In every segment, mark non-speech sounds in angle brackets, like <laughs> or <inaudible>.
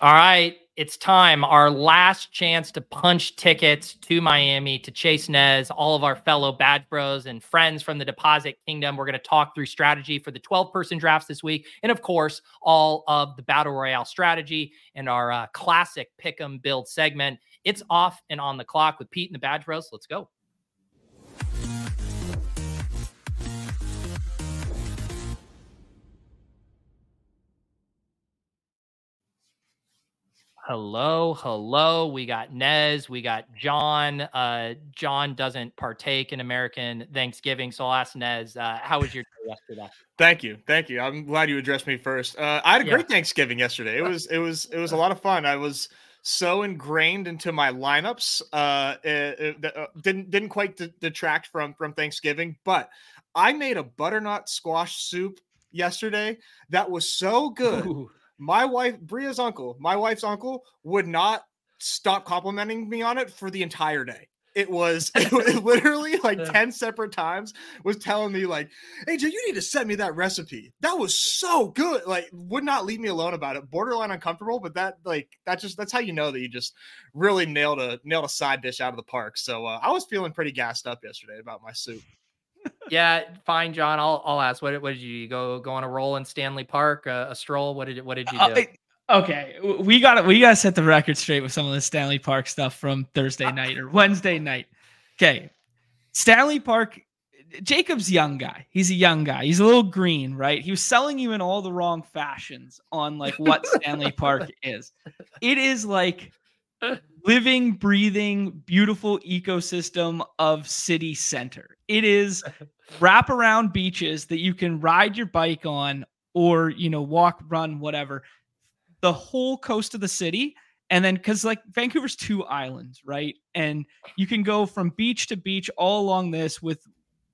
All right, it's time. Our last chance to punch tickets to Miami to chase Nez, all of our fellow badge bros and friends from the Deposit Kingdom. We're going to talk through strategy for the 12 person drafts this week. And of course, all of the Battle Royale strategy and our uh, classic pick 'em build segment. It's off and on the clock with Pete and the badge bros. Let's go. Hello, hello. We got Nez, we got Jon. Uh, Jon doesn't partake in American Thanksgiving, so I'll ask Nez, uh, how was your day yesterday? Thank you, thank you. I'm glad you addressed me first. Uh, I had a yeah. great Thanksgiving yesterday. It was, it was, it was a <laughs> lot of fun. I was so ingrained into my lineups. Uh, it, it, uh, didn't didn't quite d- detract from from Thanksgiving, but I made a butternut squash soup yesterday that was so good. Ooh my wife, Bria's uncle, my wife's uncle, would not stop complimenting me on it for the entire day. It was, <laughs> it was literally like 10 separate times was telling me like, hey Joe, you need to send me that recipe. That was so good. Like would not leave me alone about it. Borderline uncomfortable, but that like that just that's how you know that you just really nailed a nailed a side dish out of the park. So uh, I was feeling pretty gassed up yesterday about my soup yeah, fine, Jon. I'll I'll ask. What what did you go go on a roll in Stanley Park? Uh, a stroll? What did what did you do? Uh, okay, we got we got to set the record straight with some of the Stanley Park stuff from Thursday night or Wednesday night. Okay, Stanley Park. Jacob's young guy. He's a young guy. He's a little green, right? He was selling you in all the wrong fashions on like what Stanley Park <laughs> is. It is like living, breathing, beautiful ecosystem of city center. It is <laughs> wraparound beaches that you can ride your bike on or, you know, walk, run, whatever. The whole coast of the city. And then, because like Vancouver's two islands, right? And you can go from beach to beach all along this with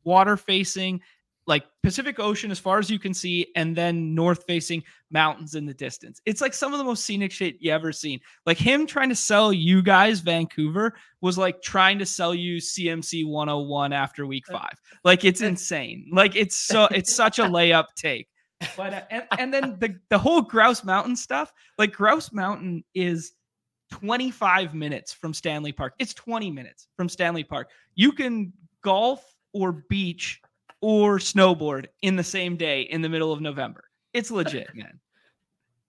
water facing like Pacific Ocean as far as you can see, and then north facing mountains in the distance. It's like some of the most scenic shit you ever seen. Like him trying to sell you guys Vancouver was like trying to sell you CMC 101 after week five. Like it's insane. Like it's so it's such a layup take. But uh, and, and then the the whole Grouse Mountain stuff, like Grouse Mountain is 25 minutes from Stanley Park. It's 20 minutes from Stanley Park. You can golf or beach or snowboard in the same day in the middle of November. It's legit, <laughs> man.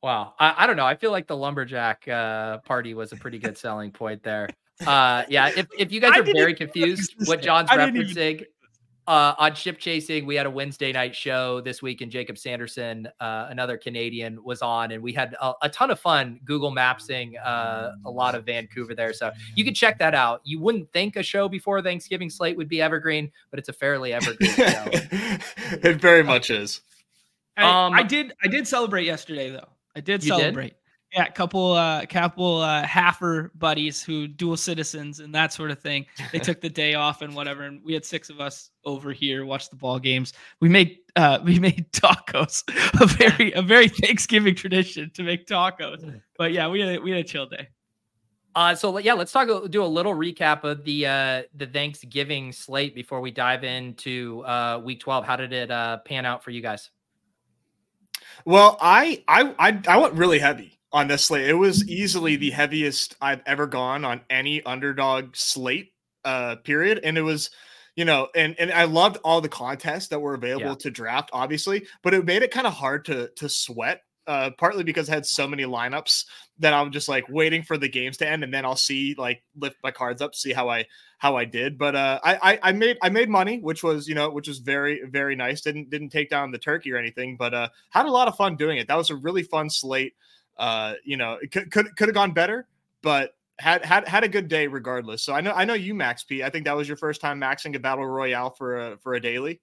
Wow. I, I don't know. I feel like the lumberjack uh, party was a pretty good selling point there. Uh, yeah. If, if you guys are very confused what Jon's referencing, even, uh, on ship chasing, we had a Wednesday night show this week, and Jacob Sanderson, uh, another Canadian, was on, and we had a, a ton of fun Google Mapsing uh, a lot of Vancouver there. So you can check that out. You wouldn't think a show before Thanksgiving slate would be evergreen, but it's a fairly evergreen <laughs> show. it very much is. I, um, I did. I did celebrate yesterday, though. I did celebrate. Did? Yeah, a couple, uh, couple uh, Haffer buddies who dual citizens and that sort of thing. They took the day off and whatever, and we had six of us over here watch the ball games. We made uh, <laughs> we made tacos, a very a very Thanksgiving tradition to make tacos. But yeah, we had we had a chill day. Uh, so yeah, let's talk. Do a little recap of the uh, the Thanksgiving slate before we dive into uh, Week 12. How did it uh, pan out for you guys? Well, I I I, I went really heavy on this slate. It was easily the heaviest I've ever gone on any underdog slate uh period and it was you know and and I loved all the contests that were available yeah. to draft obviously, but it made it kind of hard to to sweat uh partly because I had so many lineups that I'm just like waiting for the games to end and then I'll see like lift my cards up see how I how I did but uh I I, I made I made money which was you know which was very very nice didn't didn't take down the turkey or anything but uh had a lot of fun doing it that was a really fun slate uh, you know, it could could could have gone better, but had had had a good day regardless. So I know I know you Max P. I think that was your first time maxing a battle royale for a for a daily.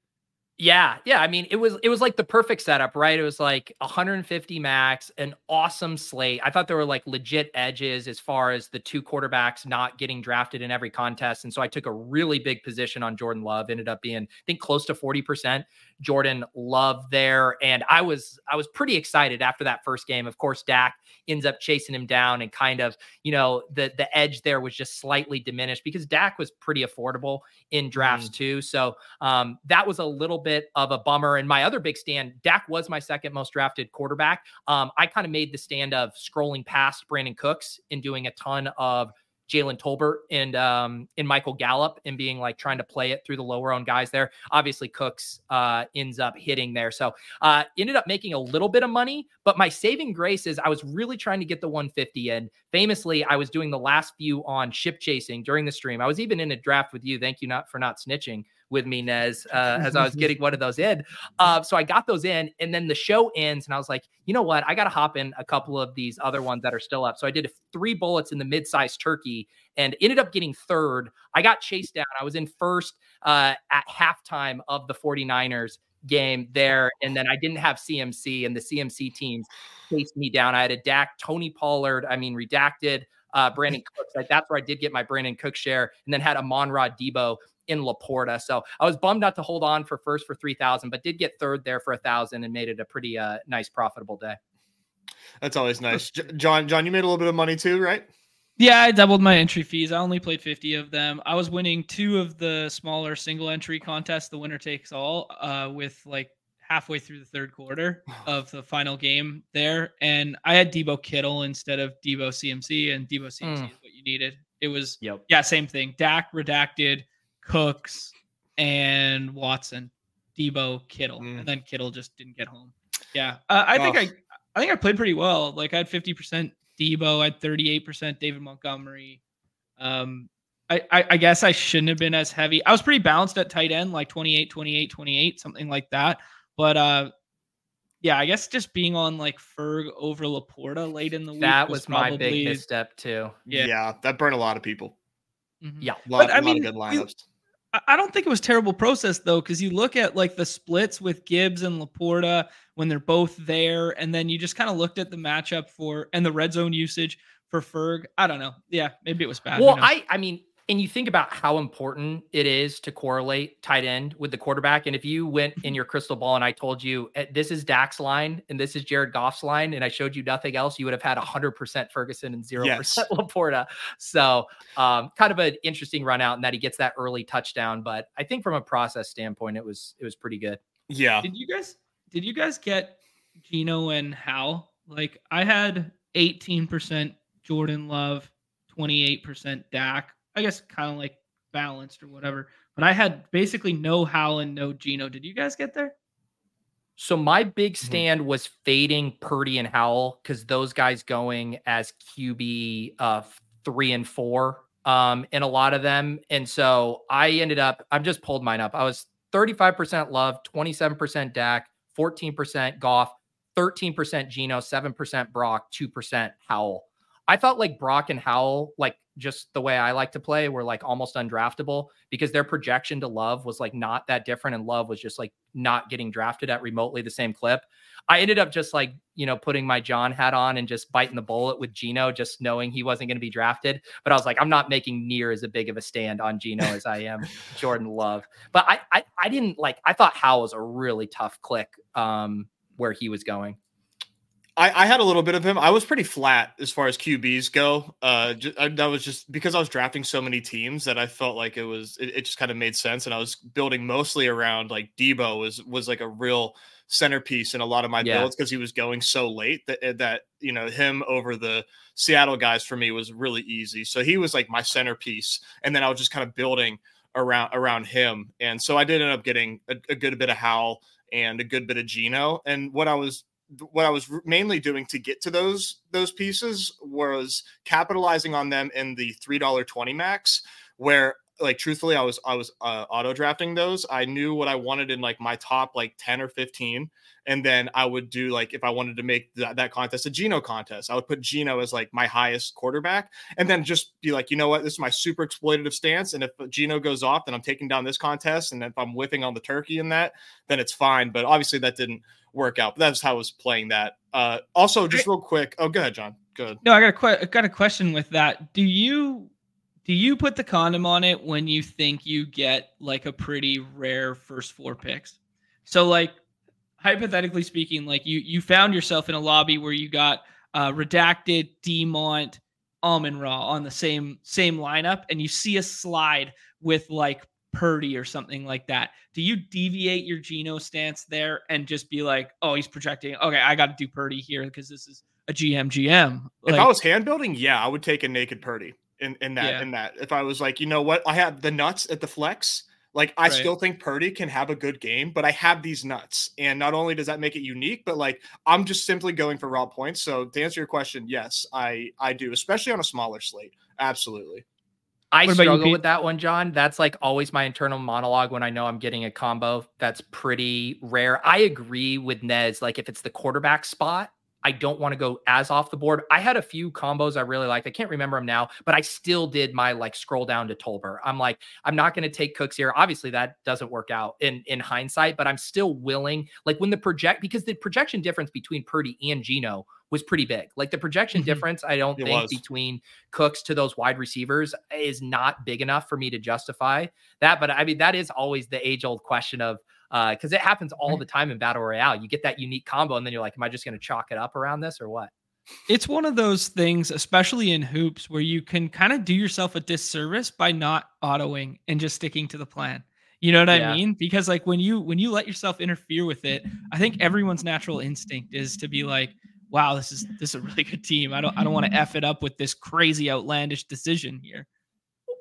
Yeah, yeah. I mean, it was it was like the perfect setup, right? It was like 150 max, an awesome slate. I thought there were like legit edges as far as the two quarterbacks not getting drafted in every contest, and so I took a really big position on Jordan Love. Ended up being, I think, close to 40 percent Jordan Love there, and I was I was pretty excited after that first game. Of course, Dak ends up chasing him down, and kind of you know the the edge there was just slightly diminished because Dak was pretty affordable in drafts mm. too. So um, that was a little bit bit of a bummer. And my other big stand, Dak was my second most drafted quarterback. Um, I kind of made the stand of scrolling past Brandin Cooks and doing a ton of Jalen Tolbert and um and Michael Gallup and being like trying to play it through the lower owned guys there. Obviously, Cooks uh ends up hitting there. So uh ended up making a little bit of money, but my saving grace is I was really trying to get the 150 in. Famously, I was doing the last few on ship chasing during the stream. I was even in a draft with you. Thank you not for not snitching with me, Nez, uh, <laughs> as I was getting one of those in. Uh, so I got those in, and then the show ends, and I was like, you know what? I got to hop in a couple of these other ones that are still up. So I did three bullets in the mid-sized turkey and ended up getting third. I got chased down. I was in first uh, at halftime of the 49ers game there. And then I didn't have CMC, and the CMC teams chased me down. I had a Dak, Tony Pollard, I mean, redacted, uh, Brandin Cooks. Like, that's where I did get my Brandin Cook share, and then had Amon-Ra Deebo in LaPorta. So I was bummed not to hold on for first for 3,000, but did get third there for a thousand and made it a pretty uh, nice, profitable day. That's always nice. Jon, Jon, you made a little bit of money too, right? Yeah, I doubled my entry fees. I only played 50 of them. I was winning two of the smaller single entry contests, the winner takes all, uh, with like halfway through the third quarter <sighs> of the final game there. And I had Deebo Kittle instead of Deebo CMC, and Deebo CMC mm. is what you needed. It was, yep. yeah, same thing. Dak redacted, Cooks, and Watson, Deebo Kittle, mm. and then Kittle just didn't get home. Yeah, uh, I think I, I think I played pretty well. Like I had fifty percent Deebo, I had thirty eight percent David Montgomery. Um, I, I, I guess I shouldn't have been as heavy. I was pretty balanced at tight end, like 28, 28, 28, something like that. But uh, yeah, I guess just being on like Ferg over LaPorta late in the week. That was, was probably, my big misstep too. Yeah. yeah, that burned a lot of people. Mm-hmm. Yeah, lot, but I mean, good lineups. I don't think it was terrible process though, because you look at like the splits with Gibbs and LaPorta when they're both there, and then you just kind of looked at the matchup for and the red zone usage for Ferg. I don't know. Yeah, maybe it was bad. Well, I I mean, and you think about how important it is to correlate tight end with the quarterback. And if you went in your crystal ball and I told you eh, this is Dak's line and this is Jared Goff's line, and I showed you nothing else, you would have had 100% Ferguson and 0% yes. <laughs> LaPorta. So, um, kind of an interesting run out and that he gets that early touchdown. But I think from a process standpoint, it was it was pretty good. Yeah. Did you guys did you guys get Geno and Howell? Like I had 18% Jordan Love, 28% Dak, I guess kind of like balanced or whatever. But I had basically no Howell and no Geno. Did you guys get there? So my big mm-hmm. stand mm-hmm. was fading Purdy and Howell because those guys going as QB uh three and four um in a lot of them. And so I ended up, I've just pulled mine up. I was 35% love, 27% Dak, 14% Goff, 13% Geno, 7% Brock, 2% Howell. I felt like Brock and Howell, like just the way I like to play, were like almost undraftable because their projection to Love was like not that different, and Love was just like not getting drafted at remotely the same clip. I ended up just like you know putting my Jon hat on and just biting the bullet with Geno, just knowing he wasn't going to be drafted. But I was like, I'm not making near as a big of a stand on Geno as I am <laughs> Jordan Love. But I, I I didn't like. I thought Howell was a really tough click um, where he was going. I, I, had a little bit of him. I was pretty flat as far as QBs go. Uh, just, I, that was just because I was drafting so many teams that I felt like it was it, it just kind of made sense, and I was building mostly around like Deebo was was like a real centerpiece in a lot of my yeah. builds because he was going so late that eh, that you know him over the Seattle guys for me was really easy. So he was like my centerpiece, and then I was just kind of building around around him, and so I did end up getting a, a good bit of Howell and a good bit of Geno, And what I was what I was mainly doing to get to those those pieces was capitalizing on them in the three dollar twenty max, where like truthfully I was I was uh, auto drafting those. I knew what I wanted in like my top like ten or fifteen, and then I would do like if I wanted to make that, that contest a Geno contest, I would put Geno as like my highest quarterback, and then just be like, you know what, this is my super exploitative stance, and if Geno goes off, then I'm taking down this contest, and if I'm whiffing on the turkey in that, then it's fine. But obviously that didn't work out. But that's how I was playing that. Uh, also, just real quick. Oh, go ahead, Jon. Good. No, I got a que- I got a question with that. Do you do you put the condom on it when you think you get like a pretty rare first four picks? So like hypothetically speaking, like you you found yourself in a lobby where you got uh, redacted, Demont, Amon Ra on the same same lineup, and you see a slide with like Purdy or something like that. Do you deviate your Geno stance there and just be like, oh, he's projecting? Okay, I got to do Purdy here because this is a GM GM. Like, if I was hand building, yeah, I would take a naked Purdy in, in that yeah. in that. If I was like, you know what, I have the nuts at the flex. Like I right. still think Purdy can have a good game, but I have these nuts. And not only does that make it unique, but like I'm just simply going for raw points. So to answer your question, yes, I I do, especially on a smaller slate. Absolutely. I struggle with that one, Jon. That's like always my internal monologue when I know I'm getting a combo. That's pretty rare. I agree with Nez. Like if it's the quarterback spot, I don't want to go as off the board. I had a few combos I really liked. I can't remember them now, but I still did my like scroll down to Tolbert. I'm like, I'm not going to take Cooks here. Obviously, that doesn't work out in in hindsight, but I'm still willing. Like when the project because the projection difference between Purdy and Geno was pretty big. Like the projection mm-hmm. difference, I don't it think was. between Cooks to those wide receivers is not big enough for me to justify that. But I mean, that is always the age old question of because uh, it happens all the time in battle royale. You get that unique combo, and then you're like, "Am I just going to chalk it up around this or what?" It's one of those things, especially in hoops, where you can kind of do yourself a disservice by not autoing and just sticking to the plan. You know what yeah. I mean? Because like when you when you let yourself interfere with it, I think everyone's natural instinct is to be like, "Wow, this is this is a really good team. I don't I don't want to f it up with this crazy outlandish decision here."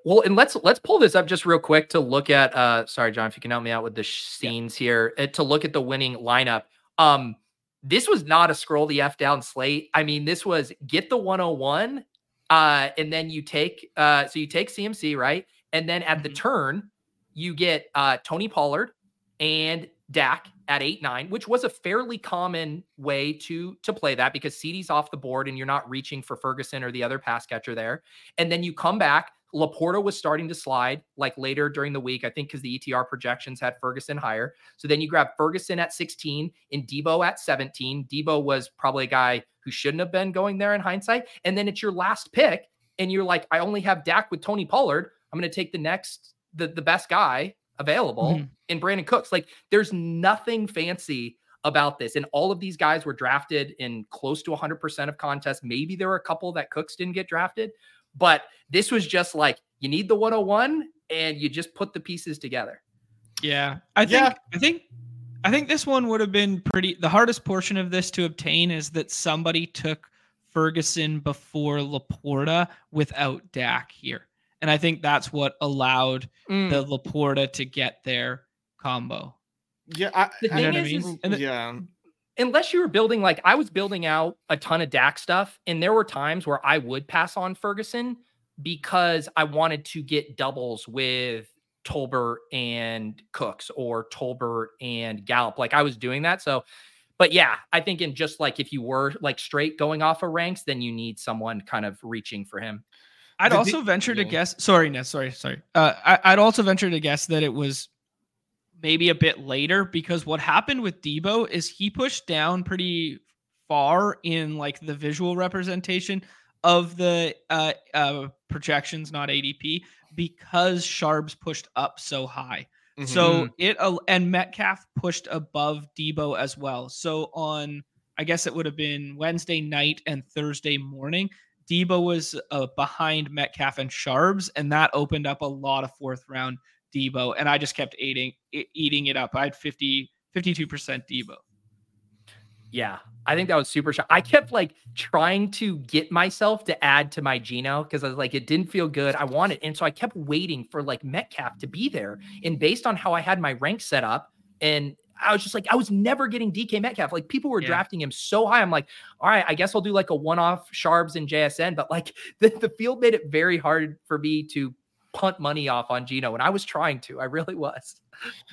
Well, and let's let's pull this up just real quick to look at. uh Sorry, Jon, if you can help me out with the scenes yeah. here uh, to look at the winning lineup. Um, this was not a scroll the f down slate. I mean, this was get the 101, uh, and then you take uh, so you take CMC right, and then at mm-hmm. the turn you get uh Tony Pollard and Dak at eight nine, which was a fairly common way to to play that because CeeDee's off the board and you're not reaching for Ferguson or the other pass catcher there, and then you come back LaPorta was starting to slide like later during the week, I think, because the ETR projections had Ferguson higher. So then you grab Ferguson at 16 and Deebo at 17. Deebo was probably a guy who shouldn't have been going there in hindsight. And then it's your last pick, and you're like, I only have Dak with Tony Pollard. I'm going to take the next, the, the best guy available mm-hmm. in Brandin Cooks. Like, there's nothing fancy about this. And all of these guys were drafted in close to 100% of contests. Maybe there were a couple that Cooks didn't get drafted, but this was just like you need the 101 and you just put the pieces together. Yeah. I think yeah. I think I think this one would have been pretty the hardest portion of this to obtain is that somebody took Ferguson before LaPorta without Dak here. And I think that's what allowed mm. the LaPorta to get their combo. Yeah, I, the thing is, I mean? is yeah unless you were building like I was building out a ton of Dak stuff, and there were times where I would pass on Ferguson because I wanted to get doubles with Tolbert and Cooks or Tolbert and Gallup. Like I was doing that. So, but yeah, I think in just like if you were like straight going off of ranks, then you need someone kind of reaching for him. I'd also venture to guess. Sorry, Nez. Sorry, sorry. Uh, I, would also venture to guess that it was maybe a bit later because what happened with Deebo is he pushed down pretty far in like the visual representation of the uh, uh, projections, not ADP, because Sharps pushed up so high. Mm-hmm. So it uh, and Metcalf pushed above Deebo as well. So on, I guess it would have been Wednesday night and Thursday morning. Deebo was uh, behind Metcalf and Sharps, and that opened up a lot of fourth round Deebo, and I just kept eating eating it up. I had 50 52% Deebo. Yeah, I think that was super shot. I kept like trying to get myself to add to my Geno because I was like, it didn't feel good. I wanted, and so I kept waiting for like Metcalf to be there. And based on how I had my rank set up, and I was just like, I was never getting DK Metcalf. Like people were yeah. drafting him so high. I'm like, all right, I guess I'll do like a one-off Sharps and JSN. But like <laughs> the, the field made it very hard for me to punt money off on Geno, and I was trying to. I really was.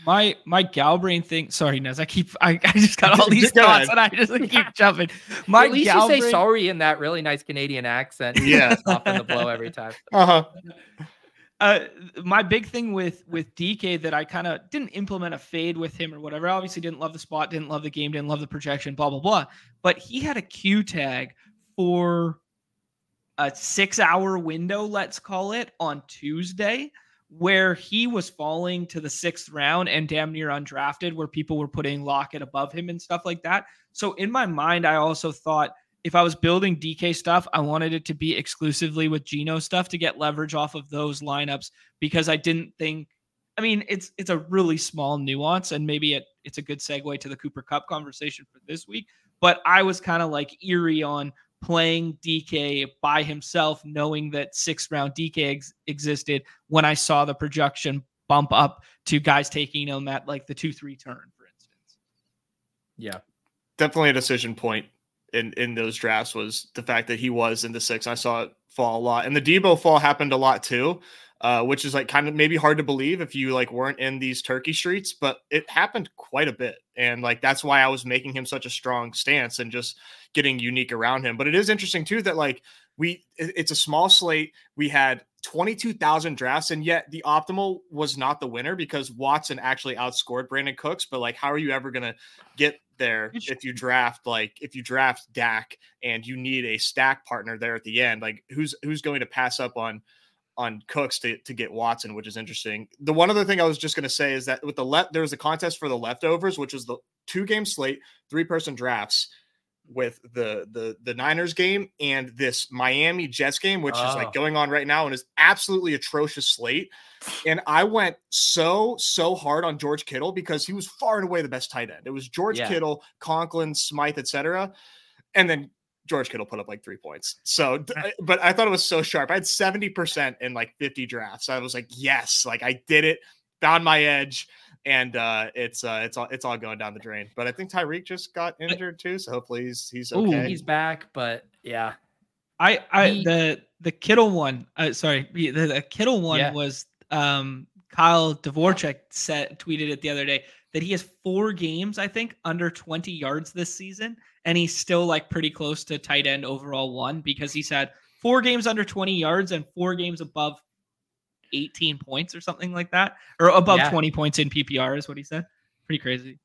My my Galbrain thing. Sorry, Nez. I keep. I, I just got all <laughs> these thoughts, and I just like, <laughs> keep jumping. My At least Galbrain, you say sorry in that really nice Canadian accent. <laughs> Yeah, soften the blow every time. Uh huh. Uh, my big thing with with DK that I kind of didn't implement a fade with him or whatever. I obviously didn't love the spot, didn't love the game, didn't love the projection, blah blah blah. But he had a Q tag for a six hour window, let's call it, on Tuesday, where he was falling to the sixth round and damn near undrafted, where people were putting Lockett above him and stuff like that. So in my mind, I also thought if I was building DK stuff, I wanted it to be exclusively with Geno stuff to get leverage off of those lineups because I didn't think I mean, it's it's a really small nuance, and maybe it it's a good segue to the Cooper Kupp conversation for this week. But I was kind of like eerie on playing DK by himself, knowing that sixth round DK ex- existed when I saw the projection bump up to guys taking him at like the two three turn, for instance. Yeah, definitely a decision point in in those drafts was the fact that he was in the six. I saw it fall a lot, and the Deebo fall happened a lot too. Uh, which is like kind of maybe hard to believe if you like weren't in these turkey streets, but it happened quite a bit. And like that's why I was making him such a strong stance and just getting unique around him. But it is interesting too that like we it's a small slate. We had 22,000 drafts, and yet the optimal was not the winner because Watson actually outscored Brandin Cooks. But like, how are you ever gonna get there if you draft like if you draft Dak and you need a stack partner there at the end? Like, who's who's going to pass up on on Cooks to, to get Watson, which is interesting. The one other thing I was just going to say is that with the left, there was a contest for the leftovers, which was the two game slate, three person drafts with the the the Niners game and this Miami Jets game, which oh. is like oh. going on right now and is absolutely atrocious slate. And I went so so hard on George Kittle because he was far and away the best tight end. It was George yeah. Kittle, Conklin, Smythe, etc. And then George Kittle put up like three points. So, but I thought it was so sharp. I had 70% in like 50 drafts. I was like, yes, like I did it, found my edge. And uh, it's uh, it's all it's all going down the drain. But I think Tyreek just got injured too, so hopefully he's he's okay. Ooh, he's back, but yeah, I I he, the the Kittle one. Uh, sorry, the, the Kittle one yeah. was um Kyle Dvorchak said tweeted it the other day that he has four games, I think, under 20 yards this season, and he's still like pretty close to tight end overall one because he's had four games under 20 yards and four games above 18 points or something like that, or above yeah. 20 points in PPR is what he said. Pretty crazy.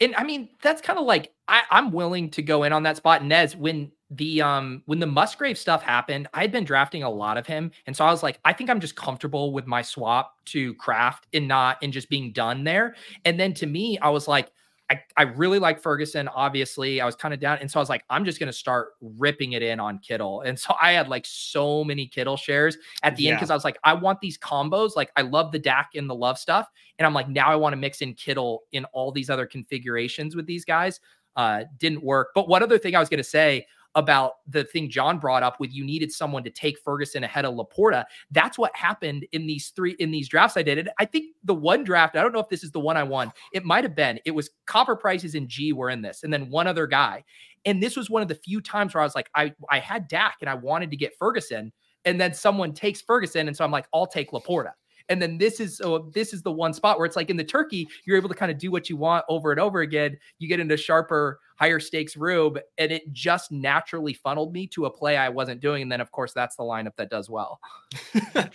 And I mean, that's kind of like I, I'm willing to go in on that spot. Nez, when the um when the Musgrave stuff happened, I'd been drafting a lot of him, and so I was like, I think I'm just comfortable with my swap to Kraft and not and just being done there. And then to me, I was like, I, I really like Ferguson. Obviously, I was kind of down, and so I was like, I'm just gonna start ripping it in on Kittle. And so I had like so many Kittle shares at the yeah. end because I was like, I want these combos. Like I love the Dak and the Love stuff, and I'm like, now I want to mix in Kittle in all these other configurations with these guys. Uh, didn't work. But one other thing I was gonna say about the thing Jon brought up with you needed someone to take Ferguson ahead of Laporta. That's what happened in these three in these drafts I did. And I think the one draft, I don't know if this is the one I won. It might have been. It was copper prices and G were in this, and then one other guy. And this was one of the few times where I was like, I I had Dak and I wanted to get Ferguson, and then someone takes Ferguson, and so I'm like, I'll take Laporta. And then this is so this is the one spot where it's like in the turkey, you're able to kind of do what you want over and over again. You get into sharper, higher stakes rube, and it just naturally funneled me to a play I wasn't doing. And then of course that's the lineup that does well. <laughs>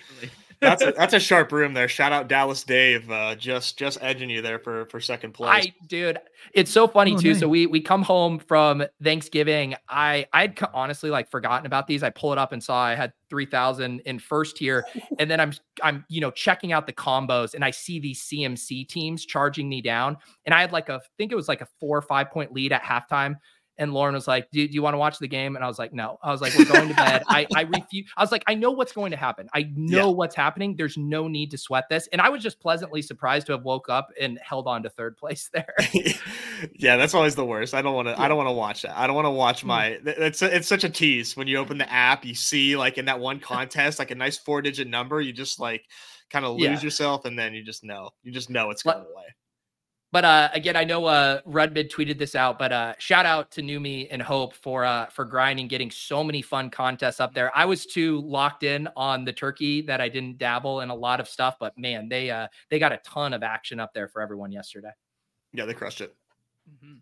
that's a, that's a sharp room there. Shout out Dallas Dave, uh, just just edging you there for for second place. I dude, it's so funny oh, too. Nice. So we we come home from Thanksgiving. I I'd honestly like forgotten about these. I pull it up and saw I had three thousand in first here, <laughs> and then I'm I'm you know checking out the combos, and I see these CMC teams charging me down, and I had like a I think it was like a four or five point lead at halftime. And Lauren was like, do, do you want to watch the game? And I was like, no. I was like, we're going to bed. <laughs> I, I refuse. I was like, I know what's going to happen. I know yeah. what's happening. There's no need to sweat this. And I was just pleasantly surprised to have woke up and held on to third place there. <laughs> yeah, that's always the worst. I don't want to. I don't want to watch that. I don't want to watch mm. my. It's it's such a tease when you open the app. You see like in that one contest like a nice four digit number. You just like kind of <laughs> lose yeah. yourself, and then you just know. You just know it's going away. But uh, again, I know uh, Rudmid tweeted this out, but uh, shout out to Neumy and Hope for uh, for grinding, getting so many fun contests up there. I was too locked in on the turkey that I didn't dabble in a lot of stuff, but man, they uh, they got a ton of action up there for everyone yesterday. Yeah, they crushed it. Mm-hmm.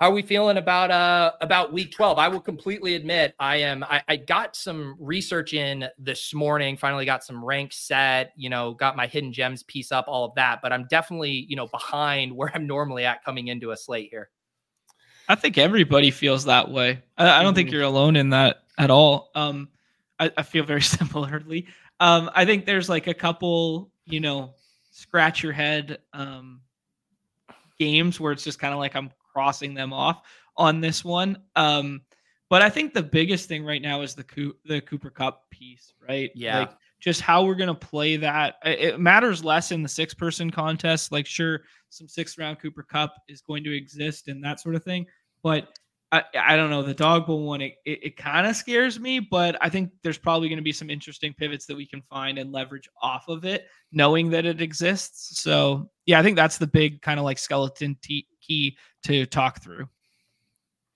How are we feeling about uh about week 12? I will completely admit I am I, I got some research in this morning, finally got some ranks set, you know, got my hidden gems piece up, all of that, but I'm definitely, you know, behind where I'm normally at coming into a slate here. I think everybody feels that way. I, I don't mm-hmm. think you're alone in that at all. Um I, I feel very <laughs> similarly. Um, I think there's like a couple, you know, scratch your head um games where it's just kind of like I'm crossing them off on this one. Um, but I think the biggest thing right now is the Co- the Cooper Kupp piece, right? Yeah. Like just how we're going to play that. It matters less in the six person contest. Like, sure, some sixth round Cooper Kupp is going to exist and that sort of thing. But I, I don't know the Dawg Bowl one. It, it, it kind of scares me, but I think there's probably going to be some interesting pivots that we can find and leverage off of it, knowing that it exists. So yeah, I think that's the big kind of like skeleton t- key to talk through.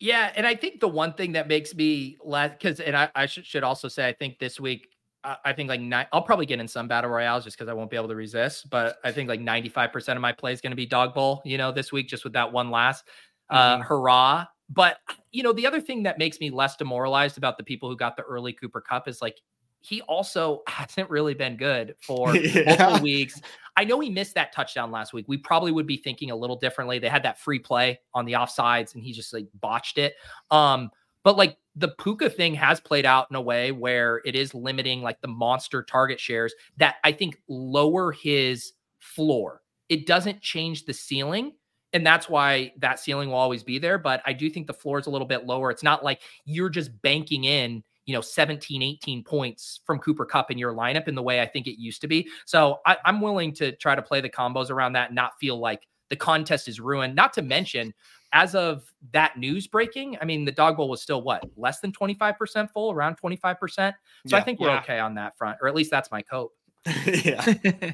Yeah, and I think the one thing that makes me less because, and I, I should, should also say, I think this week, uh, I think like nine, I'll probably get in some battle royales just because I won't be able to resist. But I think like 95% of my play is going to be Dawg Bowl, you know, this week just with that one last uh, mm-hmm. hurrah but you know, the other thing that makes me less demoralized about the people who got the early Cooper Kupp is like he also <laughs> hasn't really been good <laughs> for yeah. multiple weeks. I know he missed that touchdown last week. We probably would be thinking a little differently. They had that free play on the offsides and he just like botched it. Um, but like the Puka thing has played out in a way where it is limiting like the monster target shares that I think lower his floor. It doesn't change the ceiling, and that's why that ceiling will always be there. But I do think the floor is a little bit lower. It's not like you're just banking in, you know, 17, 18 points from Cooper Kupp in your lineup in the way I think it used to be. So I, am willing to try to play the combos around that and not feel like the contest is ruined. Not to mention, as of that news breaking, I mean, the Dawg Bowl was still what less than 25% full, around 25%. So yeah, I think we're yeah. okay on that front, or at least that's my cope. <laughs> yeah. <laughs>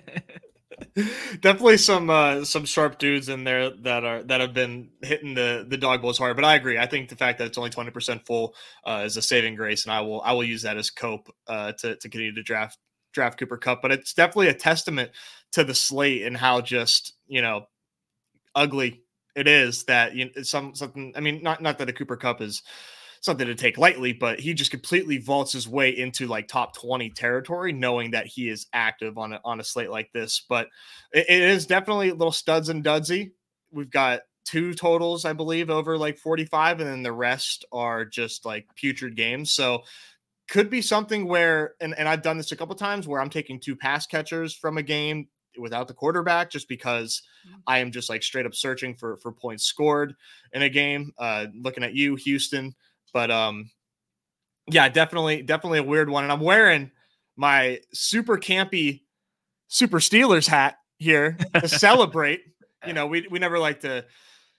definitely some uh, some sharp dudes in there that are that have been hitting the the Dawg Bowls hard. But I agree. I think the fact that it's only twenty percent full uh, is a saving grace, and I will I will use that as cope uh, to to continue to draft draft Cooper Kupp. But it's definitely a testament to the slate and how just you know ugly it is that you know, some something. I mean, not not that a Cooper Kupp is something to take lightly, but he just completely vaults his way into like top 20 territory, knowing that he is active on a, on a slate like this. But it, it is definitely a little studs and dudsy. We've got two totals, I believe, over like 45, and then the rest are just like putrid games. So could be something where, and, and I've done this a couple times where I'm taking two pass catchers from a game without the quarterback just because mm. I am just like straight up searching for for points scored in a game. Uh looking at you, Houston. But um, yeah, definitely, definitely a weird one. And I'm wearing my super campy super Steelers hat here to <laughs> celebrate. You know, we we never like to,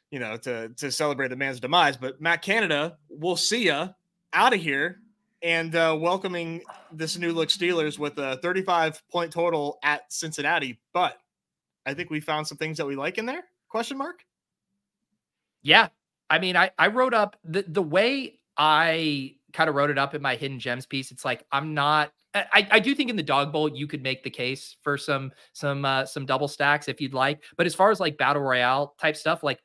you know, to to celebrate the man's demise, but Matt Canada, we'll see ya out of here and uh, welcoming this new look Steelers with a 35 point total at Cincinnati. But I think we found some things that we like in there. Question mark? Yeah. I mean, I, I wrote up the, the way I kind of wrote it up in my hidden gems piece. It's like I'm not. I, I do think in the Dawg Bowl you could make the case for some some uh, some double stacks if you'd like. But as far as like battle royale type stuff, like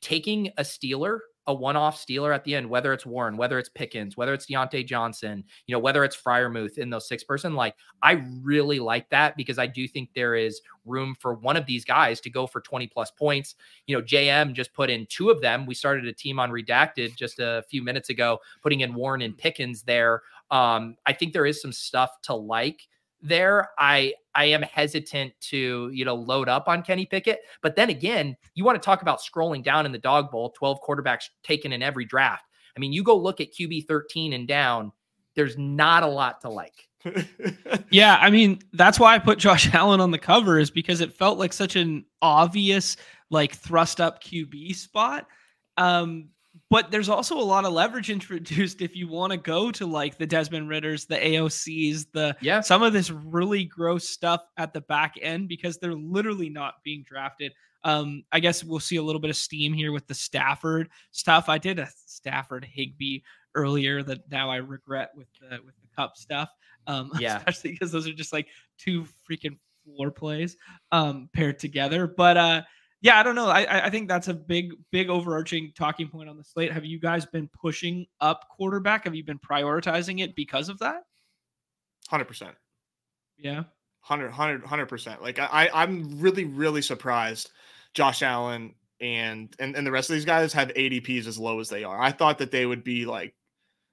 taking a Steeler a one-off Steeler at the end, whether it's Warren, whether it's Pickens, whether it's Diontae Johnson, you know, whether it's Freiermuth in those six person, like I really like that because I do think there is room for one of these guys to go for 20 plus points. You know, JM just put in two of them. We started a team on redacted just a few minutes ago, putting in Warren and Pickens there. Um, I think there is some stuff to like there. I I am hesitant to, you know, load up on Kenny Pickett. But then again, you want to talk about scrolling down in the Dawg Bowl, 12 quarterbacks taken in every draft. I mean, you go look at QB 13 and down, there's not a lot to like. <laughs> yeah, I mean, that's why I put Josh <laughs> Allen on the cover is because it felt like such an obvious like thrust up QB spot. Um but there's also a lot of leverage <laughs> introduced if you want to go to like the Desmond Ridders, the AOCs, the yeah, some of this really gross stuff at the back end because they're literally not being drafted. Um, I guess we'll see a little bit of steam here with the Stafford stuff. I did a Stafford Higbee earlier that now I regret with the with the Kupp stuff. Um, <laughs> yeah, especially because those are just like two freaking floor plays um paired together. But uh yeah, I don't know. I I think that's a big big overarching talking point on the slate. Have you guys been pushing up quarterback? Have you been prioritizing it because of that? Hundred percent. Yeah. 100 percent. Like I I'm really really surprised. Josh Allen and and and the rest of these guys have ADPs as low as they are. I thought that they would be like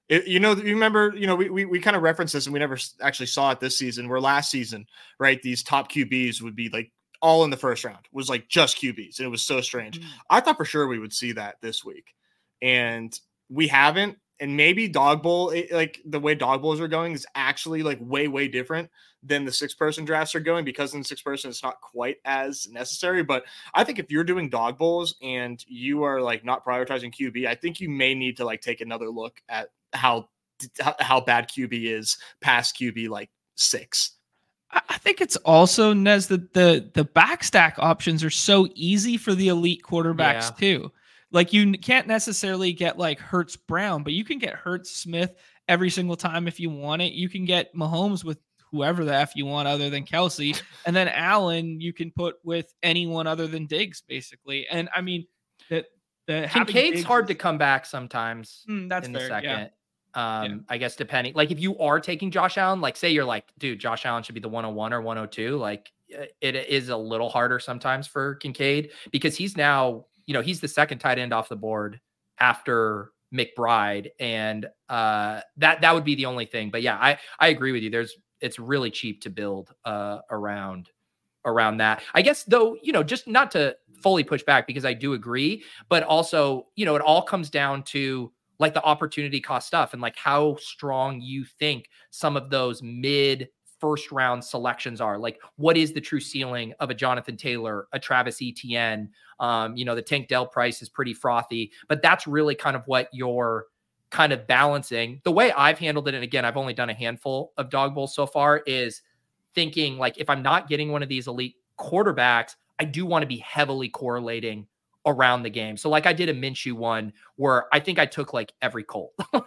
it, you know, you remember, you know, we, we, we kind of referenced this and we never actually saw it this season. Where last season, right, these top QBs would be like all in the first round was like just QBs, and it was so strange. Mm-hmm. I thought for sure we would see that this week, and we haven't. and maybe Dawg Bowl it, like the way Dawg Bowls are going is actually like way way different than the six person drafts are going because in six person it's not quite as necessary but i think if you're doing Dawg Bowls and you are like not prioritizing qb i think you may need to like take another look at how how bad qb is past qb like six I think it's also Nez that the the backstack options are so easy for the elite quarterbacks yeah. too. Like you can't necessarily get like Hurts Brown, but you can get Hurts Smith every single time if you want it. You can get Mahomes with whoever the F you want other than Kelce, And then Allen you can put with anyone other than Diggs, basically. And I mean that the Kincaid's hard to come back sometimes. Mm, that's in fair, the second. Yeah. Um, yeah. I guess depending, like if you are taking Josh Allen, like say you're like, dude, Josh Allen should be the 101 or 102, like it is a little harder sometimes for Kincaid because he's now you know, he's the second tight end off the board after McBride, and uh, that that would be the only thing. But yeah, I I agree with you. There's it's really cheap to build uh, around around that. I guess though, you know, just not to fully push back because I do agree, but also, you know, it all comes down to like the opportunity cost stuff and like how strong you think some of those mid first round selections are. Like, what is the true ceiling of a Jonathan Taylor, a Travis Etienne? Um, you know, the Tank Dell price is pretty frothy, but that's really kind of what you're kind of balancing. The way I've handled it, and again, I've only done a handful of Dawg Bowls so far, is thinking like if I'm not getting one of these elite quarterbacks, I do want to be heavily correlating around the game. So like I did a Minshew one where I think I took like every Colt. <laughs> uh,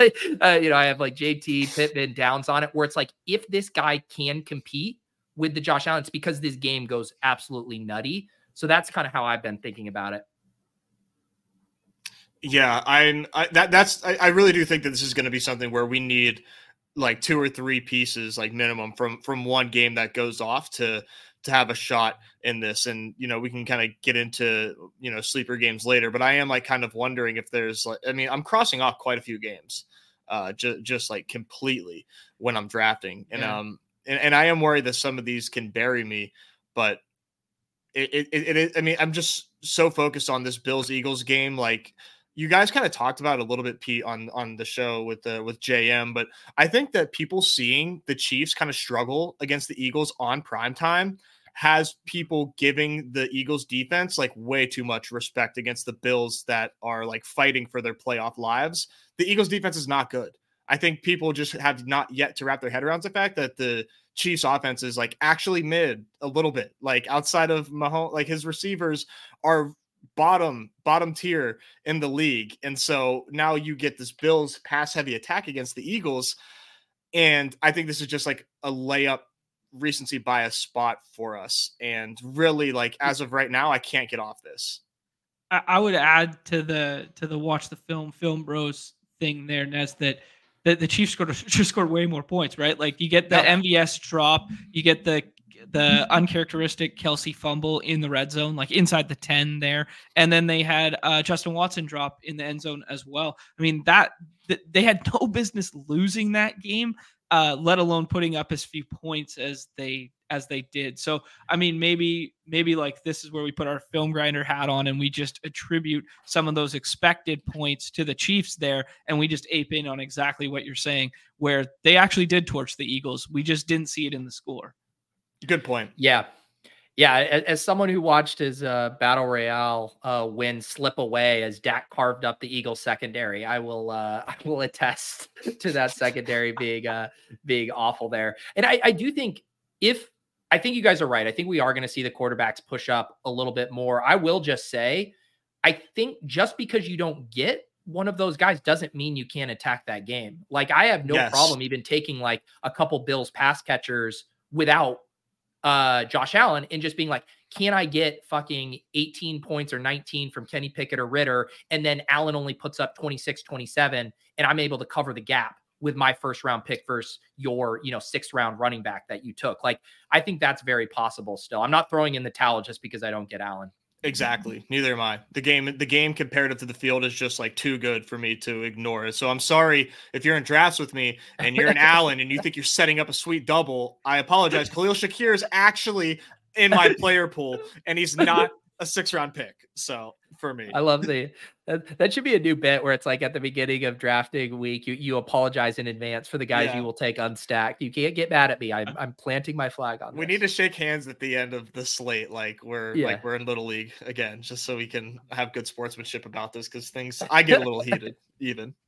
you know, I have like JT, Pittman, Downs on it, where it's like if this guy can compete with the Josh Allen, it's because this game goes absolutely nutty. So that's kind of how I've been thinking about it. Yeah, I, I that that's I, I really do think that this is going to be something where we need like two or three pieces like minimum from from one game that goes off to to have a shot in this. And you know, we can kind of get into you know sleeper games later. But I am like kind of wondering if there's like I mean I'm crossing off quite a few games, uh, just just like completely when I'm drafting, and yeah. um and, and I am worried that some of these can bury me, but. It, it, it, it I mean, I'm just so focused on this Bills Eagles game. Like, you guys kind of talked about a little bit Pete on on the show with the with JM, but I think that people seeing the Chiefs kind of struggle against the Eagles on prime time has people giving the Eagles defense like way too much respect against the Bills that are like fighting for their playoff lives. The Eagles defense is not good. I think people just have not yet to wrap their head around the fact that the Chiefs offense is like actually mid a little bit. Like outside of Mahomes, like his receivers are bottom bottom tier in the league. And so now you get this Bills pass heavy attack against the Eagles. And I think this is just like a layup recency bias spot for us. And really, like as of right now, I can't get off this. I, would add to the to the watch the film film bros thing there, Nez, that the, the Chiefs scored <laughs> just scored way more points, right? Like you get the MVS drop, you get the the uncharacteristic Kelce fumble in the red zone, like inside the 10 there. And then they had uh, Justin Watson drop in the end zone as well. I mean, that th- they had no <laughs> business losing that game, uh, let alone putting up as few points as they as they did. So I mean, maybe maybe like this is where we put our film grinder hat on and we just attribute some of those expected points to the Chiefs there, and we just ape in on exactly what you're saying, where they actually did torch the Eagles. We just didn't see it in the score. Good point. Yeah. Yeah, as, someone who watched his uh, battle royale uh, win slip away as Dak carved up the Eagles secondary, I will uh, <laughs> I will attest to that secondary being uh, being awful there. And I, I do think if I think you guys are right, I think we are going to see the quarterbacks push up a little bit more. I will just say, I think just because you don't get one of those guys doesn't mean you can't attack that game. Like I have no yes. problem even taking like a couple Bills pass catchers without uh, Josh Allen and just being like, can I get fucking 18 points or 19 from Kenny Pickett or Ridder? And then Allen only puts up 26, 27, and I'm able to cover the gap with my first round pick versus your, you know, sixth round running back that you took. Like, I think that's very possible still. I'm not throwing in the towel just because I don't get Allen. Exactly. Neither am I. The game, the game comparative to the field is just like too good for me to ignore it. So I'm sorry if you're in drafts with me and you're an <laughs> Allen and you think you're setting up a sweet double. I apologize. Khalil Shakir is actually in my player pool and he's not a six round pick. So for me, I love the that, that, should be a new bit where it's like at the beginning of drafting week, you you apologize in advance for the guys yeah. you will take unstacked. You can't get mad at me. I'm I'm planting my flag on. We this. need to shake hands at the end of the slate, like we're yeah. like we're in little league again, just so we can have good sportsmanship about this because things I get a little <laughs> heated even. <laughs>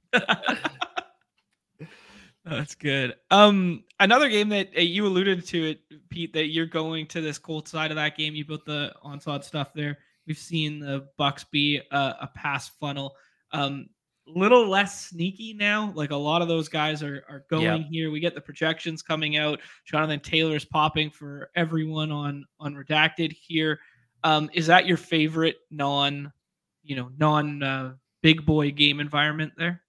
That's good. Um, another game that uh, you alluded to it, Pete, that you're going to this Colts side of that game. You built the onslaught stuff there. We've seen the Bucs be a, a pass funnel. Um, a little less sneaky now. Like a lot of those guys are are going yeah. here. We get the projections coming out. Jonathan Taylor's popping for everyone on on redacted here. Um, is that your favorite non, you know, non uh, big boy game environment there?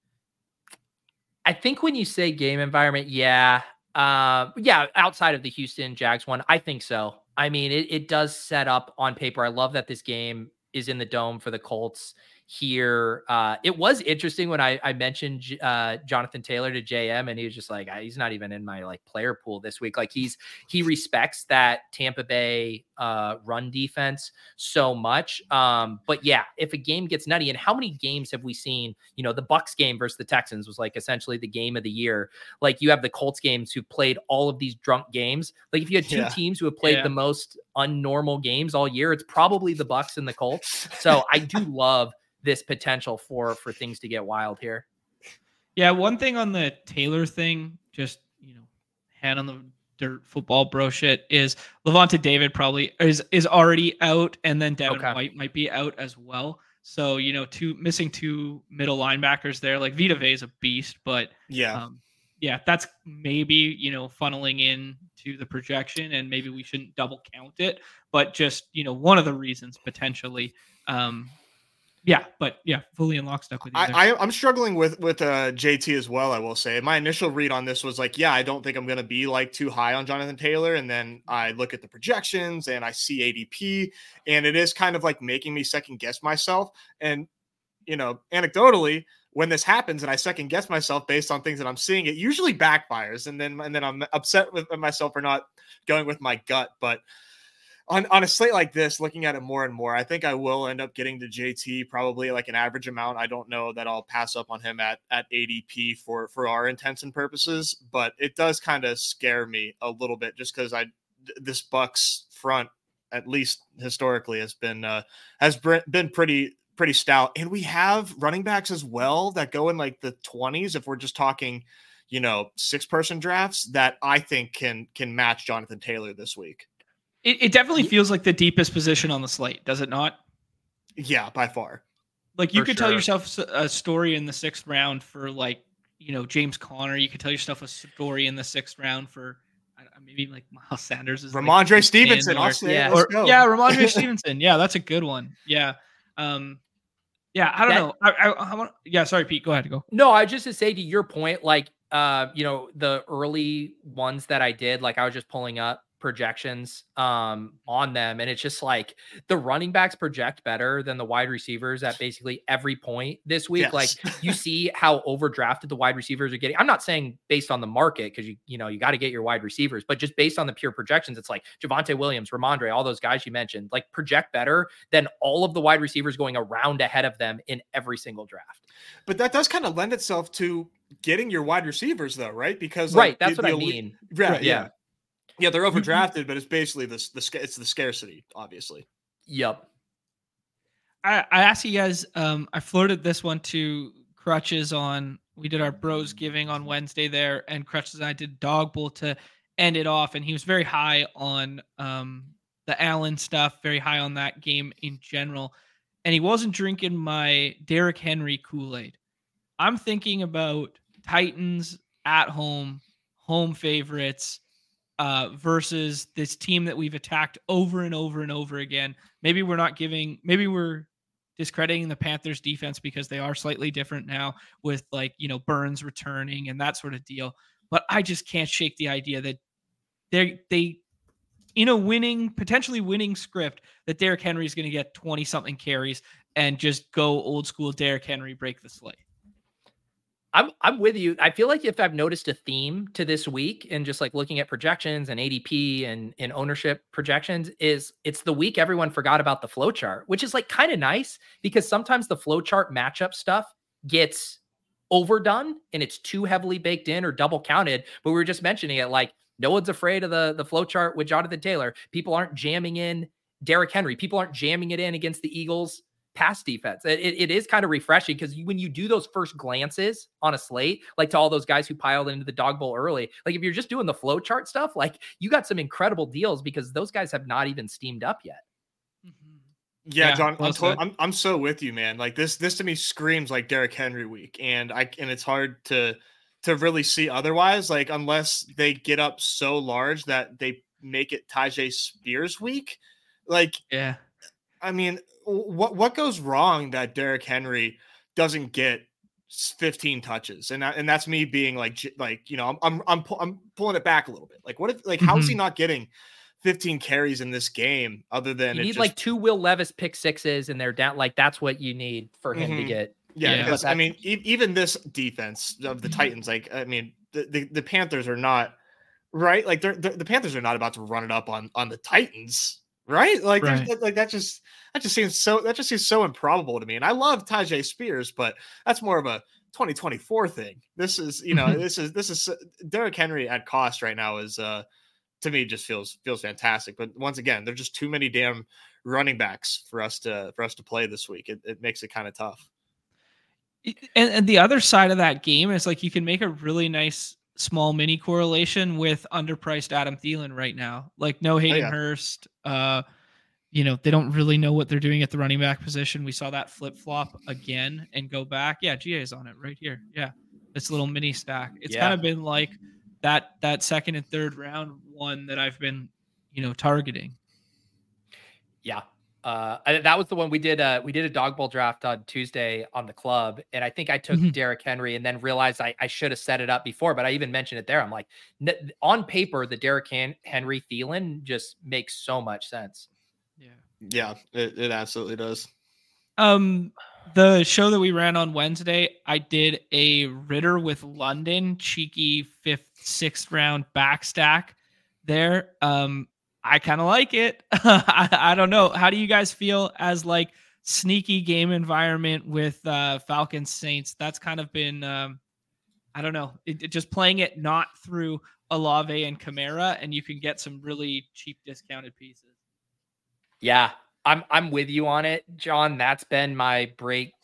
I think when you say game environment, yeah, uh, yeah, outside of the Houston Jags one, I think so. I mean, it, it does set up on paper. I love that this game is in the dome for the Colts here. Uh, it was interesting when I, I mentioned uh, Jonathan Taylor to JM, and he was just like, he's not even in my like player pool this week. Like he's he respects that Tampa Bay uh, run defense so much. Um, but yeah, if a game gets nutty, and how many games have we seen? You know, the Bucs game versus the Texans was like essentially the game of the year. Like you have the Colts games who played all of these drunk games. Like if you had <laughs> two yeah. teams who have played yeah. the most unnormal games all year, it's probably the Bucs and the Colts. So I do love this potential for for things to get wild here. Yeah, one thing on the Taylor thing, just you know, hand on the dirt football bro shit is Lavonte David probably is is already out, and then Devin okay. White might be out as well. So you know, two missing two middle linebackers there. Like Vita Vea is a beast, but yeah, um, yeah, that's maybe you know funneling in to the projection, and maybe we shouldn't double count it. But just you know, one of the reasons potentially um, yeah, but yeah, fully in lockstep with you. I, I am struggling with with uh, JT as well. I will say my initial read on this was like, yeah, I don't think I'm going to be like too high on Jonathan Taylor, and then I look at the projections and I see ADP, and it is kind of like making me second guess myself. And you know, anecdotally, when this happens and I second guess myself based on things that I'm seeing, it usually backfires, and then and then I'm upset with myself for not going with my gut, but on, on a slate like this, looking at it more and more, I think I will end up getting to JT probably like an average amount. I don't know that I'll pass up on him at at ADP for for our intents and purposes, but it does kind of scare me a little bit just because I this Bucs front, at least historically, has been uh, has been pretty pretty stout, and we have running backs as well that go in like the twenties if we're just talking you know six person drafts that I think can can match Jonathan Taylor this week. It, it definitely feels like the deepest position on the slate, does it not? Yeah, by far. Like you for could sure. tell yourself a story in the sixth round for like you know James Conner. You could tell yourself a story in the sixth round for maybe like Miles Sanders is Rhamondre like Stevenson. Or, yeah, or, yeah, Rhamondre <laughs> Stevenson. Yeah, that's a good one. Yeah. Um, yeah, I don't that, know. I, I, I want. Yeah, sorry, Pete. Go ahead. Go. No, I just to say to your point, like, uh, you know, the early ones that I did, like, I was just pulling up projections um, on them. And it's just like the running backs project better than the wide receivers at basically every point this week. Yes. Like you see how overdrafted the wide receivers are getting. I'm not saying based on the market because you, you know, you got to get your wide receivers, but just based on the pure projections, it's like Javonte Williams, Rhamondre, all those guys you mentioned, like project better than all of the wide receivers going around ahead of them in every single draft. But that does kind of lend itself to getting your wide receivers though, right? Because like, right, that's the, what the I mean. Right, yeah. yeah. Yeah, they're overdrafted, but it's basically this the it's the scarcity, obviously. Yep. I, I asked you guys. Um, I floated this one to Crutches on. We did our Bros Giving on Wednesday there, and Crutches and I did Dawg Bowl to end it off, and he was very high on um the Allen stuff, very high on that game in general, and he wasn't drinking my Derrick Henry Kool Aid. I'm thinking about Titans at home, home favorites uh, versus this team that we've attacked over and over and over again. Maybe we're not giving, maybe we're discrediting the Panthers defense because they are slightly different now with like, you know, Burns returning and that sort of deal. But I just can't shake the idea that they they in a winning, potentially winning script, that Derrick Henry is going to get 20 something carries and just go old school Derrick Henry break the slate. I'm I'm with you. I feel like if I've noticed a theme to this week and just like looking at projections and ADP and and ownership projections is it's the week everyone forgot about the flow chart, which is like kind of nice because sometimes the flow chart matchup stuff gets overdone and it's too heavily baked in or double counted. But we were just mentioning it like no one's afraid of the the flow chart with Jonathan Taylor. People aren't jamming in Derrick Henry. People aren't jamming it in against the Eagles pass defense. It, it is kind of refreshing because when you do those first glances on a slate, like to all those guys who piled into the Dawg Bowl early, like if you're just doing the flow chart stuff, like you got some incredible deals because those guys have not even steamed up yet. Mm-hmm. Yeah, yeah, Jon, I'm, to- I'm, I'm so with you, man. Like this, this to me screams like Derrick Henry week, and I and it's hard to to really see otherwise. Like unless they get up so large that they make it Tyjae Spears week. Like, yeah, I mean, what what goes wrong that Derrick Henry doesn't get 15 touches and that, and that's me being like like you know I'm I'm I'm, I'm pulling it back a little bit like what if like mm-hmm. how is he mm-hmm. not getting 15 carries in this game other than you need just... like two Will Levis pick sixes and they're down like that's what you need for him mm-hmm. to get yeah because I mean e- even this defense of the mm-hmm. Titans like I mean the, the, the Panthers are not right like they're, they're, the Panthers are not about to run it up on on the Titans right? Like, right. like that just that just seems so that just seems so improbable to me. And I love Tyjae Spears, but that's more of a 2024 thing. This is, you know, <laughs> this is this is Derrick Henry at cost right now is uh to me just feels feels fantastic. But once again, there's just too many damn running backs for us to for us to play this week. It, it makes it kind of tough. And, and the other side of that game is like you can make a really nice small mini correlation with underpriced Adam Thielen right now. Like no Hayden oh, yeah. Hurst. Uh, you know, they don't really know what they're doing at the running back position. We saw that flip flop again and go back. Yeah, GA is on it right here. Yeah. This little mini stack. It's yeah. kind of been like that that second and third round one that I've been, you know, targeting. Yeah. Uh, that was the one we did. Uh, we did a Dawg Bowl draft on Tuesday on the club, and I think I took mm-hmm. Derrick Henry, and then realized I, I should have set it up before, but I even mentioned it there. I'm like, n- on paper, the Derrick Han- Henry Thielen just makes so much sense. Yeah, yeah, it, it absolutely does. Um, the show that we ran on Wednesday, I did a Ridder with London cheeky fifth, sixth round back stack there. Um, I kind of like it. <laughs> I, I, don't know. How do you guys feel as like sneaky game environment with uh, Falcons Saints? That's kind of been, um, I don't know, it, it just playing it not through Olave and Kamara, and you can get some really cheap discounted pieces. Yeah, I'm I'm with you on it, Jon. That's been my break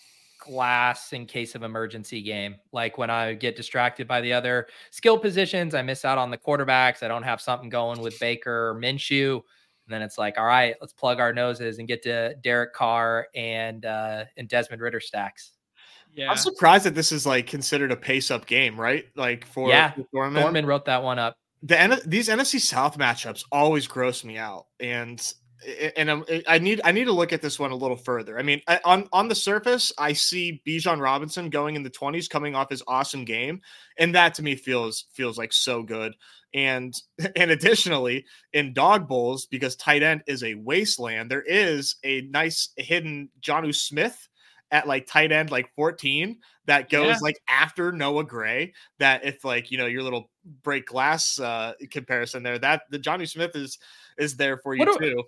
glass in case of emergency game. Like when I get distracted by the other skill positions, I miss out on the quarterbacks. I don't have something going with Baker or Minshew. And then it's like, all right, let's plug our noses and get to Derek Carr and uh and Desmond Ridder stacks. Yeah. I'm surprised that this is like considered a pace up game, right? Like for yeah, Thorman. Thorman wrote that one up. The these NFC South matchups always gross me out, and and I'm, i need I need to look at this one a little further. I mean, I, on on the surface, I see Bijan Robinson going in the 20s, coming off his awesome game, and that to me feels feels like so good. And <laughs> and additionally, in Dawg Bowls, because tight end is a wasteland, there is a nice hidden Jonnu Smith at like tight end like 14 that goes yeah. like after Noah Gray. That if like you know your little break glass uh comparison there, that the Jonnu Smith is is there for you what too.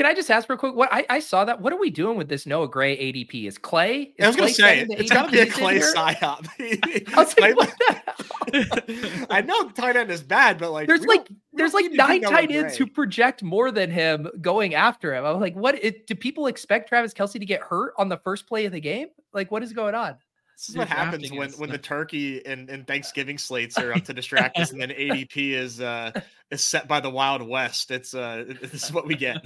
Can I just ask real quick? What I, I saw that. What are we doing with this Noah Gray ADP? Is Clay? Is <laughs> <laughs> I was going to say it's got to be a Clay psyop. <laughs> I, I know tight end is bad, but like there's like there's like nine tight ends who project more than him going after him. I was like, what? It, do people expect Travis Kelce to get hurt on the first play of the game? Like, what is going on? This is what happens when when the turkey and, and Thanksgiving slates are up to distract us, and then ADP is uh is set by the Wild West. It's uh this is what we get.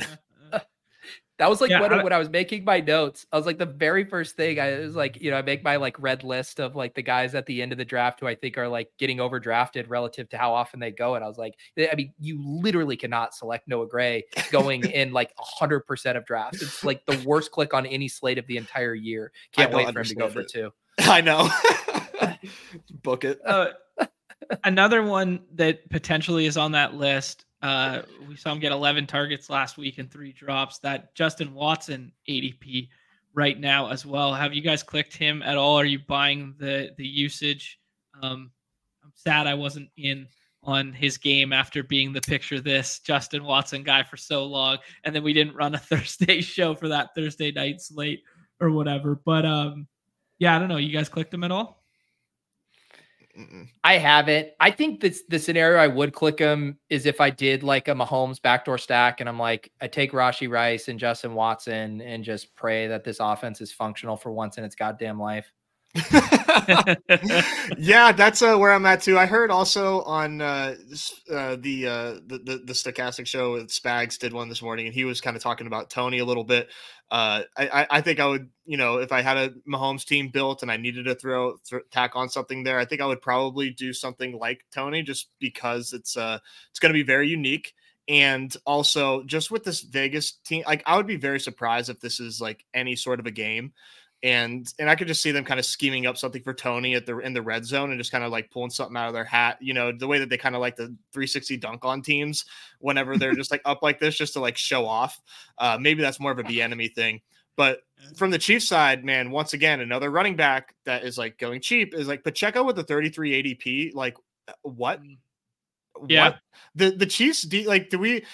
That was like yeah, when, I, when I was making my notes. I was like the very first thing I was like, you know, I make my like red list of like the guys at the end of the draft who I think are like getting overdrafted relative to how often they go. And I was like, I mean, you literally cannot select Noah Gray going <laughs> in like hundred percent of drafts. It's like the worst click on any slate of the entire year. Can't wait for him to go it. for two. <laughs> I know. <laughs> Book it. Uh, another one that potentially is on that list uh, we saw him get 11 targets last week and three drops. That Justin Watson ADP right now as well. Have you guys clicked him at all? Are you buying the the usage? Um, I'm sad I wasn't in on his game after being the picture this Justin Watson guy for so long, and then we didn't run a <laughs> Thursday show for that Thursday night slate or whatever. But um, yeah, I don't know. You guys clicked him at all? I haven't. I think this the scenario I would click him is if I did like a Mahomes backdoor stack and I'm like, I take Rashee Rice and Justin Watson and just pray that this offense is functional for once in its goddamn life. <laughs> <laughs> yeah, that's uh, where I'm at too. I heard also on uh, uh, the, uh, the, the the stochastic show with Spags did one this morning, and he was kind of talking about Toney a little bit. Uh, I, I think I would, you know, if I had a Mahomes team built and I needed to throw th- tack on something there, I think I would probably do something like Toney, just because it's uh it's going to be very unique. And also, just with this Vegas team, like I would be very surprised if this is like any sort of a game and and I could just see them kind of scheming up something for Toney at the in the red zone and just kind of like pulling something out of their hat. You know, the way that they kind of like the 360 dunk on teams whenever they're <laughs> just like up like this, just to like show off. Uh, maybe that's more of a enemy thing. But from the Chiefs side, man, once again, another running back that is like going cheap is like Pacheco with the 33 ADP. Like, uh, what? Yeah. What? The the Chiefs, like, do we?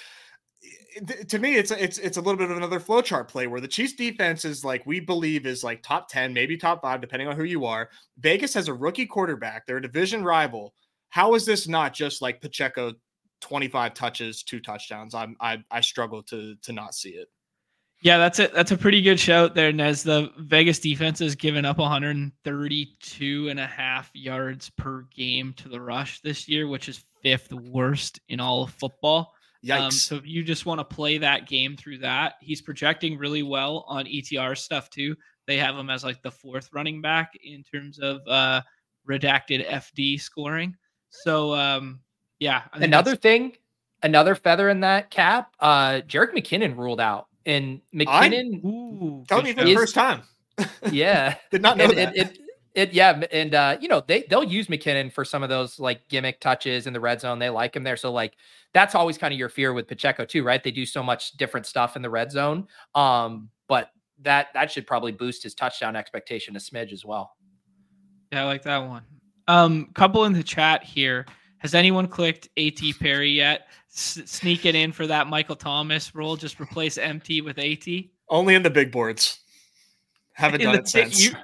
To me, it's it's it's a little bit of another flowchart play where the Chiefs defense is like we believe is like top ten, maybe top five, depending on who you are. Vegas has a rookie quarterback; they're a division rival. How is this not just like Pacheco, twenty five touches, two touchdowns? I'm I I struggle to to not see it. Yeah, that's it. That's a pretty good shout there, Nez. The Vegas defense has given up 132 and a half yards per game to the rush this year, which is fifth worst in all of football. Yikes. Um, so if you just want to play that game through that, he's projecting really well on ETR stuff too. They have him as like the fourth running back in terms of uh, redacted FD scoring. So um, yeah. Another thing, another feather in that cap. Uh, Jerick McKinnon ruled out, and McKinnon. I, ooh, tell me for the first time. yeah, <laughs> did not know and, that. It, it, it yeah, and uh, you know they they'll use McKinnon for some of those like gimmick touches in the red zone. They like him there, so like that's always kind of your fear with Pacheco too, right? They do so much different stuff in the red zone. Um, but that that should probably boost his touchdown expectation a smidge as well. Yeah, I like that one. Um, couple in the chat here. Has anyone clicked AT Perry yet? S- sneak it in for that Michael Thomas role. Just replace MT with AT. Only in the big boards. Haven't done it since. You,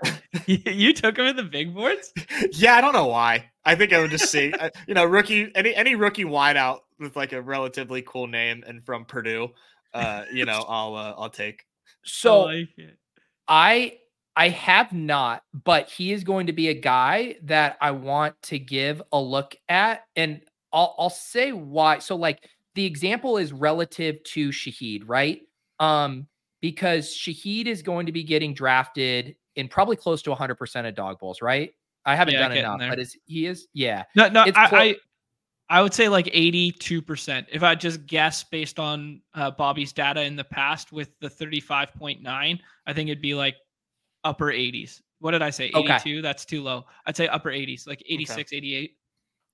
<laughs> you took him in the big boards? <laughs> yeah, I don't know why. I think I would just see, you know, rookie any any rookie wideout with like a relatively cool name and from Purdue, uh, you know, <laughs> I'll uh, I'll take. So I, like I I have not, but he is going to be a guy that I want to give a look at, and I'll I'll say why. So like the example is relative to Shaheed, right? Um, because Shaheed is going to be getting drafted in probably close to 100% of Dawg Bowls, right? I haven't yeah, done enough, but is he is yeah. No, no, I, I, I would say like 82%. If I just guess based on uh, Bobby's data in the past with the 35.9, I think it'd be like upper 80s. What did I say? 82? Okay. That's too low. I'd say upper 80s, like 86, okay. 88.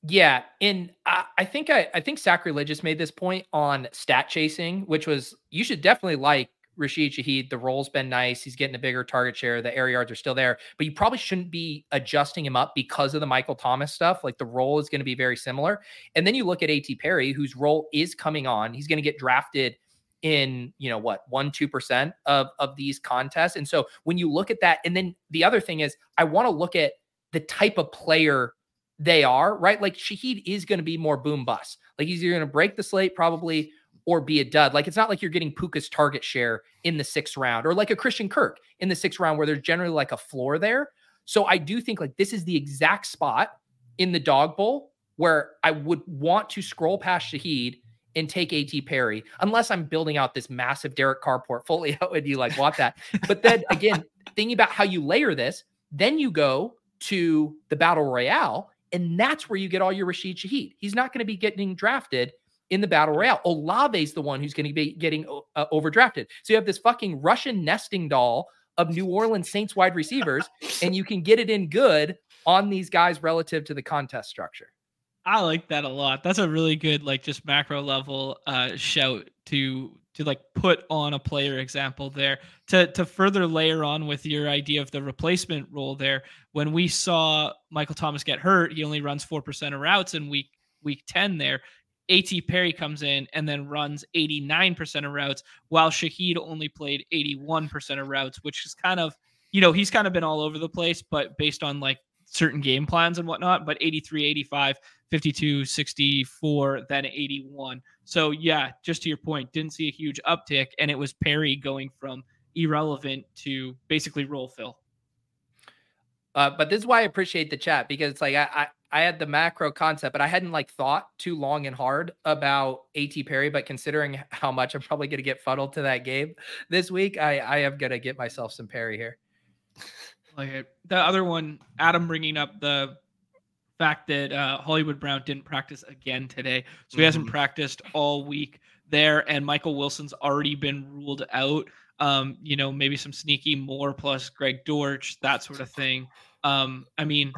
Yeah, and I, I think I, I think sacrilegious made this point on stat chasing, which was you should definitely like Rashid Shaheed. The role's been nice. He's getting a bigger target share. The air yards are still there, but you probably shouldn't be adjusting him up because of the Michael Thomas stuff. Like the role is going to be very similar. And then you look at AT Perry, whose role is coming on. He's going to get drafted in you know what one two percent of of these contests and so when you look at that and then the other thing is i want to look at the type of player they are right like shaheed is going to be more boom bust like he's going to break the slate probably or be a dud. Like it's not like you're getting Puka's target share in the sixth round or like a Christian Kirk in the sixth round where there's generally like a floor there. So I do think like this is the exact spot in the Dawg Bowl where I would want to scroll past Shaheed and take AT Perry, unless I'm building out this massive Derek Carr portfolio <laughs> and you like want that. but then again, <laughs> thinking about how you layer this, then you go to the battle royale, and that's where you get all your Rashid Shaheed. He's not going to be getting drafted in the battle royale. Olave is the one who's going to be getting uh, overdrafted. So you have this fucking Russian nesting doll of New Orleans Saints wide receivers, <laughs> and you can get it in good on these guys relative to the contest structure. I like that a lot. That's a really good, like, just macro level uh, shout to to like put on a player example there to to further layer on with your idea of the replacement role there. When we saw Michael Thomas get hurt, he only runs four percent of routes in week week ten. There, AT Perry comes in and then runs eighty nine percent of routes, while Shaheed only played eighty one percent of routes, which is kind of you know he's kind of been all over the place, but based on like certain game plans and whatnot. But 83, 85, 52, 64, then 81. So yeah, just to your point, didn't see a huge uptick, and it was Perry going from irrelevant to basically role fill. Uh, but this is why I appreciate the chat because it's like I, I had the macro concept, but I hadn't like thought too long and hard about AT Perry. But considering <laughs> how much I'm probably going to get funneled to that game this week, I I am going to get myself some Perry here. Like the other one, Adam bringing up the fact that uh, Hollywood Brown didn't practice again today, so he mm-hmm. hasn't practiced all week there, and Michael Wilson's already been ruled out. Um, you know, maybe some sneaky more plus Greg Dortch, that sort of thing. Um, I mean,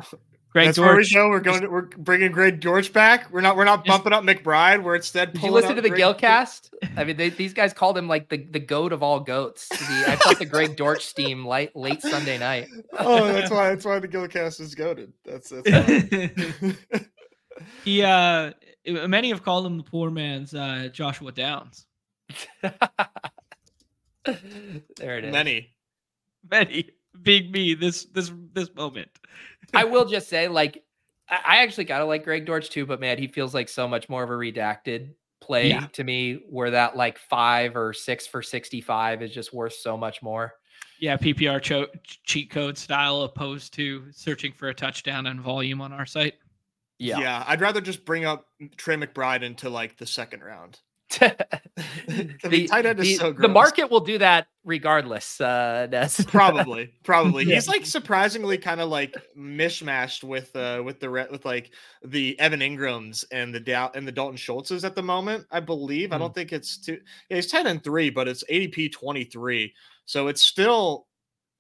Greg That's Dortch, where we go. We're going. To, we're bringing Greg George back. We're not. We're not bumping up McBride. We're instead. Did you listen to the Greg Gilcast? I mean, they, these guys called him like the, the goat of all goats. The, I felt the Greg Dortch steam late late Sunday night. oh, that's why. That's why the Gilcast is goaded. That's that's. <laughs> he uh, many have called him the poor man's uh, Joshua Downs. <laughs> there it is. Many, many big me this this this moment. I <laughs> will just say, like, I actually gotta like Greg Dortch too, but man, he feels like so much more of a redacted play yeah. to me, where that like five or six for sixty-five is just worth so much more. Yeah, PPR cho- cheat code style opposed to searching for a touchdown and volume on our site. Yeah. Yeah. I'd rather just bring up Trey McBride into like the second round. <laughs> <laughs> the, tight end is the, so gross. The market will do that regardless. Uh, <laughs> probably, probably. yeah. He's like surprisingly kind of like mishmashed with uh with the with like the Evan Engrams and the Dow and the Dalton Schultzes at the moment. I believe. Mm. I hmm. don't think it's too. Yeah, he's ten and three, but it's ADP twenty three. So it's still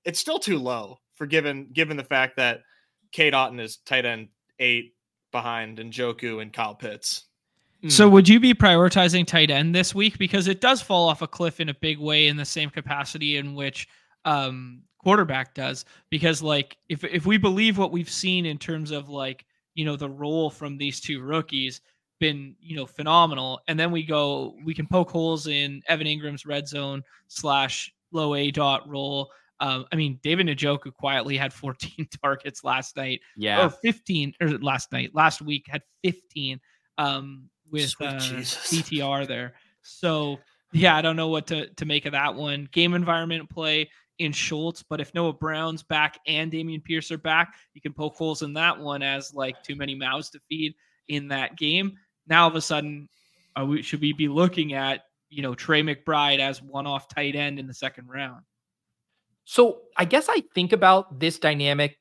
it's still too low for given given the fact that Cade Otton is tight end eight behind and Njoku and Kyle Pitts. So would you be prioritizing tight end this week because it does fall off a cliff in a big way in the same capacity in which um, quarterback does because like if if we believe what we've seen in terms of like you know the role from these two rookies been you know phenomenal and then we go we can poke holes in Evan Engram's red zone slash low A dot role um, I mean, David Njoku quietly had 14 <laughs> targets last night. Yeah. Or 15 or last night, last week had 15. Um, with uh, <laughs> DTR there. So yeah, I don't know what to to make of that one. Game environment play in Schultz, but if Noah Brown's back and Dameon Pierce are back, you can poke holes in that one as like too many mouths to feed in that game. Now all of a sudden, we, should we be looking at you know Trey McBride as one-off tight end in the second round? So I guess I think about this dynamic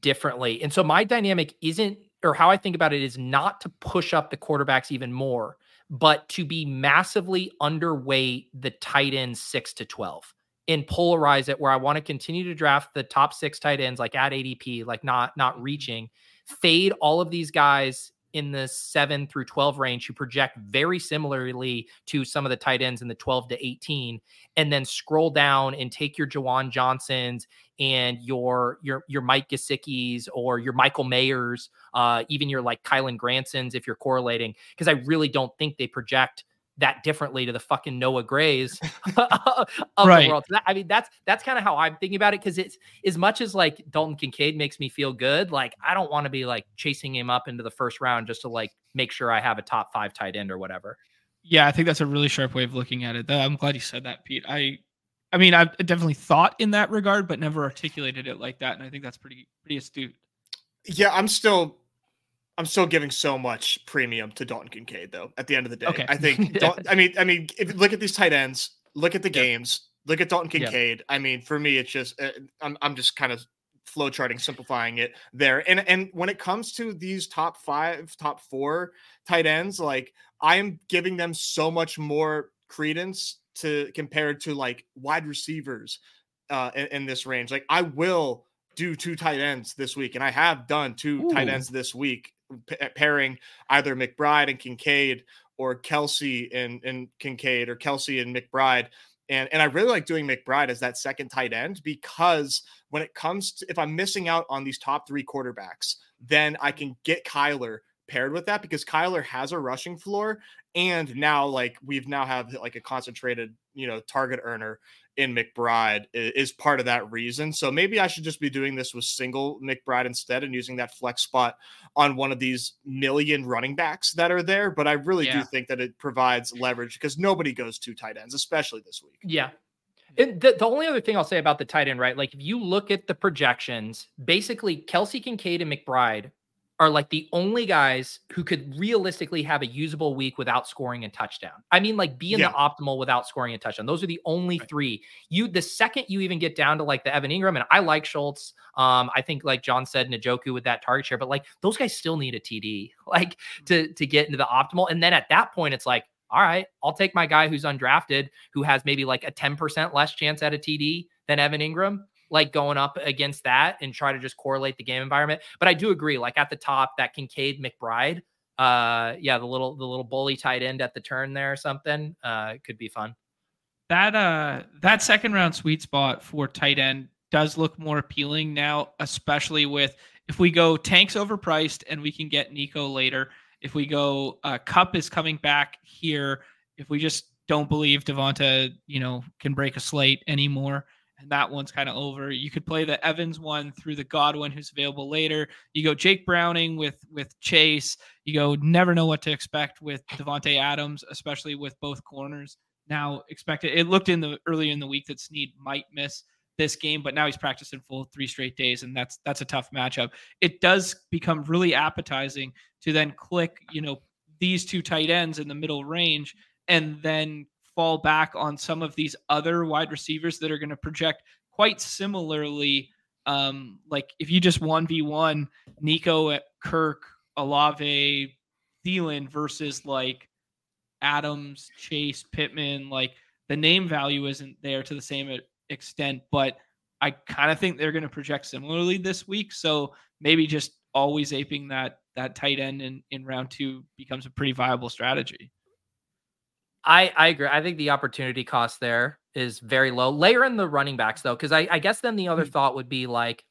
differently, and so my dynamic isn't or how I think about it is not to push up the quarterbacks even more, but to be massively underweight the tight ends six to 12 and polarize it where I want to continue to draft the top six tight ends like at ADP, like not not mm-hmm. reaching, fade all of these guys in the 7 through 12 range who project very similarly to some of the tight ends in the 12 to 18 and then scroll down and take your Juwan Johnsons and your your your Mike Gesicki's or your Michael Mayers, uh, even your like Kylen Gransons if you're correlating, because I really don't think they project that differently to the fucking Noah Grays <laughs> <laughs> of right. the world. I mean, that's that's kind of how I'm thinking about it because it's as much as like Dalton Kincaid makes me feel good. Like I don't want to be like chasing him up into the first round just to like make sure I have a top five tight end or whatever. Yeah, I think that's a really sharp way of looking at it. I'm glad you said that, Pete. I I mean, I've definitely thought in that regard, but never articulated it like that. And I think that's pretty pretty astute. Yeah, I'm still I'm still giving so much premium to Dalton Kincaid though. At the end of the day, okay. I think. <laughs> I mean, I mean, if look at these tight ends, look at the yep. games, look at Dalton Kincaid. Yep. I mean, for me, it's just uh, I'm I'm just kind of flow charting, simplifying it there. And and when it comes to these top five, top four tight ends, like I am giving them so much more credence to compared to like wide receivers uh in, in this range. Like I will do two tight ends this week, and I have done two Ooh. tight ends this week, p- uh, pairing either McBride and Kincaid or Kelce and, and Kincaid or Kelce and McBride. And, and I really like doing McBride as that second tight end because when it comes to if I'm missing out on these top three quarterbacks, then I can get Kyler paired with that because Kyler has a rushing floor. And now, like, we've now have like a concentrated, you know, target earner in McBride is part of that reason. So maybe I should just be doing this with single McBride instead and using that flex spot on one of these million running backs that are there. But I really yeah. do think that it provides leverage because nobody goes two tight ends, especially this week. Yeah. And the, the only other thing I'll say about the tight end, right? Like if you look at the projections, basically Kelce Kincaid and McBride are like the only guys who could realistically have a usable week without scoring a touchdown. I mean, like be in yeah. the optimal without scoring a touchdown. Those are the only right. three. You the second you even get down to like the Evan Engram, and I like Schultz. Um, I think like Jon said, Njoku with that target share, but like those guys still need a TD, <laughs> like to to get into the optimal. And then at that point, it's like, all right, I'll take my guy who's undrafted, who has maybe like a 10% less chance at a TD than Evan Engram like going up against that and try to just correlate the game environment. But I do agree, like at the top, that Kincaid McBride, uh, yeah, the little the little bully tight end at the turn there or something, uh, could be fun. That uh that second round sweet spot for tight end does look more appealing now, especially with if we go tanks overpriced and we can get Nico later. If we go uh, Kupp is coming back here. If we just don't believe Devonta, you know, can break a slate anymore and that one's kind of over. You could play the Evans one through the Godwin, who's available later. You go Jake Browning with with Chase. You go never know what to expect with Davante Adams, especially with both corners. Now expected. It looked in the earlier in the week that Sneed might miss this game, but now he's practicing full three straight days, and that's that's a tough matchup. It does become really appetizing to then click, you know, these two tight ends in the middle range, and then fall back on some of these other wide receivers that are going to project quite similarly. Um, like if you just 1v1 Nico at Kirk, Olave, Thielen versus like Adams, Chase, Pittman, like the name value isn't there to the same extent, but I kind of think they're going to project similarly this week. So maybe just always aping that that tight end in, in round two becomes a pretty viable strategy. I I agree. I think the opportunity cost there is very low. Layer in the running backs though, because I, I guess then the other mm-hmm. thought would be like,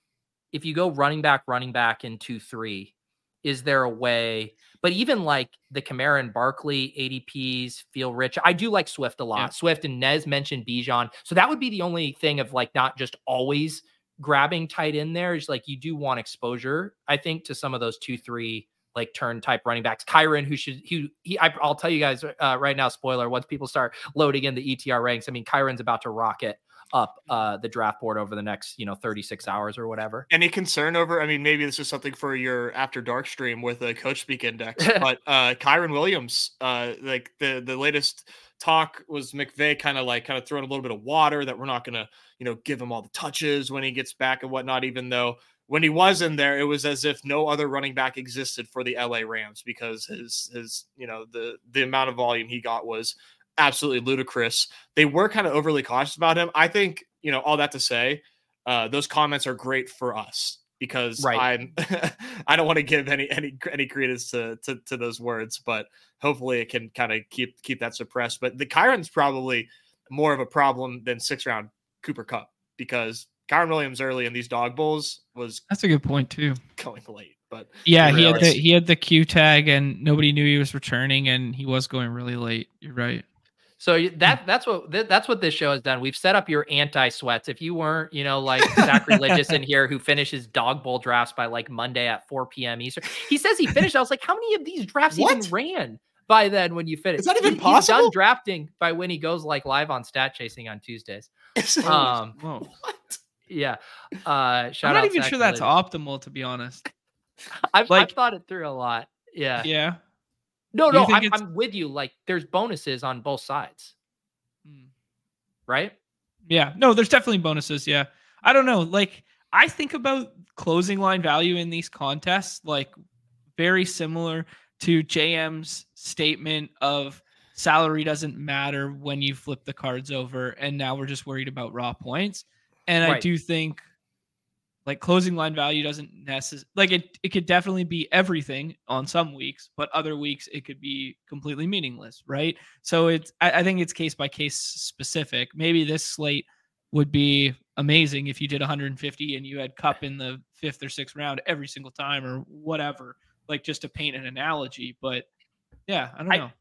if you go running back, running back in two three, is there a way? But even like the Kamara and Barkley ADPs feel rich. I do like Swift a lot. Yeah. Swift and Nez mentioned Bijan, so that would be the only thing of like not just always grabbing tight in there. Is like you do want exposure. I think to some of those two three like turn type running backs. Kyren, who should he, he I, will tell you guys uh, right now, spoiler, once people start loading in the ETR ranks, I mean Kyren's about to rocket up uh, the draft board over the next you know 36 hours or whatever. Any concern over? I mean, maybe this is something for your after dark stream with a coach speak index, <laughs> but uh, Kyren Williams, uh, like the the latest talk was McVay kind of like kind of throwing a little bit of water that we're not gonna you know give him all the touches when he gets back and whatnot, even though when he was in there, it was as if no other running back existed for the LA Rams because his his you know the the amount of volume he got was absolutely ludicrous. They were kind of overly cautious about him. I think you know all that to say, uh, those comments are great for us because right. I'm <laughs> I don't want to give any any any credence to, to to those words, but hopefully it can kind of keep keep that suppressed. But the Kyren's probably more of a problem than six round Cooper Kupp because Kyren Williams early in these Dawg Bowls was that's a good point too. <laughs> Going late, but yeah, he had the he had the Q tag and nobody knew he was returning, and he was going really late. You're right. So that that's what that's what this show has done. We've set up your anti sweats. If you weren't, you know, like sacrilegious in <laughs> here, who finishes Dawg Bowl drafts by like Monday at 4 p.m. Eastern, he says he finished. I was like, how many of these drafts what? even ran by then when you finish? Is that even he, possible? He's done drafting by when he goes like live on stat chasing on Tuesdays. <laughs> Um, what? Yeah. Uh, shout I'm not even sure that's optimal, to be honest. <laughs> I've, like, I've thought it through a lot. Yeah. Yeah. No, no, I'm, I'm, with you. Like, there's bonuses on both sides. Hmm. Right? Yeah. No, there's definitely bonuses. Yeah. I don't know. Like, I think about closing line value in these contests, like, very similar to JM's statement of salary doesn't matter when you flip the cards over. And now we're just worried about raw points. And right. I do think Like closing line value doesn't necessarily like it. It could definitely be everything on some weeks, but other weeks it could be completely meaningless, right? So it's I, I think it's case by case specific. Maybe this slate would be amazing if you did 150 and you had Kupp in the fifth or sixth round every single time or whatever. Like just to paint an analogy, but yeah, I don't know.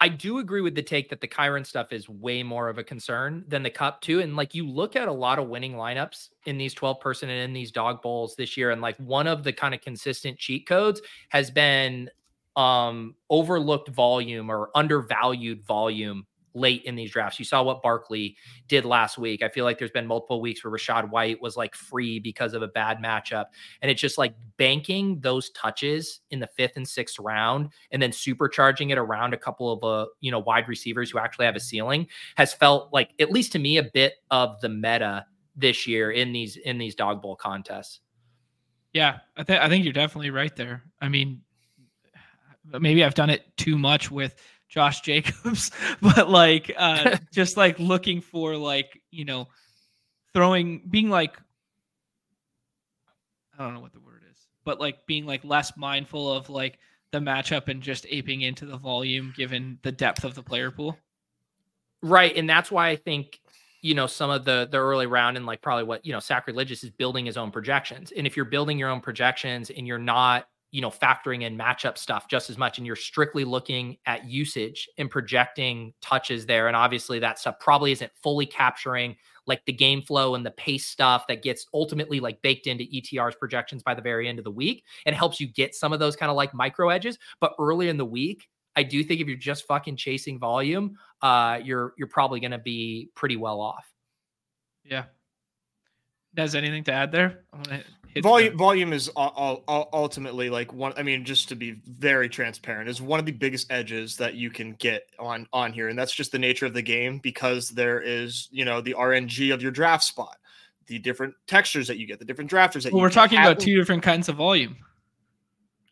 I do agree with the take that the Kyren stuff is way more of a concern than the Kupp too. And like you look at a lot of winning lineups in these 12 person and in these Dawg Bowls this year, and like one of the kind of consistent cheat codes has been um overlooked volume or undervalued volume late in these drafts. You saw what Barkley did last week. I feel like there's been multiple weeks where Rachaad White was like free because of a bad matchup. And it's just like banking those touches in the fifth and sixth round and then supercharging it around a couple of uh, you know, wide receivers who actually have a ceiling has felt like at least to me a bit of the meta this year in these in these Dawg Bowl contests. Yeah, I think I think you're definitely right there. I mean, <sighs> maybe I've done it too much with Josh Jacobs, <laughs> but like uh <laughs> just like looking for like, you know, throwing being like I don't know what the word is, but like being like less mindful of like the matchup and just aping into the volume given the depth of the player pool. Right, and that's why I think you know some of the the early round and like probably what you know sacrilegious is building his own projections and if you're building your own projections and you're not you know factoring in matchup stuff just as much and you're strictly looking at usage and projecting touches there and obviously that stuff probably isn't fully capturing like the game flow and the pace stuff that gets ultimately like baked into ETR's projections by the very end of the week and helps you get some of those kind of like micro edges but early in the week I do think if you're just fucking chasing volume uh you're you're probably going to be pretty well off. Yeah. Has anything to add there volume volume is ultimately like one i mean just to be very transparent is one of the biggest edges that you can get on on here and that's just the nature of the game because there is you know the rng of your draft spot the different textures that you get the different drafters that well, we're talking about two different kinds of volume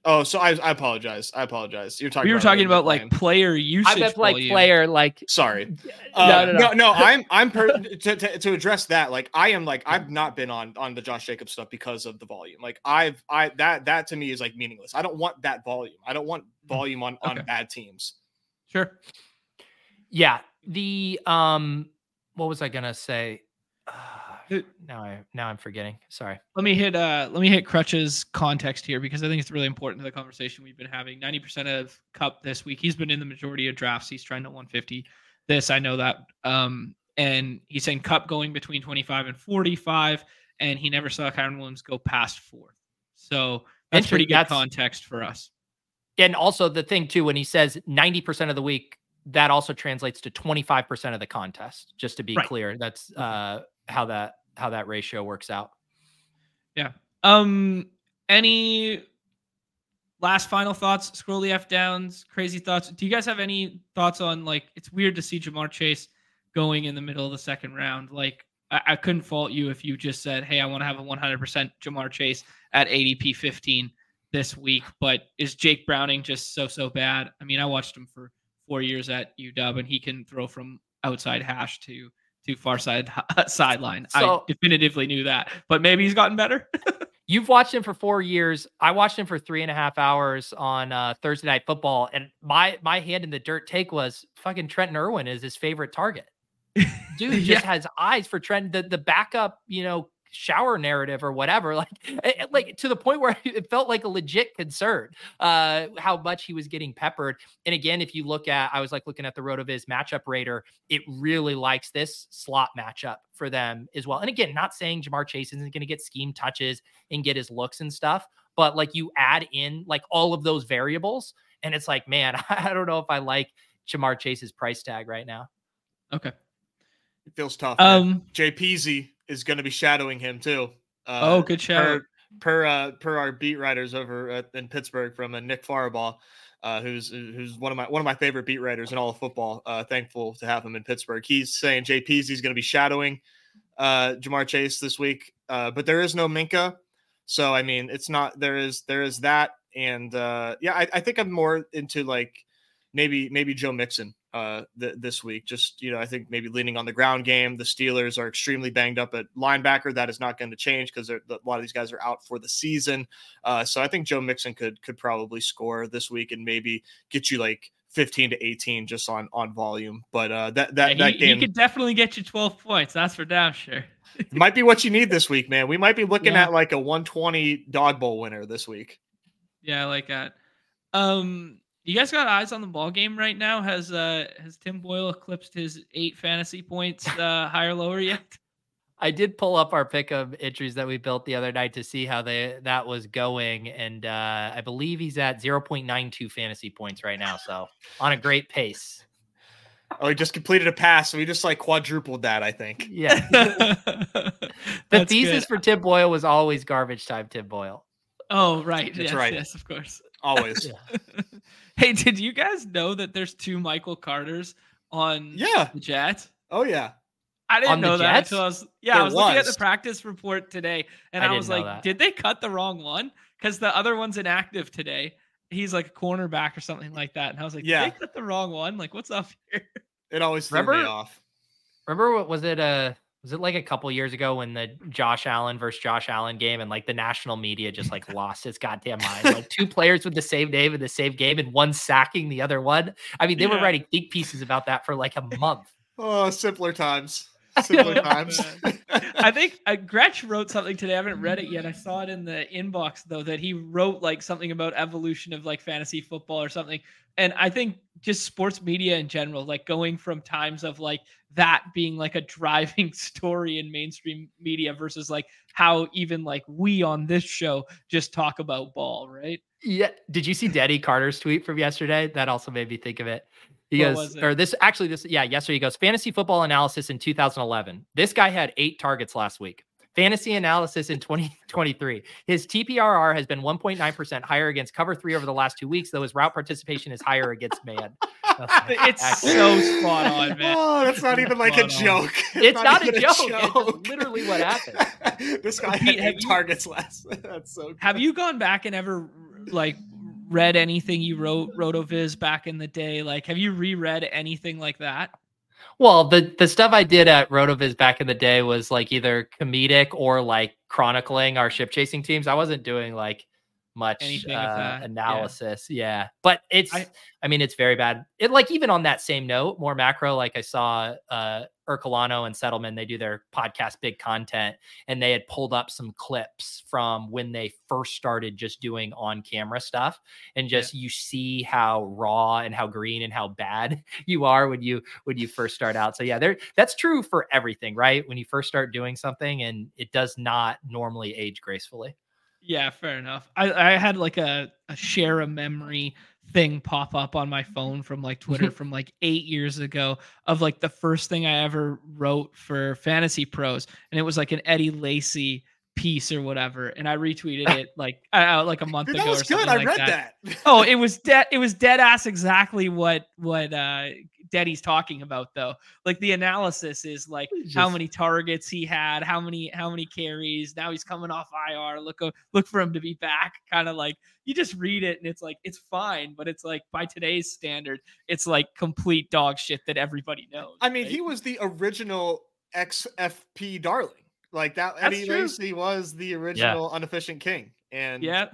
Oh, so I, I apologize. I apologize. You're talking. We were talking about like player usage. I meant like player like. Sorry. Uh, no, no, no, no, I'm I'm per- to, to, to address that. Like I am like I've not been on on the Josh Jacobs stuff because of the volume. Like I've I that that to me is like meaningless. I don't want that volume. I don't want hmm. volume on okay. on bad teams. Sure. Yeah. The um, what was I gonna say? <sighs> Uh, now I now I'm forgetting. Sorry. Let me hit uh let me hit Crutch's context here because I think it's really important to the conversation we've been having. 90% of Kupp this week. He's been in the majority of drafts. He's trying to 150. This I know that. Um and he's saying Kupp going between 25 and 45, and he never saw Kyren Williams go past fourth. So that's pretty good that's, context for us. And also the thing too, when he says 90% of the week, that also translates to 25% of the contest. Just to be right. clear, that's uh how that how that ratio works out. Yeah. Um any last final thoughts, scroll the F downs, crazy thoughts. Do you guys have any thoughts on like it's weird to see Ja'Marr Chase going in the middle of the second round? Like I, I couldn't fault you if you just said, Hey, I want to have a 100% Ja'Marr Chase at ADP 15 this week, but is Jake Browning just so so bad? I mean, I watched him for four years at UW and he can throw from outside hash to to far side <laughs> sideline. So, I definitively knew that, but maybe he's gotten better. <laughs> You've watched him for four years. I watched him for three and a half hours on uh, Thursday Night Football, and my my hand in the dirt take was fucking Trenton Irwin is his favorite target. Dude <laughs> yeah. just has eyes for Trent. The the backup, you know, shower narrative or whatever <laughs> like eh, eh, like to the point where <laughs> it felt like a legit concern uh how much he was getting peppered. And again if you look at i was like looking at the RotoViz matchup rater it really likes this slot matchup for them as well. And again not saying Ja'Marr Chase isn't going to get scheme touches and get his looks and stuff but like you add in like all of those variables and it's like man <laughs> i don't know if i like Ja'Marr Chase's price tag right now. Okay. It feels tough. Um, JPZ is going to be shadowing him too. Uh, oh, good shout. Per per, uh, per our beat writers over at, in Pittsburgh from uh, Nick Farabaugh, uh, who's who's one of my one of my favorite beat writers in all of football. Uh, thankful to have him in Pittsburgh. He's saying JP's he's going to be shadowing uh, Ja'Marr Chase this week, uh, but there is no Minkah, so I mean it's not there is there is that, and uh, yeah, I, I think I'm more into like maybe maybe Joe Mixon uh, th- this week. Just you know, I think maybe leaning on the ground game. The Steelers are extremely banged up at linebacker. That is not going to change because a lot of these guys are out for the season. Uh, so I think Joe Mixon could could probably score this week and maybe get you like 15 to 18 just on on volume. But uh, that that yeah, he, that game he could definitely get you 12 points. That's for damn sure. <laughs> might be what you need this week, man. We might be looking yeah. at like a 120 Dawg Bowl winner this week. Yeah, I like that. Um, you guys got eyes on the ball game right now? Has uh has Tim Boyle eclipsed his eight fantasy points uh <laughs> higher lower yet? I did pull up our pick of entries that we built the other night to see how they that was going, and uh, I believe he's at 0.92 fantasy points right now, so on a great pace. Oh, he just completed a pass, so he just like quadrupled that, I think. Yeah. <laughs> <laughs> the thesis good. for Tim Boyle was always garbage time, Tim Boyle. Oh, right. That's yes, right. Yes, of course. Always. <laughs> hey, did you guys know that there's two Michael Carters on yeah. the Jets? Oh yeah. I didn't know that until I was yeah, there I was, was, looking at the practice report today and I, I was like, did they cut the wrong one? Because the other one's inactive today. He's like a cornerback or something like that. And I was like, yeah, they cut the wrong one. Like, what's up <laughs> here? It always threw remember, me off. Remember what was it? Uh was it like a couple years ago when the Josh Allen versus Josh Allen game and like the national media just like <laughs> lost its goddamn mind? Like two players with the same name in the same game and one sacking the other one. I mean, they yeah. were writing think pieces about that for like a month. Oh, simpler times. <laughs> Simpler times. I think uh, Gretch wrote something today. I haven't read it yet. I saw it in the inbox though that he wrote like something about evolution of like fantasy football or something. And I think just sports media in general, like going from times of like that being like a driving <laughs> story in mainstream media versus like how even like we on this show just talk about ball, right? Yeah. Did you see Daddy Carter's tweet from yesterday? That also made me think of it. He what goes, or this actually, this, yeah, yesterday he goes, fantasy football analysis in 2011. This guy had eight targets last week. Fantasy analysis in 2023. His TPRR has been 1.9% higher against cover three over the last two weeks, though his route participation is higher against man. <laughs> it's so spot on, man. Oh, that's not even like a joke. It's, it's not, not a, joke. a, joke. It's literally what happened. <laughs> this guy Pete, had eight you, targets less. <laughs> That's so. Good. Have you gone back and ever like read anything you wrote Rotoviz back in the day? Like, have you reread anything like that? Well, the the stuff I did at Rotoviz back in the day was like either comedic or like chronicling our ship chasing teams. I wasn't doing like much uh, analysis. Yeah. yeah. But it's I, I, mean it's very bad. It like even on that same note, more macro, like I saw uh Ercolano and Settlement, they do their podcast big content, and they had pulled up some clips from when they first started just doing on-camera stuff. And just yeah. you see how raw and how green and how bad <laughs> you are when you when you first start out. So yeah, there that's true for everything, right? When you first start doing something and it does not normally age gracefully. Yeah, fair enough. I, I had like a, a share a memory thing pop up on my phone from like Twitter <laughs> from like eight years ago of like the first thing I ever wrote for Fantasy Pros. And it was like an Eddie Lacy piece or whatever. And I retweeted it <laughs> like uh, like a month Dude, ago. That was good. I like read that. that. oh, it <laughs> was dead. It was dead ass exactly what what uh Daddy's talking about though. Like the analysis is like Just, how many targets he had, how many how many carries. Now he's coming off IR. Look uh, look for him to be back. Kind of like you just read it and it's like it's fine, but it's like by today's standard, it's like complete dog shit that everybody knows. I mean, right? he was the original XFP darling. Like that That's Eddie true. Lacy was the original yeah. inefficient king. And yeah.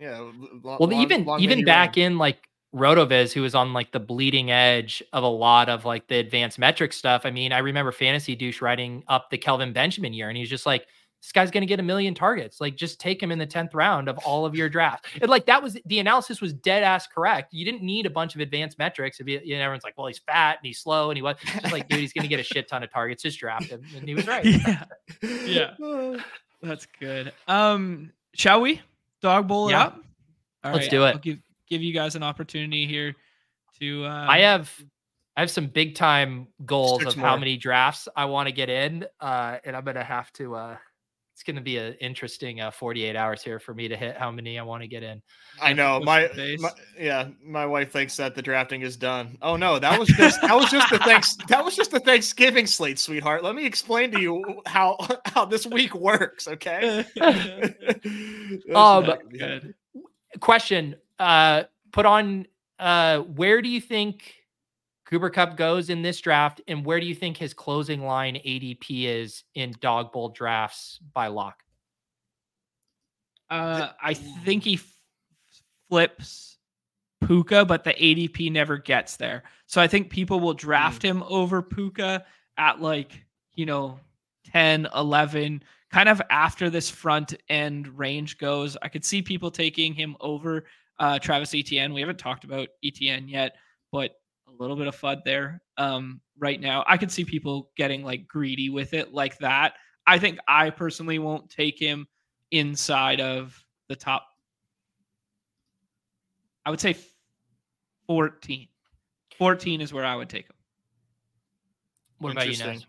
Yeah. Long, well, even long even back ran. in like Rotoviz, who was on like the bleeding edge of a lot of like the advanced metric stuff. I mean, I remember Fantasy Douche writing up the Kelvin Benjamin year, and he's just like, this guy's going to get a million targets. Like, just take him in the 10th round of all of your drafts. And like, that was the analysis was dead ass correct. You didn't need a bunch of advanced metrics. If you, you know, everyone's like, well, he's fat and he's slow and he was <laughs> just like, dude, he's going to get a shit ton of targets. Just draft him. And he was right. Yeah. <laughs> yeah. <laughs> That's good. Um, shall we dog bowl yeah. up? All Let's right, do it. I'll give, give you guys an opportunity here to. Uh, I have. I have some big time goals of more. how many drafts I want to get in, uh, and I'm gonna have to uh, it's going to be an interesting uh, 48 hours here for me to hit how many I want to get in. I know my, my, yeah, my wife thinks that the drafting is done. Oh no, that was just that was just the thanks that was just the Thanksgiving slate, sweetheart. Let me explain to you how how this week works, okay? <laughs> <laughs> um, good. question: uh, Put on uh, where do you think Cooper Kupp goes in this draft, and where do you think his closing line ADP is in dog bowl drafts by lock? Uh, I think he f- flips Puka, but the ADP never gets there. So I think people will draft mm. him over Puka at like, you know, 10, 11, kind of after this front end range goes. I could see people taking him over uh, Travis Etienne. We haven't talked about Etienne yet, but a little bit of FUD there um, right now. I could see people getting like greedy with it like that. I think I personally won't take him inside of the top. I would say 14. 14 is where I would take him. What about you, Nez?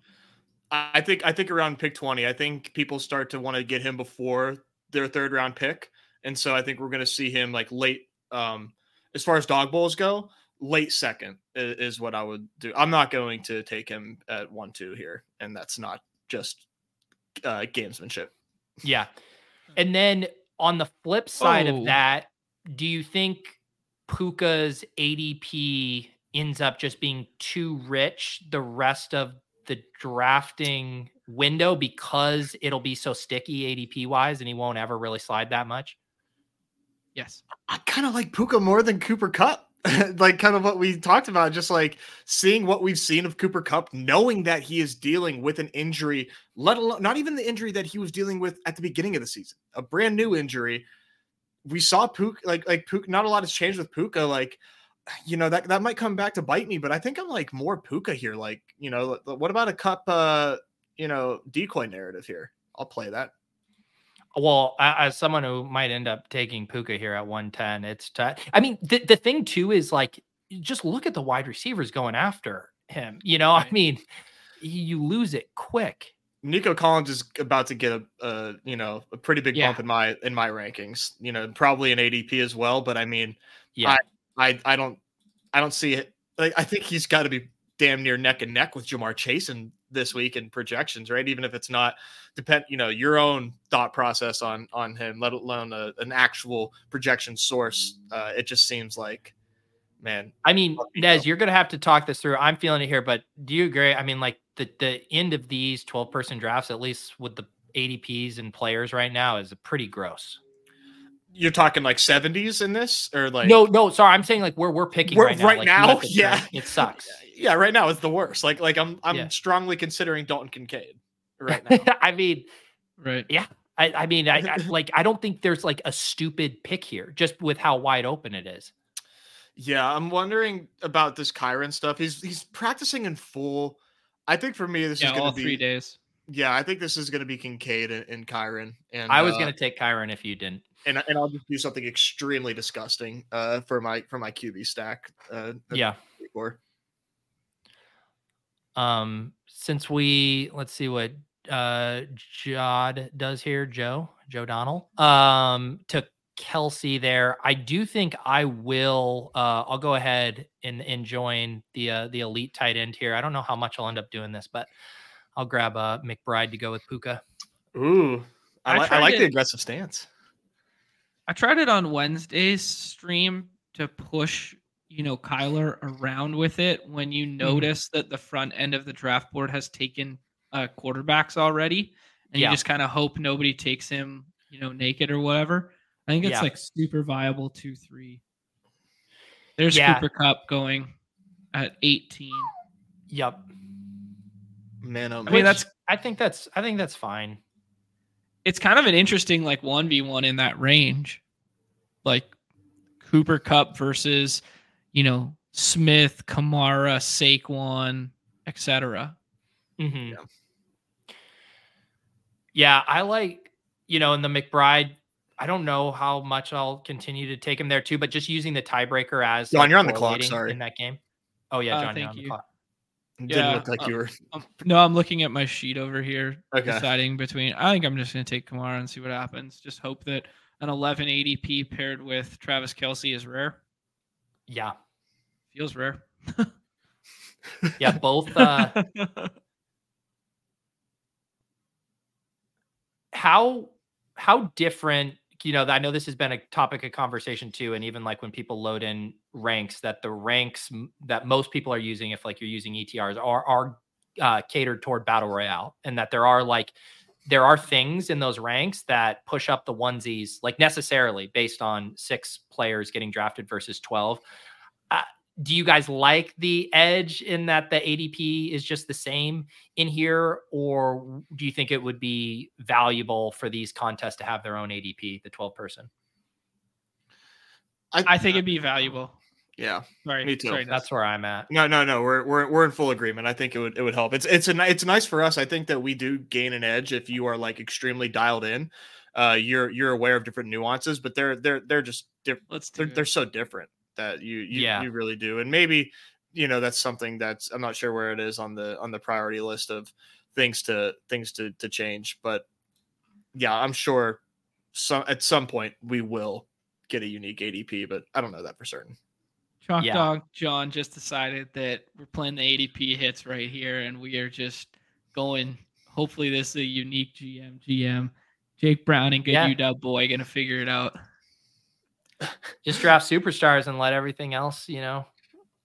I think I think around pick 20. I think people start to want to get him before their third round pick. And so I think we're going to see him like late um as far as dog bowls go, late second is, is what I would do. I'm not going to take him at 1-2 here and that's not just uh gamesmanship. Yeah. And then on the flip side oh. of that, do you think Puka's ADP ends up just being too rich the rest of the drafting window because it'll be so sticky ADP wise and he won't ever really slide that much? Yes. I kind of like Puka more than Cooper Kupp. <laughs> like kind of what we talked about, just like seeing what we've seen of Cooper Kupp, knowing that he is dealing with an injury, let alone not even the injury that he was dealing with at the beginning of the season, a brand new injury. We saw Puka like like Puka, not a lot has changed with Puka. Like you know that that might come back to bite me, but I think I'm like more Puka here. Like you know, what about a Kupp uh, you know, decoy narrative here? I'll play that. Well, as someone who might end up taking Puka here at 110, it's t- I mean, the, the thing too is like just look at the wide receivers going after him. You know, right. I mean, you lose it quick. Nico Collins is about to get a, a you know a pretty big yeah. bump in my in my rankings. You know, probably an ADP as well. But I mean, yeah, I I, I don't I don't see it. Like, I think he's got to be damn near neck and neck with Ja'Marr Chase in this week in projections, right? Even if it's not depend, you know, your own thought process on on him, let alone a, an actual projection source. Uh, it just seems like, man. I mean, Nez, you're gonna have to talk this through. I'm feeling it here, but do you agree? I mean, like the the end of these 12 person drafts, at least with the ADPs and players right now, is pretty gross. You're talking like 70s in this, or like no, no. Sorry, I'm saying like where we're picking we're, right now. Right like now, yeah, it sucks. <laughs> yeah, right now it's the worst. Like, like I'm, I'm yeah. strongly considering Dalton Kincaid right <laughs> now. I mean, right? Yeah, I, I mean, I, I, <laughs> like, I don't think there's like a stupid pick here, just with how wide open it is. Yeah, I'm wondering about this Kyren stuff. He's he's practicing in full. I think for me, this yeah, is going to be three days. Yeah, I think this is going to be Kincaid and, and Kyren. And I was uh, going to take Kyren if you didn't. And, and I'll just do something extremely disgusting uh, for my for my QB stack. Uh, yeah. Before. Um, since we let's see what uh Jod does here, Joe, Joe Donnell. Um, to Kelce there. I do think I will uh I'll go ahead and, and join the uh the elite tight end here. I don't know how much I'll end up doing this, but I'll grab uh McBride to go with Puka. Ooh. I, I, li- I like it, the aggressive stance. I tried it on Wednesday's stream to push you know Kyler around with it when you mm-hmm. notice mm-hmm. that the front end of the draft board has taken uh, quarterbacks already, and yeah. you just kind of hope nobody takes him, you know, naked or whatever. I think it's yeah. like super viable two three. There's yeah. Cooper Kupp going at 18. Yep. Man, oh, I mean that's. I think that's. I think that's fine. It's kind of an interesting like one v one in that range, like Cooper Kupp versus you know, Smith, Kamara, Saquon, etc. Mm-hmm. Yeah. yeah, I like, you know, in the McBride. I don't know how much I'll continue to take him there too, but just using the tiebreaker as Jon, like, you're on the clock. Sorry, in that game. Oh yeah, uh, Jon, uh, thank you. Didn't yeah, look like uh, you were. Um, no, I'm looking at my sheet over here, okay. deciding between. I think I'm just going to take Kamara and see what happens. Just hope that an 11 ADP paired with Travis Kelce is rare. Yeah, Feels rare. <laughs> yeah, both. Uh, <laughs> how how different you know, I know this has been a topic of conversation too, and even like when people load in ranks, that the ranks that most people are using, if like you're using ETRs, are are uh, catered toward battle royale, and that there are like there are things in those ranks that push up the onesies like necessarily based on six players getting drafted versus 12 uh, do you guys like the edge in that the adp is just the same in here or do you think it would be valuable for these contests to have their own adp the 12 person I, I think it'd be valuable yeah, Sorry, me too. Sorry, That's where I'm at. No, no, no. We're we're we're in full agreement. I think it would it would help. It's it's a it's nice for us. I think that we do gain an edge if you are like extremely dialed in. Uh, you're you're aware of different nuances, but they're they're they're just different. They're, it. they're so different that you you, Yeah. you really do. And maybe you know that's something that's I'm not sure where it is on the on the priority list of things to things to to change, but yeah, I'm sure some at some point we will get a unique ADP, but I don't know that for certain. Chalk Yeah. Dog Jon just decided that we're playing the ADP hits right here, and we are just going. Hopefully, this is a unique GM. GM Jake Brown and good Yeah. UW boy gonna figure it out. <laughs> Just draft superstars and let everything else, you know,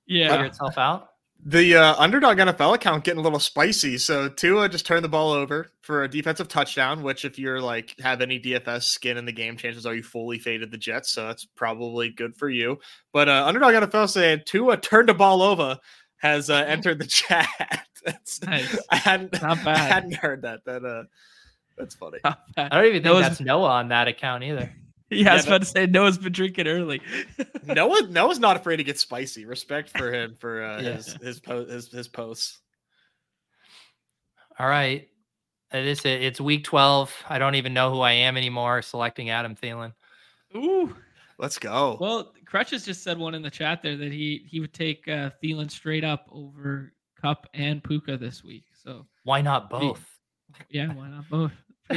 figure Yeah, itself out. The uh, underdog NFL account getting a little spicy. So Tua just turned the ball over for a defensive touchdown, which if you're like have any DFS skin in the game, chances are you fully faded the Jets. So that's probably good for you. But uh, underdog NFL saying Tua turned the ball over has uh, entered the chat. <laughs> That's, Nice. I hadn't Not I hadn't heard that. That uh, that's funny. I don't even think Those- that's Noah on that account either. <laughs> yeah. I was that- about to say Noah's been drinking early. <laughs> Noah Noah's not afraid to get spicy. Respect for him for uh, <laughs> Yeah. his his, po- his his posts. All right. It is it's week 12. I don't even know who I am anymore selecting Adam Thielen. Ooh. Let's go. Well, Crutches just said one in the chat there that he he would take uh, Thielen straight up over Kupp and Puka this week. So Why not both? yeah, why not both?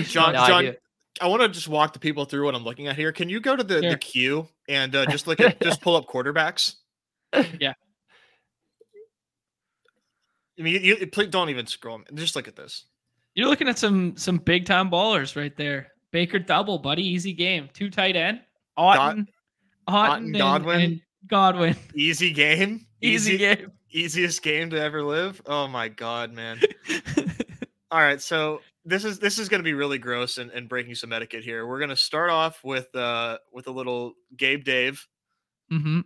Jon, No, Jon, do. I want to just walk the people through what I'm looking at here. Can you go to the, Sure. the queue and uh, just look at <laughs> just pull up quarterbacks? Yeah. I mean, you, you please don't even scroll. Just look at this. You're looking at some some big time ballers right there. Baker double, buddy, easy game. Two tight end, Otton, Otton, and- Godwin. and Godwin. <laughs> Easy game. Easy game. Easiest game to ever live. Oh my god, man. <laughs> All right, so this is this is going to be really gross and, and breaking some etiquette here. We're going to start off with uh with a little Gabe Dave. hmm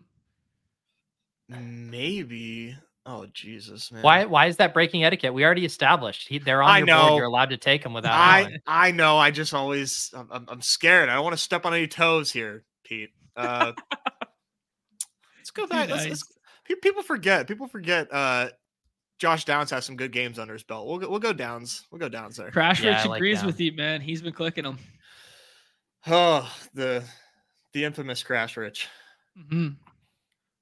Maybe. Oh Jesus, man. Why why is that breaking etiquette? We already established. He, they're on I your know. board. You're allowed to take them without I knowing. I know. I just always I'm, I'm, scared. I don't want to step on any toes here, Pete. Uh, <laughs> let's go back. Let's, let's, people forget. People forget. Uh, Josh Downs has some good games under his belt. We'll go, we'll go Downs. We'll go Downs there. Crash Yeah, Rich like agrees that. with you, man. He's been clicking them. Oh, the the infamous Crash Rich. Mm-hmm.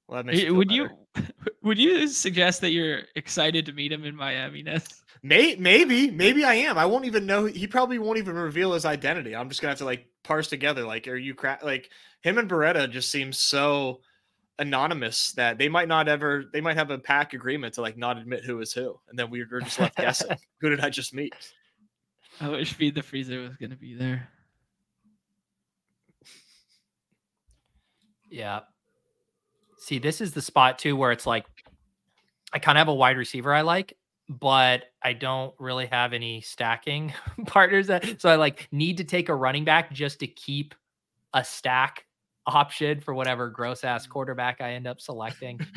Well, that makes me feel Would better. you <laughs> would you suggest that you're excited to meet him in Miami? Nez? May, maybe, maybe I am. I won't even know. He probably won't even reveal his identity. I'm just gonna have to like parse together. Like, are you cra- like him and Beretta just seem so anonymous that they might not ever. They might have a pack agreement to like not admit who is who, and then we we're just left guessing. <laughs> Who did I just meet? I wish Feed the Freezer was gonna be there. Yeah. See, this is the spot too where it's like I kind of have a wide receiver I like, but I don't really have any stacking <laughs> partners. That, so I like need to take a running back just to keep a stack option for whatever gross ass quarterback I end up selecting. <laughs>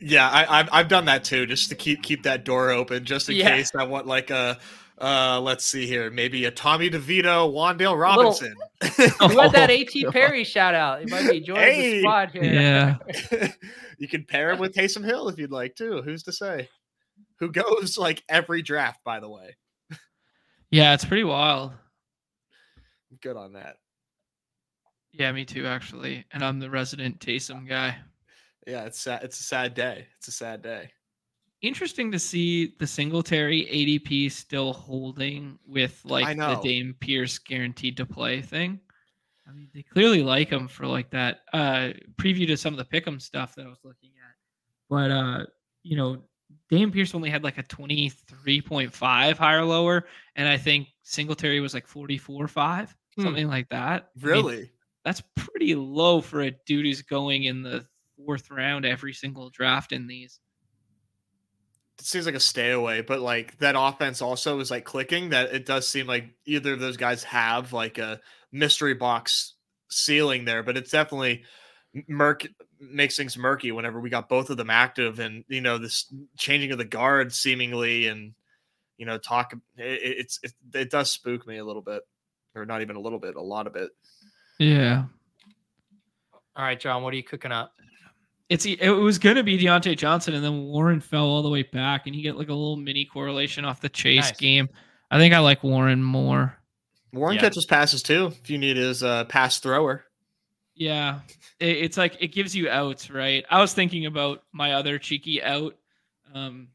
Yeah, I, I've I've done that too, just to keep keep that door open, just in Yeah. case I want like a. Uh, let's see here. Maybe a Tommy DeVito, Wan'Dale little- Robinson. <laughs> Who had that <laughs> AT Perry shout out? It might be joining Hey. the squad here. Yeah. you can pair him with Taysom Hill if you'd like to. Who's to say? Who goes like every draft, by the way. Yeah, it's pretty wild. Good on that. Yeah, me too, actually. And I'm the resident Taysom guy. Yeah, it's sad. It's a sad day. It's a sad day. Interesting to see the Singletary ADP still holding with like the. Dame Pierce guaranteed to play thing. I mean, they clearly like him for like that uh preview to some of the pick'em stuff that I was looking at. But uh, you know, Dame Pierce only had like a 23.5 higher lower, and I think Singletary was like 44 5, hmm. something like that. Really? I mean, that's pretty low for a dude who's going in the fourth round every single draft in these. It seems like a stay away, but like that offense also is like clicking. That it does seem like either of those guys have like a mystery box ceiling there, but it's definitely murk makes things murky whenever we got both of them active and you know this changing of the guard seemingly and you know talk it, it's it, it does spook me a little bit or not even a little bit a lot of it yeah all right jon what are you cooking up it's it was gonna be Diontae Johnson, and then Warren fell all the way back, and you get like a little mini correlation off the chase nice. game. I think I like Warren more. Warren yeah. catches passes too. If you need his uh, pass thrower. Yeah, it, it's like it gives you outs, right? I was thinking about my other cheeky out, um,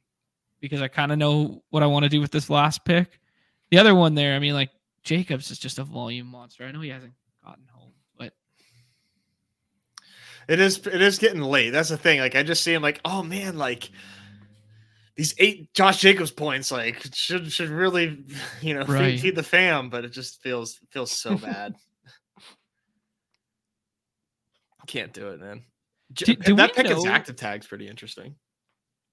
because I kind of know what I want to do with this last pick. The other one there, I mean, like Jacobs is just a volume monster. I know he hasn't gotten home, but it is it is getting late. That's the thing. Like I just see him like, oh man, like these eight Josh Jacobs points, like should should really, <laughs> you know, right. feed, the fam, but it just feels feels so <laughs> bad. Can't do it, man. Do, do that pick know... active tag's pretty interesting.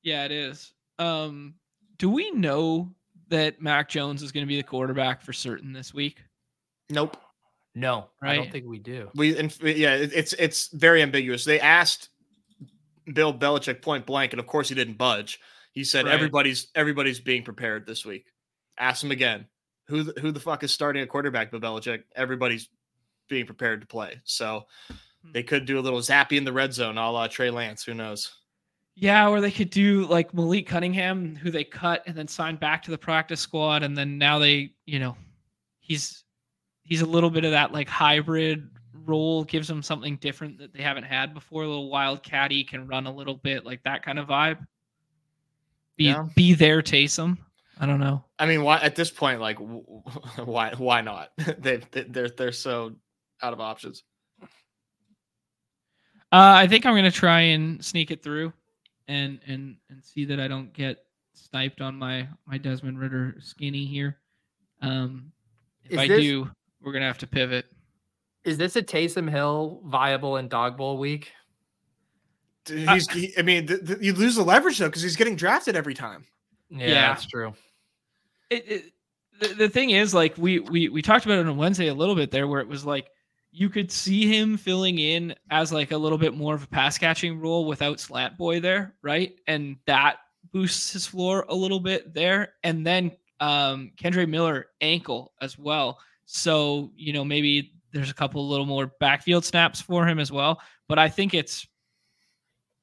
Yeah, it is. Um, do we know that Mac Jones is going to be the quarterback for certain this week? Nope. No, right? I don't think we do. We and yeah, it's it's very ambiguous. They asked Bill Belichick point blank, and of course he didn't budge. He said right. everybody's everybody's being prepared this week. Ask him again. Who the, who the fuck is starting a quarterback? Bill Belichick. Everybody's being prepared to play. So hmm. they could do a little Zappe in the red zone, a la Trey Lance. Who knows? Yeah, or they could do like Malik Cunningham, who they cut and then signed back to the practice squad, and then now they, you know, he's he's a little bit of that like hybrid role, gives him something different that they haven't had before. A little wildcatty, can run a little bit, like that kind of vibe. Be yeah. be there, Taysom. I don't know. I mean, why at this point, like, <laughs> why why not? <laughs> they they're they're so out of options. Uh, I think I'm gonna try and sneak it through, and and and see that I don't get sniped on my my Desmond Ridder skinny here. Um, if Is I this, do, we're gonna have to pivot. Is this a Taysom Hill viable in dog bowl week? He's, he, I mean, th- th- you lose the leverage though because he's getting drafted every time. Yeah, yeah. that's true. It, it, the, the thing is, like we we we talked about it on Wednesday a little bit there, where it was like you could see him filling in as like a little bit more of a pass catching role without Slant Boy there, right? And that boosts his floor a little bit there. And then um Kendre Miller ankle as well. So, you know, maybe there's a couple little more backfield snaps for him as well. But I think it's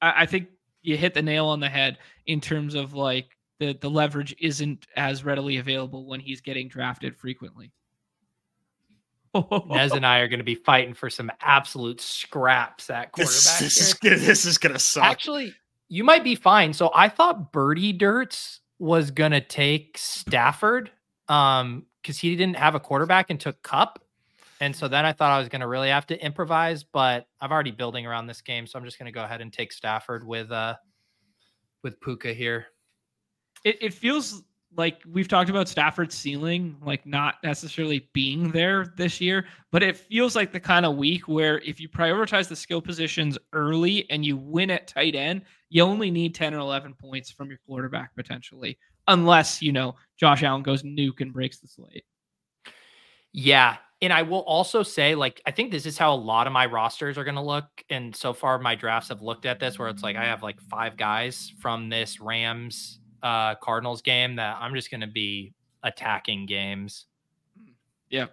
I, I think you hit the nail on the head in terms of like the the leverage isn't as readily available when he's getting drafted frequently. Nez and I are going to be fighting for some absolute scraps at quarterback. This, this is, this is going to suck. Actually, you might be fine. So I thought Birdie Dirts was going to take Stafford um because he didn't have a quarterback and took Kupp. And so then I thought I was going to really have to improvise, but I've already building around this game, so I'm just going to go ahead and take Stafford with uh with Puka here. It, it feels like we've talked about Stafford's ceiling, like not necessarily being there this year, but it feels like the kind of week where if you prioritize the skill positions early and you win at tight end, you only need 10 or 11 points from your quarterback potentially, unless, you know, Josh Allen goes nuke and breaks the slate. Yeah, and I will also say, like, I think this is how a lot of my rosters are going to look. And so far, my drafts have looked at this where it's like I have like five guys from this Rams uh, Cardinals game that I'm just going to be attacking games. Yeah.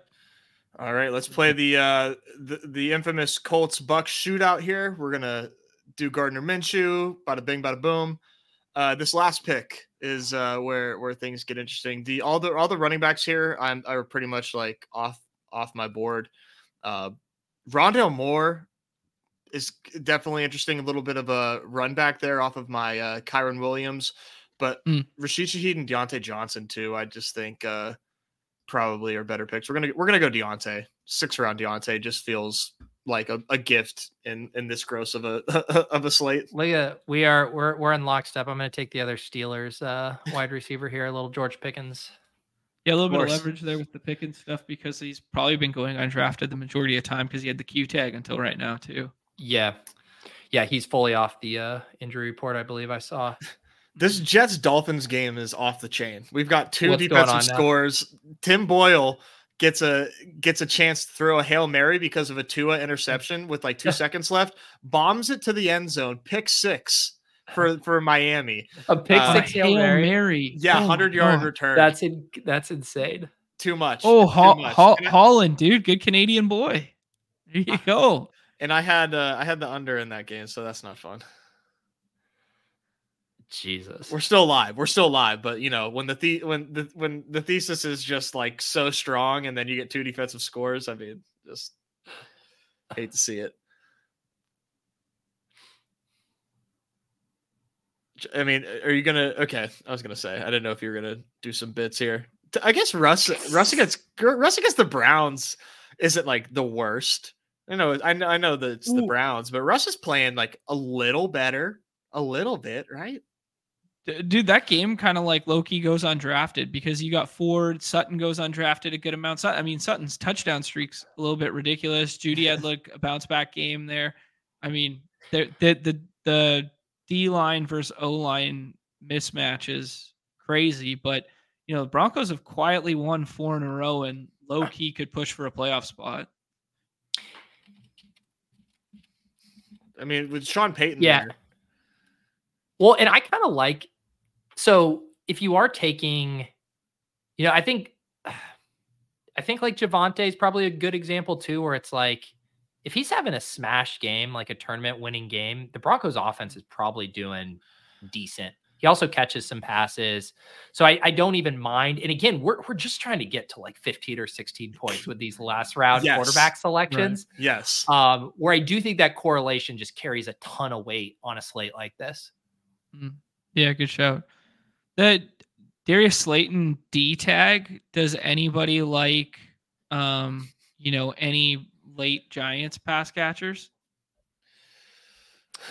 All right, let's play the uh the, the infamous Colts Bucs shootout here. We're gonna do Gardner Minshew, bada bing, bada boom. Uh, this last pick is uh, where where things get interesting. The all the all the running backs here I'm are pretty much like off off my board. Uh, Rondale Moore is definitely interesting. A little bit of a run back there off of my uh, Kyren Williams, but mm. Rashid Shaheed and Diontae Johnson too. I just think uh, probably are better picks. We're gonna we're gonna go Diontae. Six round Diontae just feels like a, a gift in in this gross of a <laughs> of a slate. Leah, we are we're we're in lockstep. I'm going to take the other Steelers uh, wide receiver here, a little George Pickens. Yeah, a little bit of leverage there with the Pickens stuff because he's probably been going undrafted the majority of time because he had the Q tag until right now too. Yeah, yeah, he's fully off the uh, injury report. I believe I saw. <laughs> This Jets Dolphins game is off the chain. We've got two What's defensive scores. Tim Boyle gets a gets a chance to throw a hail mary because of a Tua interception with like two seconds left. Bombs it to the end zone, pick six <sighs> for for Miami. A pick uh, six hail mary. mary. Yeah, oh hundred yard return. That's in, that's insane. Too much. Oh, Ho- much. Ho- Holland, dude, good Canadian boy. There you go. And I had uh, I had the under in that game, so that's not fun. Jesus. We're still live. We're still live, but you know, when the, the when the when the thesis is just like so strong and then you get two defensive scores, I mean, just <sighs> hate to see it. I mean, are you gonna? Okay, I was gonna say I didn't know if you were gonna do some bits here. I guess Russ Russ against Russ against the Browns isn't like the worst. I know I know I know that it's Ooh. the Browns, but Russ is playing like a little better, a little bit, right? Dude, that game kind of like Loki goes undrafted because you got Ford, Sutton goes undrafted a good amount. I mean, Sutton's touchdown streaks a little bit ridiculous. Jeudy had like a bounce back game there. I mean, the the the, the D line versus O line mismatch is crazy, but you know, the Broncos have quietly won four in a row and low key could push for a playoff spot. I mean, with Sean Payton, yeah. There. Well, and I kind of like so if you are taking, you know, I think, <sighs> I think like Javonte is probably a good example too, where it's like if he's having a smash game, like a tournament winning game, the Broncos offense is probably doing decent. He also catches some passes. So I, I don't even mind. And again, we're, we're just trying to get to like 15 or 16 points with these last round yes. quarterback selections. Right. Yes. Um, where I do think that correlation just carries a ton of weight on a slate like this. Mm. Yeah, good shout. The Darius Slayton D tag. Does anybody like, um, you know, any late Giants pass catchers?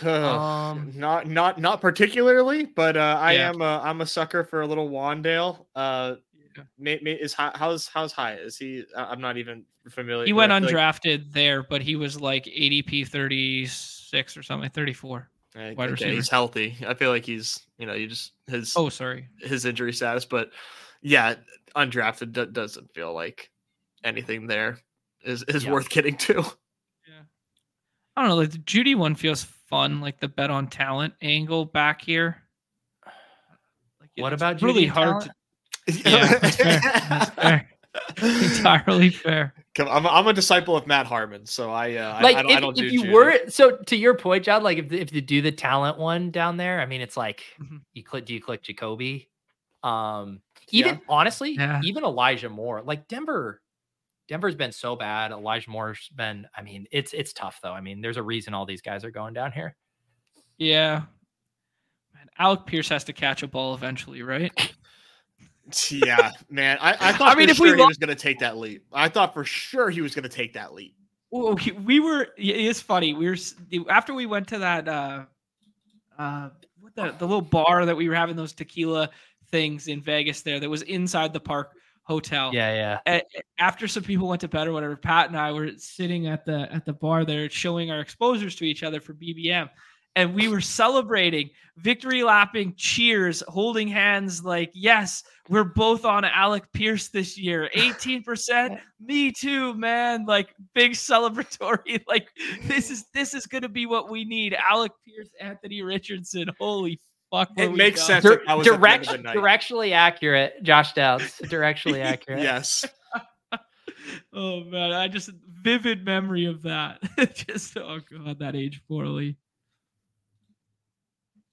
um, not not not particularly, but uh, I yeah. am a I'm a sucker for a little Wan'Dale. Uh, yeah. may, may, is how's how's high? Is he? I'm not even familiar. He went undrafted like, there, but he was like ADP 36 or something, 34. Wide okay, receiver. He's healthy. I feel like he's you know you just his oh sorry his injury status, but yeah, undrafted d- doesn't feel like anything there is is yeah. worth getting to. <laughs> Yeah, I don't know. Like the Jeudy one feels fun, like the bet on talent angle back here. Like, what about really hard? To... <laughs> <laughs> Yeah, that's fair. That's fair. <laughs> Entirely fair. I'm, I'm a disciple of Matt Harmon, so I uh, like I, I if, I don't if you Jeudy. were so to your point, Jon. Like if if you do the talent one down there, I mean, it's like mm-hmm. you click. Do you click Jacoby? Um, even yeah. honestly, yeah. even Elijah Moore, like Denver. Denver's been so bad. Elijah Moore's been. I mean, it's it's tough though. I mean, there's a reason all these guys are going down here. Yeah, man. Alec Pierce has to catch a ball eventually, right? <laughs> yeah, man. I, I <laughs> thought I mean, if sure we lo- he was going to take that leap. I thought for sure he was going to take that leap. Well, we were. It's funny. We were after we went to that uh, uh, what the the little bar that we were having those tequila things in Vegas. There, that was inside the park hotel. Yeah, yeah. after some people went to bed or whatever, Pat and I were sitting at the at the bar there, showing our exposures to each other for BBM, and we were celebrating, victory lapping, cheers, holding hands, like, yes, we're both on Alec Pierce this year. <laughs> 18%. me too, man. Like big celebratory. <laughs> Like this is this is gonna be what we need. Alec Pierce, Anthony Richardson. Holy fuck. It makes sense. Dir- direct, directionally accurate, Josh Downs. <laughs> Directionally accurate. yes. oh man, I just vivid memory of that. just oh god, that age poorly.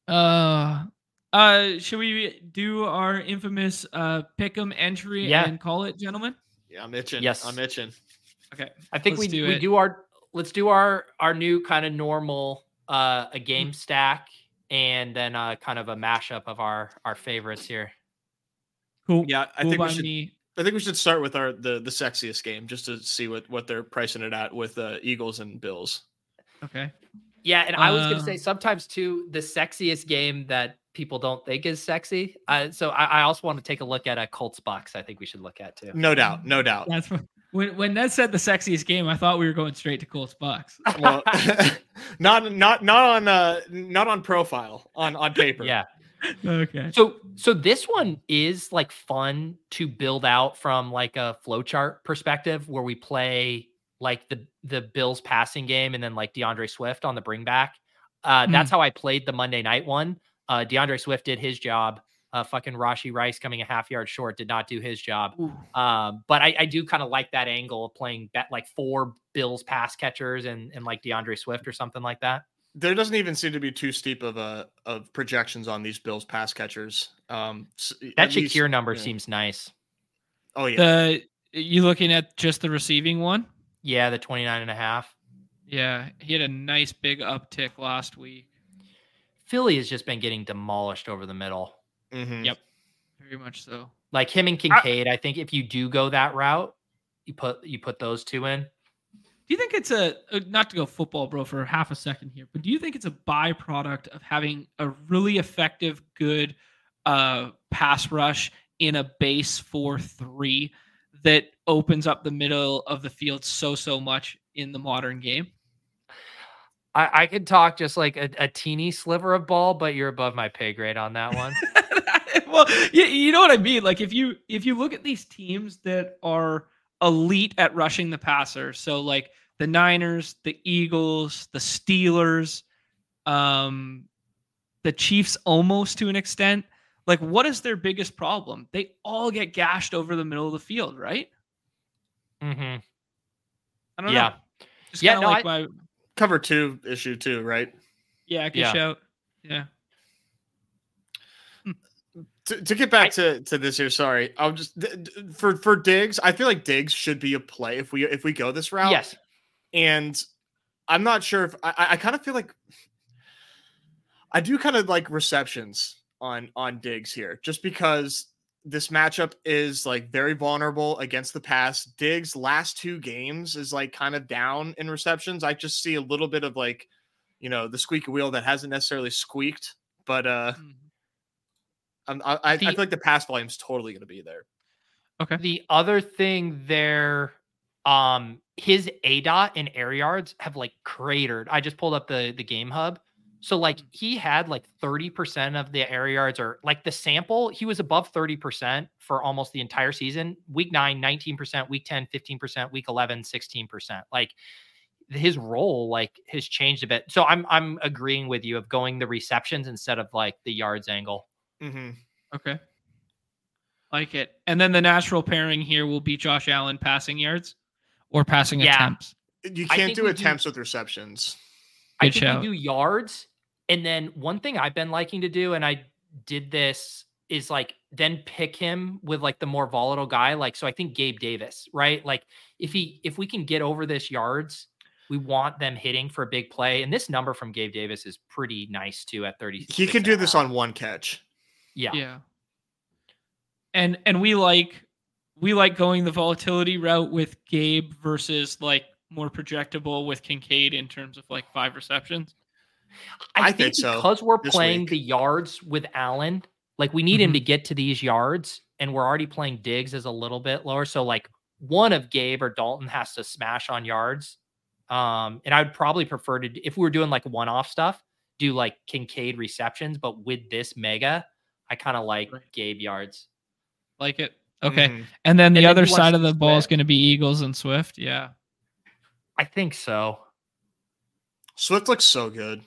Uh, uh, should we do our infamous uh pick'em entry yeah. and call it, gentlemen? Yeah, I'm itching. Yes, I'm itching. Okay, I think we do we do our let's do our our new kind of normal uh a game stack and then uh kind of a mashup of our our favorites here. Cool. Yeah, I cool think we should. Me. I think we should start with our the the sexiest game just to see what what they're pricing it at with uh, Eagles and Bills. Okay. Yeah, and I was gonna say uh. sometimes too the sexiest game that people don't think is sexy. Uh, so I, I, also want to take a look at a Colts Bucs. I think we should look at too. No doubt, no doubt. That's when when Ned said the sexiest game. I thought we were going straight to Colts Bucs. well, <laughs> not not not on uh not on profile on on paper. yeah. Okay. So so this one is like fun to build out from like a flowchart perspective where we play like the the Bills passing game and then like D'Andre Swift on the bring back. Uh, mm. That's how I played the Monday night one. Uh, D'Andre Swift did his job. Uh, fucking Rashee Rice coming a half yard short did not do his job. Um, but I, I do kind of like that angle of playing bet like four Bills pass catchers and, and like D'Andre Swift or something like that. There doesn't even seem to be too steep of a of projections on these Bills pass catchers. Um, that Shakir least, number yeah. seems nice. Oh yeah. The you looking at just the receiving one? Yeah, the 29 and a half. Yeah, he had a nice big uptick last week. Philly has just been getting demolished over the middle. Mm-hmm. Yep, very much so. Like him and Kincaid, I, I, think if you do go that route, you put you put those two in. Do you think it's a uh, not to go football, bro, for half a second here, but do you think it's a byproduct of having a really effective, good uh, pass rush in a base four three that opens up the middle of the field so so much in the modern game? I, I could talk just like a, a, teeny sliver of ball, but you're above my pay grade on that one. <laughs> well, you, you know what I mean. Like if you if you look at these teams that are elite at rushing the passer, so like the Niners, the Eagles, the Steelers, um, the Chiefs, almost to an extent. Like, what is their biggest problem? They all get gashed over the middle of the field, right? Mm-hmm. I don't yeah. know. Just yeah, no, like I, my cover two issue too, right? Yeah, good yeah. shout. Yeah. To, to get back I, to, to this here, sorry, I'll just for for Diggs. I feel like Diggs should be a play if we if we go this route. Yes, and I'm not sure if I, I kind of feel like I do kind of like receptions on on Diggs here, just because this matchup is like very vulnerable against the pass. Diggs last two games is like kind of down in receptions. I just see a little bit of like, you know, the squeaky wheel that hasn't necessarily squeaked, but uh mm-hmm. I, I, the, I feel like the pass volume is totally going to be there. Okay. The other thing there, um, his A dot and air yards have like cratered. I just pulled up the the game hub. So like he had like 30% of the air yards or like the sample, he was above 30% for almost the entire season. Week 9 19%, week 10 15%, week 11 16%. Like his role like has changed a bit. So I'm I'm agreeing with you of going the receptions instead of like the yards angle. Mm-hmm. Okay. Like it. And then the natural pairing here will be Josh Allen passing yards or passing yeah. attempts. You can't do attempts do, with receptions. Good I think shout. we do yards. And then one thing I've been liking to do, and I did this, is like then pick him with like the more volatile guy. Like, so I think Gabe Davis, right? Like if he if we can get over this yards, we want them hitting for a big play. And this number from Gabe Davis is pretty nice too at 30. He can do this on one catch. Yeah. Yeah. And and we like we like going the volatility route with Gabe versus like more projectable with Kincaid in terms of like five receptions? I, I think, think, because we're playing week. the yards with Allen, like we need mm-hmm. him to get to these yards, and we're already playing Diggs as a little bit lower. So like one of Gabe or Dalton has to smash on yards. Um, and I would probably prefer to if we were doing like one-off stuff, do like Kincaid receptions, but with this mega, I kind of like Gabe yards. Like it. Okay. Mm-hmm. And then the and other then side of the ball is going to be Eagles and Swift. Yeah. I think so. Swift looks so good.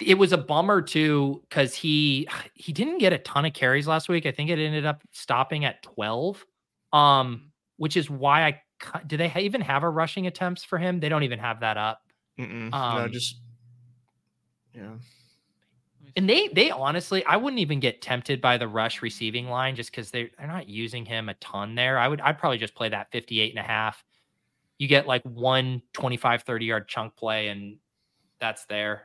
It was a bummer too because he he didn't get a ton of carries last week. I think it ended up stopping at twelve, um, which is why I do they even have a rushing attempts for him? They don't even have that up. Um, no, just yeah. And they they honestly, I wouldn't even get tempted by the rush receiving line just because they they're not using him a ton there. I would I'd probably just play that 58 and a half you get like one 25, 30 yard chunk play, and that's there.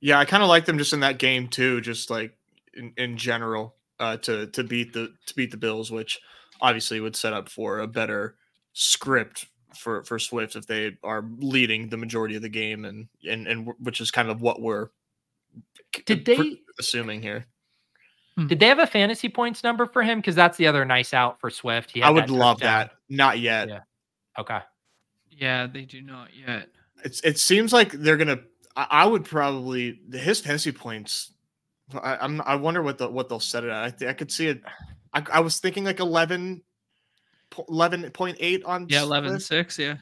Yeah, I kind of like them just in that game too, just like in, in general, uh, to to beat the to beat the Bills, which obviously would set up for a better script for for Swift if they are leading the majority of the game, and and and which is kind of what we're did they assuming here. Hmm. Did they have a fantasy points number for him? Because that's the other nice out for Swift. I would that love that. Not yet. Yeah. Okay. Yeah, they do not yet. It's it seems like they're gonna. I, I would probably his fantasy points. I, am I wonder what the what they'll set it at. I th- I could see it. I, I was thinking like 11, 11.8 on yeah 11 6 yeah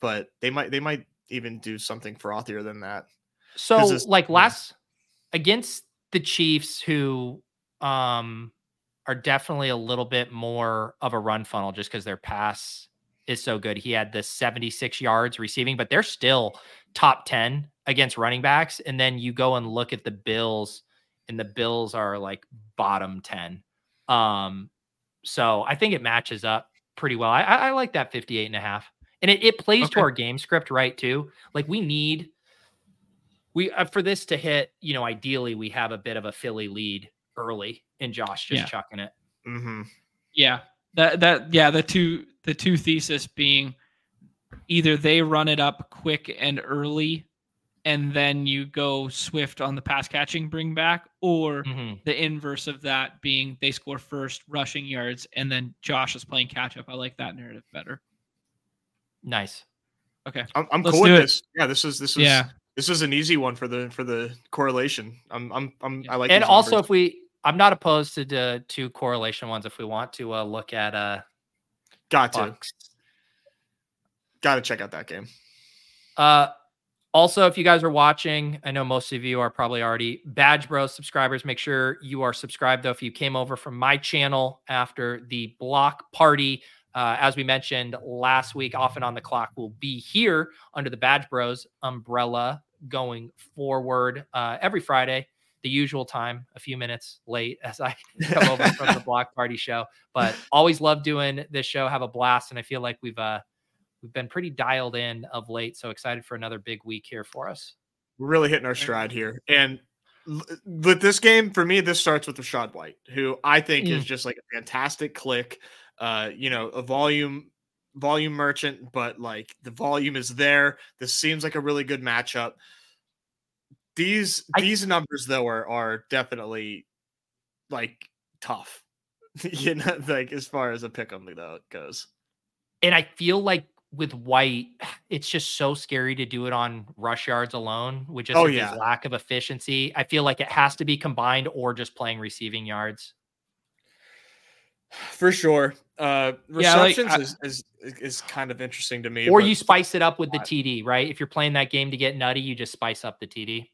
but they might they might even do something frothier than that so like last against the chiefs who um are definitely a little bit more of a run funnel just because their pass is so good he had the 76 yards receiving but they're still top 10 against running backs and then you go and look at the bills and the bills are like bottom 10 um so i think it matches up pretty well. I, I like that 58 and a half. And it, it plays okay. to our game script, right? Too. Like we need we uh, for this to hit, you know, ideally we have a bit of a Philly lead early and Josh just yeah. chucking it. Mm-hmm. Yeah. That that yeah, the two the two thesis being either they run it up quick and early and then you go swift on the pass catching bring back, or mm-hmm. the inverse of that being they score first rushing yards and then Josh is playing catch up. I like that narrative better. Nice. Okay. I'm, I'm cool with this. Yeah, this is this is yeah. this is an easy one for the for the correlation. I'm I'm I'm I like And also if we I'm not opposed to the two correlation ones if we want to uh, look at uh got to got to check out that game. Uh also, if you guys are watching, I know most of you are probably already Badge Bros subscribers. Make sure you are subscribed, though. If you came over from my channel after the block party, uh, as we mentioned last week, often on the clock will be here under the Badge Bros umbrella going forward uh, every Friday, the usual time, a few minutes late as I <laughs> come over from the block party show. But always love doing this show, have a blast. And I feel like we've, uh, we've been pretty dialed in of late. So excited for another big week here for us. We're really hitting our stride here. And with this game, for me, this starts with Rachaad White, who I think mm. is just like a fantastic click. Uh, you know, a volume volume merchant, but like the volume is there. This seems like a really good matchup. These I, these numbers though are are definitely like tough. <laughs> you know, like as far as a pick 'em though it goes. And I feel like with White, <sighs> it's just so scary to do it on rush yards alone, which is oh, yeah. lack of efficiency. I feel like it has to be combined or just playing receiving yards. <sighs> For sure. Uh receptions yeah, like, is, is is kind of interesting to me. Or you spice it up with the TD, right? If you're playing that game to get nutty, you just spice up the TD.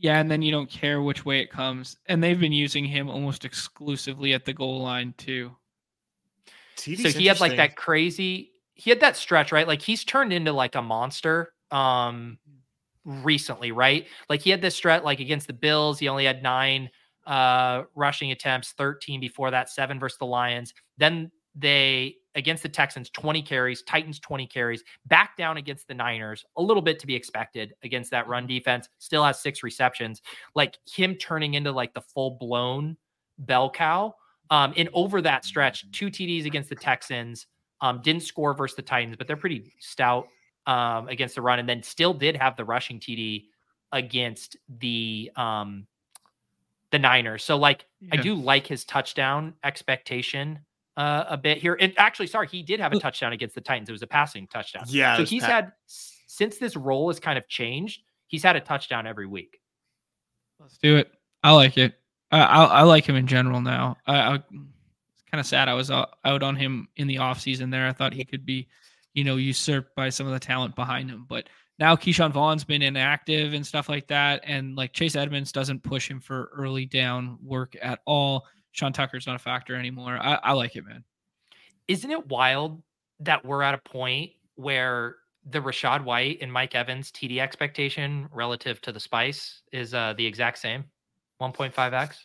Yeah, and then you don't care which way it comes. And they've been using him almost exclusively at the goal line too. TD's so he had like that crazy he had that stretch, right? Like he's turned into like a monster um recently, right? Like he had this stretch like against the Bills, he only had 9 uh rushing attempts, 13 before that, 7 versus the Lions. Then they against the Texans 20 carries, Titans 20 carries, back down against the Niners, a little bit to be expected against that run defense, still has 6 receptions. Like him turning into like the full-blown bell cow um, and over that stretch, two TDs against the Texans, um, didn't score versus the Titans, but they're pretty stout um, against the run, and then still did have the rushing TD against the um, the Niners. So like yeah. I do like his touchdown expectation uh, a bit here. And actually, sorry, he did have a touchdown against the Titans. It was a passing touchdown. Yeah. So he's had since this role has kind of changed. He's had a touchdown every week. Let's do it. I like it. I I, I like him in general now. I, I kind of sad I was out on him in the offseason there. I thought he could be, you know, usurped by some of the talent behind him. But now Ke'Shawn Vaughn's been inactive and stuff like that. And like Chase Edmonds doesn't push him for early down work at all. Sean Tucker's not a factor anymore. I, I like it, man. Isn't it wild that we're at a point where the Rachaad White and Mike Evans TD expectation relative to the Spice is uh, the exact same, 1.5x?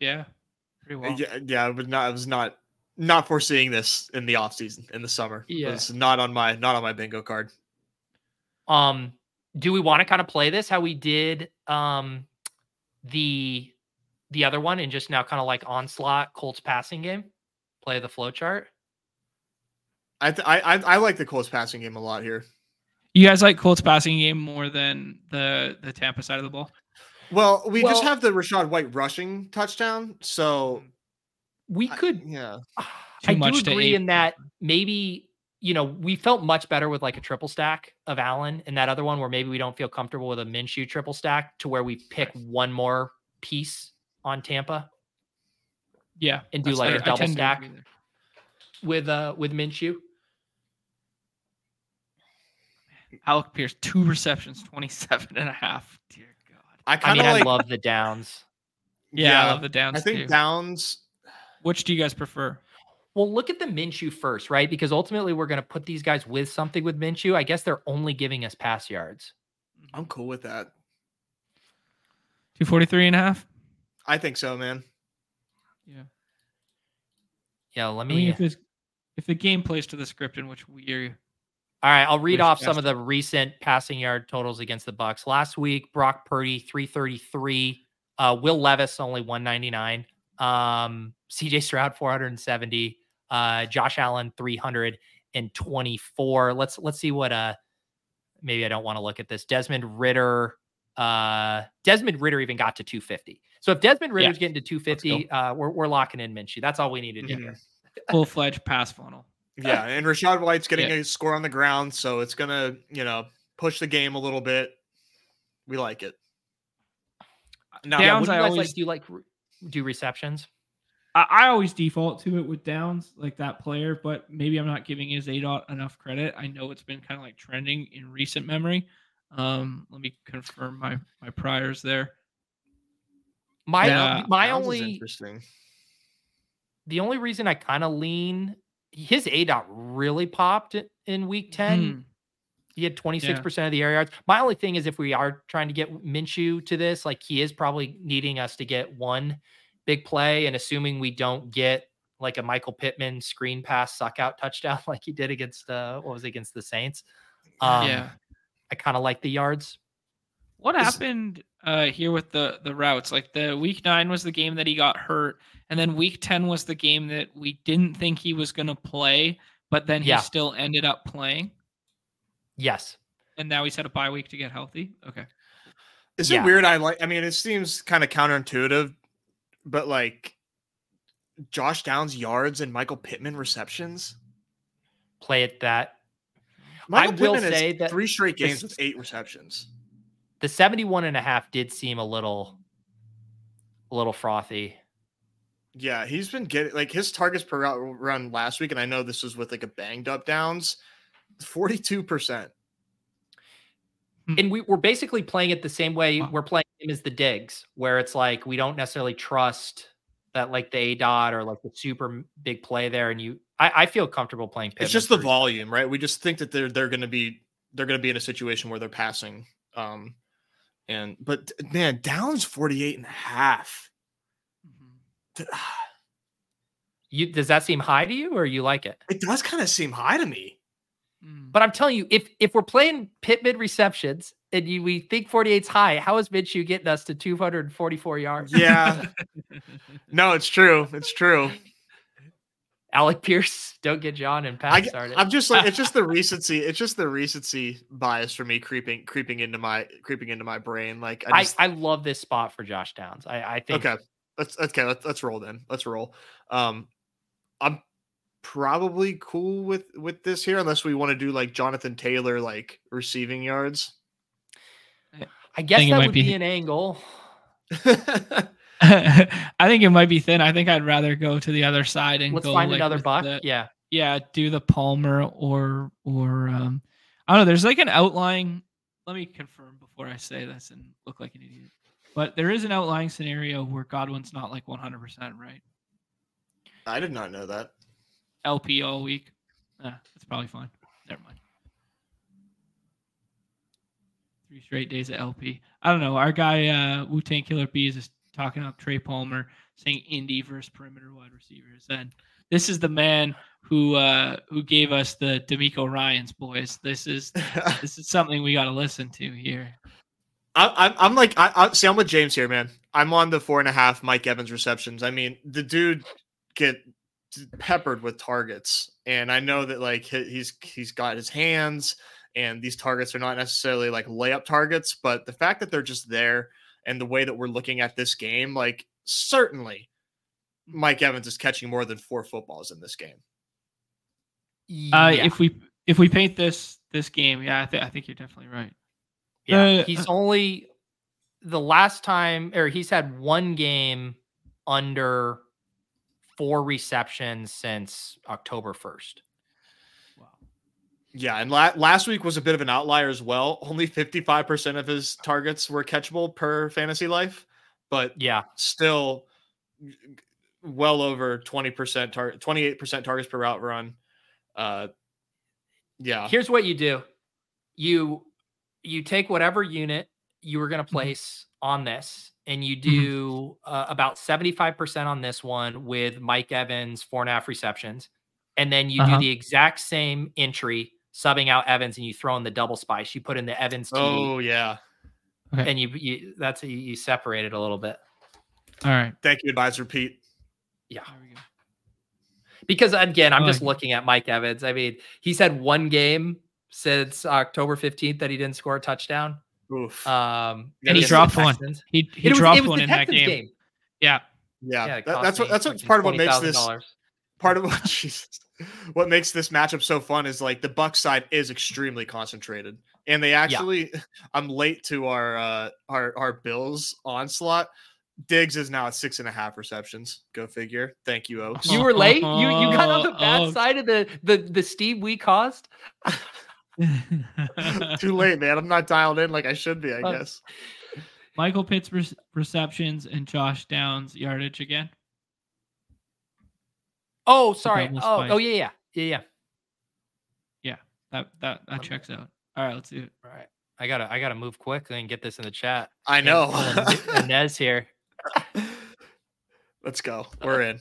Yeah, pretty well. Yeah, yeah, I was not. I was not not foreseeing this in the off season in the summer. Yeah, it's not on my not on my bingo card. Um, do we want to kind of play this how we did um the the other one and just now kind of like onslaught Colts passing game? Play the flow chart. I, th- I I I like the Colts passing game a lot here. You guys like Colts passing game more than the the Tampa side of the ball? Well, we Well- just have the Rachaad White rushing touchdown, so We I- could yeah. <sighs> Too I much do to agree eight. in that maybe you know we felt much better with like a triple stack of Allen and that other one where maybe we don't feel comfortable with a Minshew triple stack to where we pick one more piece on Tampa Yeah, and do like fair. a I double stack with uh with Minshew. Alec Pierce, two receptions, 27 and a half. Dear God. I I kind mean, of I like. love the downs. Yeah, I love the downs I think too. Downs. Which do you guys prefer? Well, look at the Minshew first, right? Because ultimately we're going to put these guys with something with Minshew. I guess they're only giving us pass yards. I'm cool with that. 243 and a half? I think so, man. Yeah. Yeah, let I me. mean, if, this, if the game plays to the script in which we are, All right, I'll read off some of the recent passing yard totals against the Bucs. Last week, Brock Purdy 333, uh, Will Levis only 199, um, CJ Stroud 470, uh, Josh Allen 324. Let's let's see what uh maybe I don't want to look at this. Desmond Ridder, uh, Desmond Ridder even got to 250. So if Desmond Ridder's getting to 250, uh, we're we're locking in Minshew. That's all we need to do Mhm. here. <laughs> full fledged pass funnel. Yeah, and Rachaad White's getting Yeah. a score on the ground, so it's gonna, you know, push the game a little bit. We like it. Now, Yeah, Yeah, Downs, what do I you always- like? Do you like re- do receptions? I, I always default to it with Downs, like that player, but maybe I'm not giving his A dot enough credit. I know it's been kind of like trending in recent memory. Um, let me confirm my my priors there. My Yeah, my only interesting. the only reason I kind of lean his A dot really popped in week 10. Hmm. He had 26% of the air yards. My only thing is if we are trying to get Minshew to this, like he is probably needing us to get one big play and assuming we don't get like a Michael Pittman screen pass suck out touchdown <laughs> like he did against uh what was it, against the Saints. Um yeah. I kind of like the yards. What Is- happened uh, here with the the routes? Like the week nine was the game that he got hurt, and then week ten was the game that we didn't think he was going to play, but then he Yeah. still ended up playing, Yes. and now he's had a bye week to get healthy. Okay, Is Yeah. it weird? I like. I mean, it seems kind of counterintuitive, but like Josh Downs yards and Michael Pittman receptions. Play it that Michael will Pittman say that three straight this- games with eight receptions. the 71 and a half did seem a little a little frothy. Yeah, he's been getting like his targets per run last week, and I know this was with like a banged up Downs, forty-two percent. Hmm. And we, we're basically playing it the same way Wow. we're playing him as the digs, where it's like we don't necessarily trust that like the A dot or like the super big play there. And you I, I feel comfortable playing It's just the first. volume, right? We just think that they're they're going to be they're going to be in a situation where they're passing. Um, and but man, Downs 48 and a half. Th- You does that seem high to you or you like it? It does kind of seem high to me. Mm. But I'm telling you, if if we're playing Pittman receptions and you we think 48's high, how is Minshew getting us to 244 yards? Yeah. <laughs> no, it's true. It's true. <laughs> Alec <laughs> Pierce, don't get Jon and I, Pat started. I'm just like it's just the <laughs> recency. It's just the recency bias for me creeping creeping into my creeping into my brain. Like I I, just I love this spot for Josh Downs. I, I think okay. Let's okay. Let's let's roll then. Let's roll. Um, I'm probably cool with with this here, unless we want to do like Jonathan Taylor like receiving yards. I guess think it that might would be- be an angle. <laughs> <laughs> I think it might be thin. I think I'd rather go to the other side and Let's go find like, another with buck. the- yeah. yeah, do the Palmer or or um I don't know. There's like an outlying. Let me confirm before I say this and look like an idiot. But there is an outlying scenario where Godwin's not like 100 percent right. I did not know that. LP all week. Ah, that's probably fine. Never mind. Three straight days of LP. I don't know. Our guy uh, Wu Tang Killer Bees is talking up Trey Palmer, saying Indy versus perimeter wide receivers. And this is the man who uh, who gave us the DeMeco Ryans' boys. This is <laughs> this is something we got to listen to here. I, I'm like I, I see. I'm with James here, man. I'm on the four and a half Mike Evans receptions. I mean, the dude get peppered with targets, And I know that like he's he's got his hands and these targets are not necessarily like layup targets, but the fact that they're just there and the way that we're looking at this game, like certainly Mike Evans is catching more than four footballs in this game. Uh, yeah. If we if we paint this this game, yeah, I, th- I think you're definitely right. Yeah, uh, he's uh only the last time, or he's had one game under four receptions since October first. Yeah, and la- last week was a bit of an outlier as well. Only 55% of his targets were catchable per fantasy life, but yeah, still well over 20% target 28% targets per route run. Uh yeah. Here's what you do. You you take whatever unit you were going to mm-hmm. place on this and you do mm-hmm. uh, about 75% on this one with Mike Evans, four and a half receptions. And then you uh-huh. do the exact same entry subbing out Evans and you throw in the double spice. You put in the Evans. TD, oh yeah. Okay. And you, you that's you, you separate it a little bit. All right. Thank you, advisor Pete. Yeah. Because again, I'm just looking at Mike Evans. I mean, he's had one game since October 15th that he didn't score a touchdown. Oof. Um, and he dropped one. He, he dropped was, one in that game. game. Yeah. Yeah. yeah that, that's what that's what part of what makes this part of <laughs> what Jesus what makes this matchup so fun is like the Buck side is extremely concentrated, and they actually. Yeah. <laughs> I'm late to our uh our our Bills onslaught. Diggs is now at six and a half receptions. Go figure. Thank you, Oaks. You were late. You you <laughs> got on the bad oh. side of the the the Steve we caused. Too late, man. I'm not dialed in like I should be. I uh, guess. Michael Pitts re- receptions and Josh Downs yardage again. Oh, sorry. Oh, oh yeah, yeah, yeah, yeah. Yeah, that that that checks out. All right, let's do it. All right, I gotta I gotta move quickly and get this in the chat. I know. <laughs> Nez here. Let's go. We're in.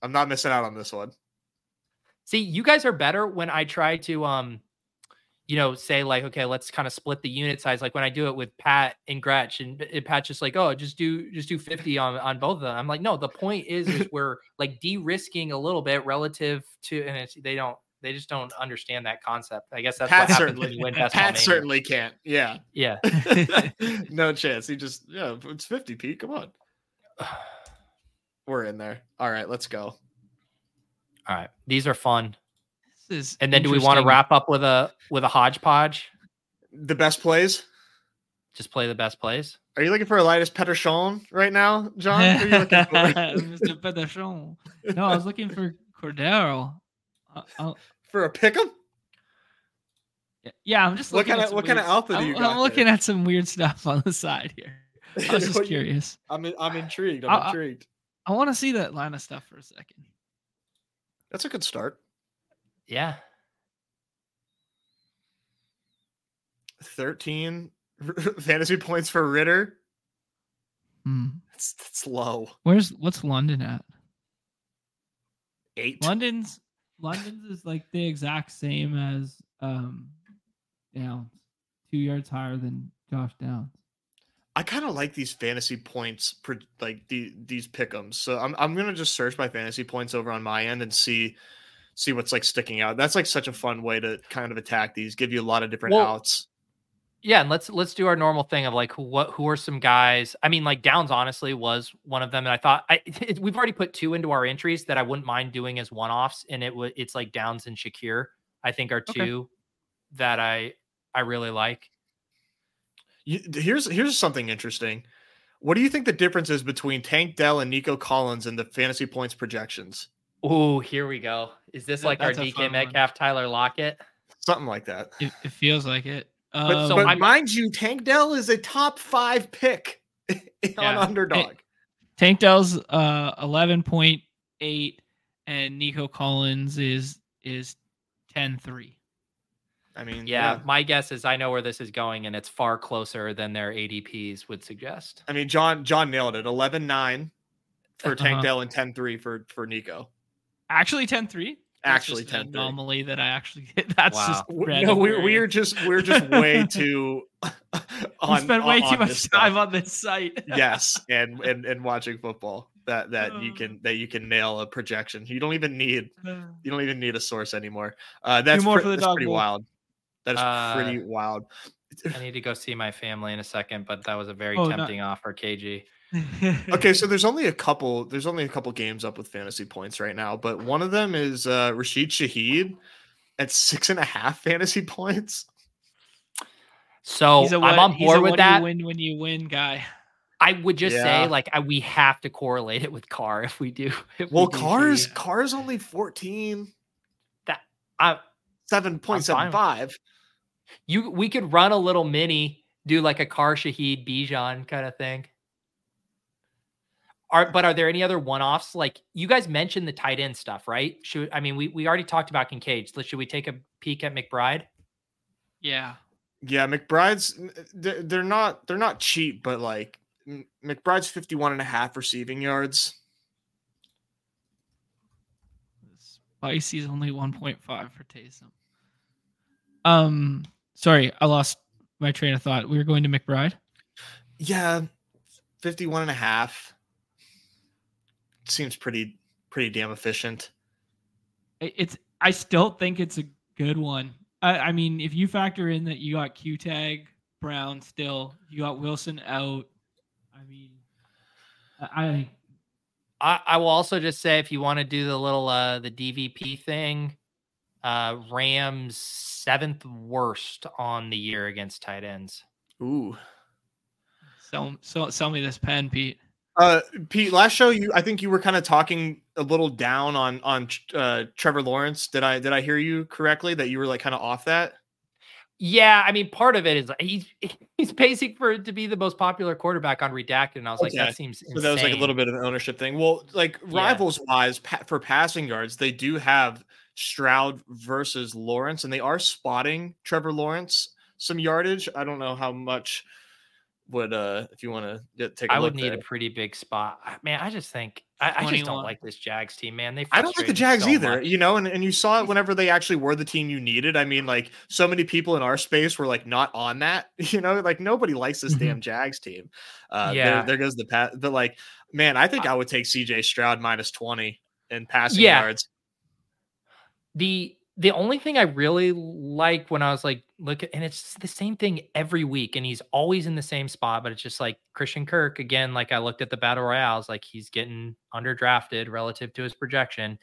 I'm not missing out on this one. See, you guys are better when I try to um you know, say like, okay, let's kind of split the unit size. Like when I do it with Pat and Gretch, and, uh, and Pat's just like, oh, just do just do 50 on on both of them. I'm like, no, the point is, is <laughs> we're like de-risking a little bit relative to, and it's they don't they just don't understand that concept. I guess that's Pat what happens when you win. <laughs> Pat certainly can't. Yeah. Yeah. <laughs> no chance. He just yeah, it's 50, Pete. Come on. <sighs> We're in there. All right, let's go. All right. These are fun is and then do we want to wrap up with a with a hodgepodge? The best plays. Just play the best plays. Are you looking for Elias Pettersson right now, Jon? Mr. <laughs> Pettersson. No, I was looking for Cordero. Uh, for a pick'em. Yeah, I'm just what kind of what kind of alpha do you I'm, I'm looking at some weird stuff on the side here. I was <laughs> just curious. I'm I'm intrigued. I'm I, intrigued. I, I want to see that line of stuff for a second. That's a good start. Yeah. 13 <laughs> fantasy points for Ridder. Hmm. That's, that's low. Where's what's London at? Eight. London's London's is like the exact same as um Downs, two yards higher than Josh Downs. I kind of like these fantasy points, like the, these pickums. So I'm I'm gonna just search my fantasy points over on my end and see see what's like sticking out. That's like such a fun way to kind of attack these, give you a lot of different well, outs. Yeah, and let's let's do our normal thing of like what who are some guys? I mean, like Downs honestly was one of them, and I thought I <laughs> it, we've already put two into our entries that I wouldn't mind doing as one offs, and it was it's like Downs and Shakir. I think are two okay. that I I really like. You, here's here's something interesting. What do you think the difference is between Tank Dell and Nico Collins in the fantasy points projections? Oh, here we go. Is this like That's our DK Metcalf, one. Tyler Lockett? Something like that. It, it feels like it. But, um, so but mind you, Tank Dell is a top five pick <laughs> on yeah. underdog. Tank Dell's uh, eleven point eight, and Nico Collins is is 10-3. I mean, yeah, yeah, my guess is I know where this is going, and it's far closer than their ADPs would suggest. I mean, Jon Jon nailed it. 11-9 for Tank uh-huh. Dell and 10-3 for for Nico. Actually, 10 3. Actually, 10 anomaly that I actually get. <laughs> That's wow. just no. We're we're just we're just way <laughs> too. on, spend way too much time on this site. <laughs> yes, and and and watching football. that that you can that you can nail a projection. You don't even need you don't even need a source anymore. Uh, that's, more pre- for the that's dog pretty bowl. wild. That is Uh, pretty wild. I need to go see my family in a second, but that was a very Oh, not- tempting offer, KG. Okay, so <laughs> there's only a couple. There's only a couple games up with fantasy points right now, but one of them is uh, Rashid Shaheed at six and a half fantasy points. So He's a I'm what- on he's a board what with you that. win when you win guy. I would just Yeah. say like I, we have to correlate it with Carr if we do. <laughs> If we Well, do cars see- cars only 14, that I, seven point seven five. you we could run a little mini, do like a Carr Shaheed Bijan kind of thing. Are but are there any other one-offs? Like you guys mentioned the tight end stuff, right? Should I mean we we already talked about Kincaid. So should we take a peek at McBride? Yeah. Yeah, McBride's they're, they're not they're not cheap, but like McBride's 51 and a half receiving yards. Spicy's only 1.5 for Taysom. Um, sorry, I lost my train of thought. We were going to McBride. Yeah, 51 and a half. Seems pretty pretty damn efficient. I- It's I still think it's a good one. I, I mean, if you factor in that you got Q tag Brown still, you got Wilson out. I mean, I I, I will also just say if you want to do the little uh the DVP thing, uh Rams seventh worst on the year against tight ends. Ooh. sell sell, sell me this pen, Pete. Uh, Pete, last show you I think you were kind of talking a little down on on uh, Trevor Lawrence. Did I did I hear you correctly that you were like kind of off that? Yeah, I mean, part of it is he's he's pacing for it to be the most popular quarterback on Redacted, and I was like, that seems So that was like a little bit of an ownership thing. Well, like Yeah. rivals wise, pa- for passing yards, they do have Stroud versus Lawrence, and they are spotting Trevor Lawrence some yardage. I don't know how much would uh if you want to get take a I look would need there. a pretty big spot. I- Man, I just think I, I just don't like this Jags team, man. They I don't like the Jags so either, much. you know, and, and you saw it whenever they actually were the team you needed. I mean, like so many people in our space were like not on that, <laughs> you know, like nobody likes this Mhm. damn Jags team. Uh, Yeah. there, there goes the pat, but like, man, I think I would take CJ Stroud minus 20 in passing Yeah. yards. the the only thing I really like when I was like, look, at, and it's the same thing every week, and he's always in the same spot, but it's just like Christian Kirk again. Like I looked at the battle royales, like he's getting underdrafted relative to his projection.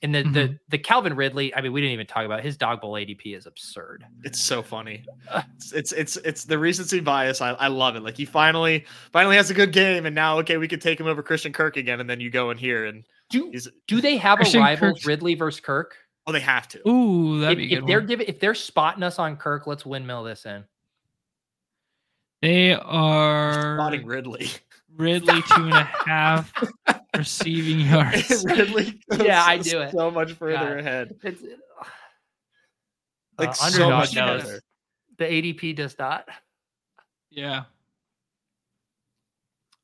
And the the mm-hmm. the Calvin Ridley, I mean, we didn't even talk about his Dawg Bowl ADP is absurd. It's so funny. It's, it's it's it's the recency bias. I, I love it. Like he finally finally has a good game, and now okay, we could take him over Christian Kirk again, and then you go in here and Do he's do they have Christian a rivals Kirk's- Ridley versus Kirk? Oh they have to. Ooh, that'd If, be a if good they're one. giving if they're spotting us on Kirk, let's windmill this in. They are Spotting Ridley. Ridley two and a <laughs> half receiving yards. <laughs> Ridley. Yeah, I do it. So much further God. ahead. It's Like uh, so much knows. further. The ADP does not. Yeah.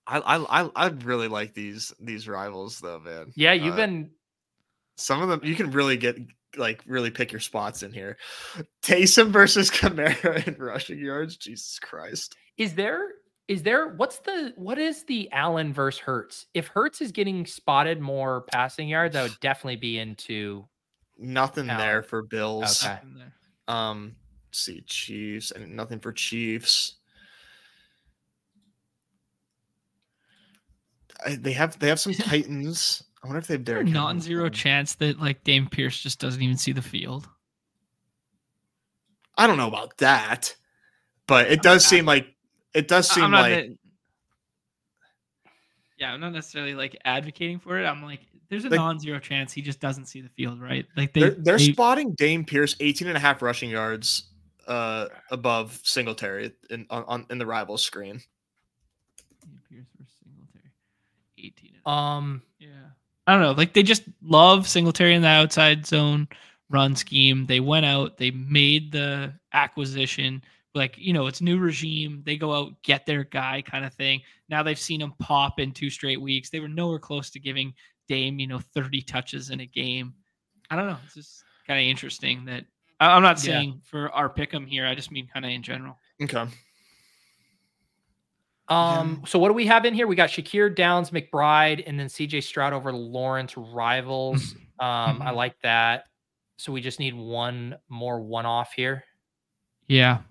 I, I I I really like these these rivals though, man. Yeah, you've Uh, been some of them you can really get like really pick your spots in here. Taysom versus <laughs> Kamara in rushing yards. Jesus Christ. Is there is there what's the what is the Allen versus Hurts? If Hurts is getting spotted more passing yards, I would definitely be into Nothing Allen. there for Bills. Okay. Um let's see Chiefs and nothing for Chiefs. I, they have they have some <laughs> Titans. I wonder if they have Is there a Derrick Henry. non-zero chance that like Dame Pierce just doesn't even see the field? I don't know about that, but it does seem like it does seem I'm not like that- yeah, I'm not necessarily like advocating for it. I'm like, there's a Like- non-zero chance he just doesn't see the field, right? Like they, they're, they're they- spotting Dame Pierce 18 and a half rushing yards uh above Singletary in on, on in the rival screen. Dame Pierce versus Singletary, 18. and- um Yeah. I don't know. Like they just love Singletary in the outside zone run scheme. They went out, they made the acquisition. Like, you know, it's new regime. They go out, get their guy kind of thing. Now they've seen him pop in two straight weeks. They were nowhere close to giving Dame, you know, 30 touches in a game. I don't know. It's just kind of interesting that I'm not Yeah. saying for our pick 'em here. I just mean kind of in general. Okay. Um, so what do we have in here? We got Shakir Downs, McBride, and then CJ Stroud over Lawrence rivals. Um, I Mhm. like that. So we just need one more one off here. Yeah.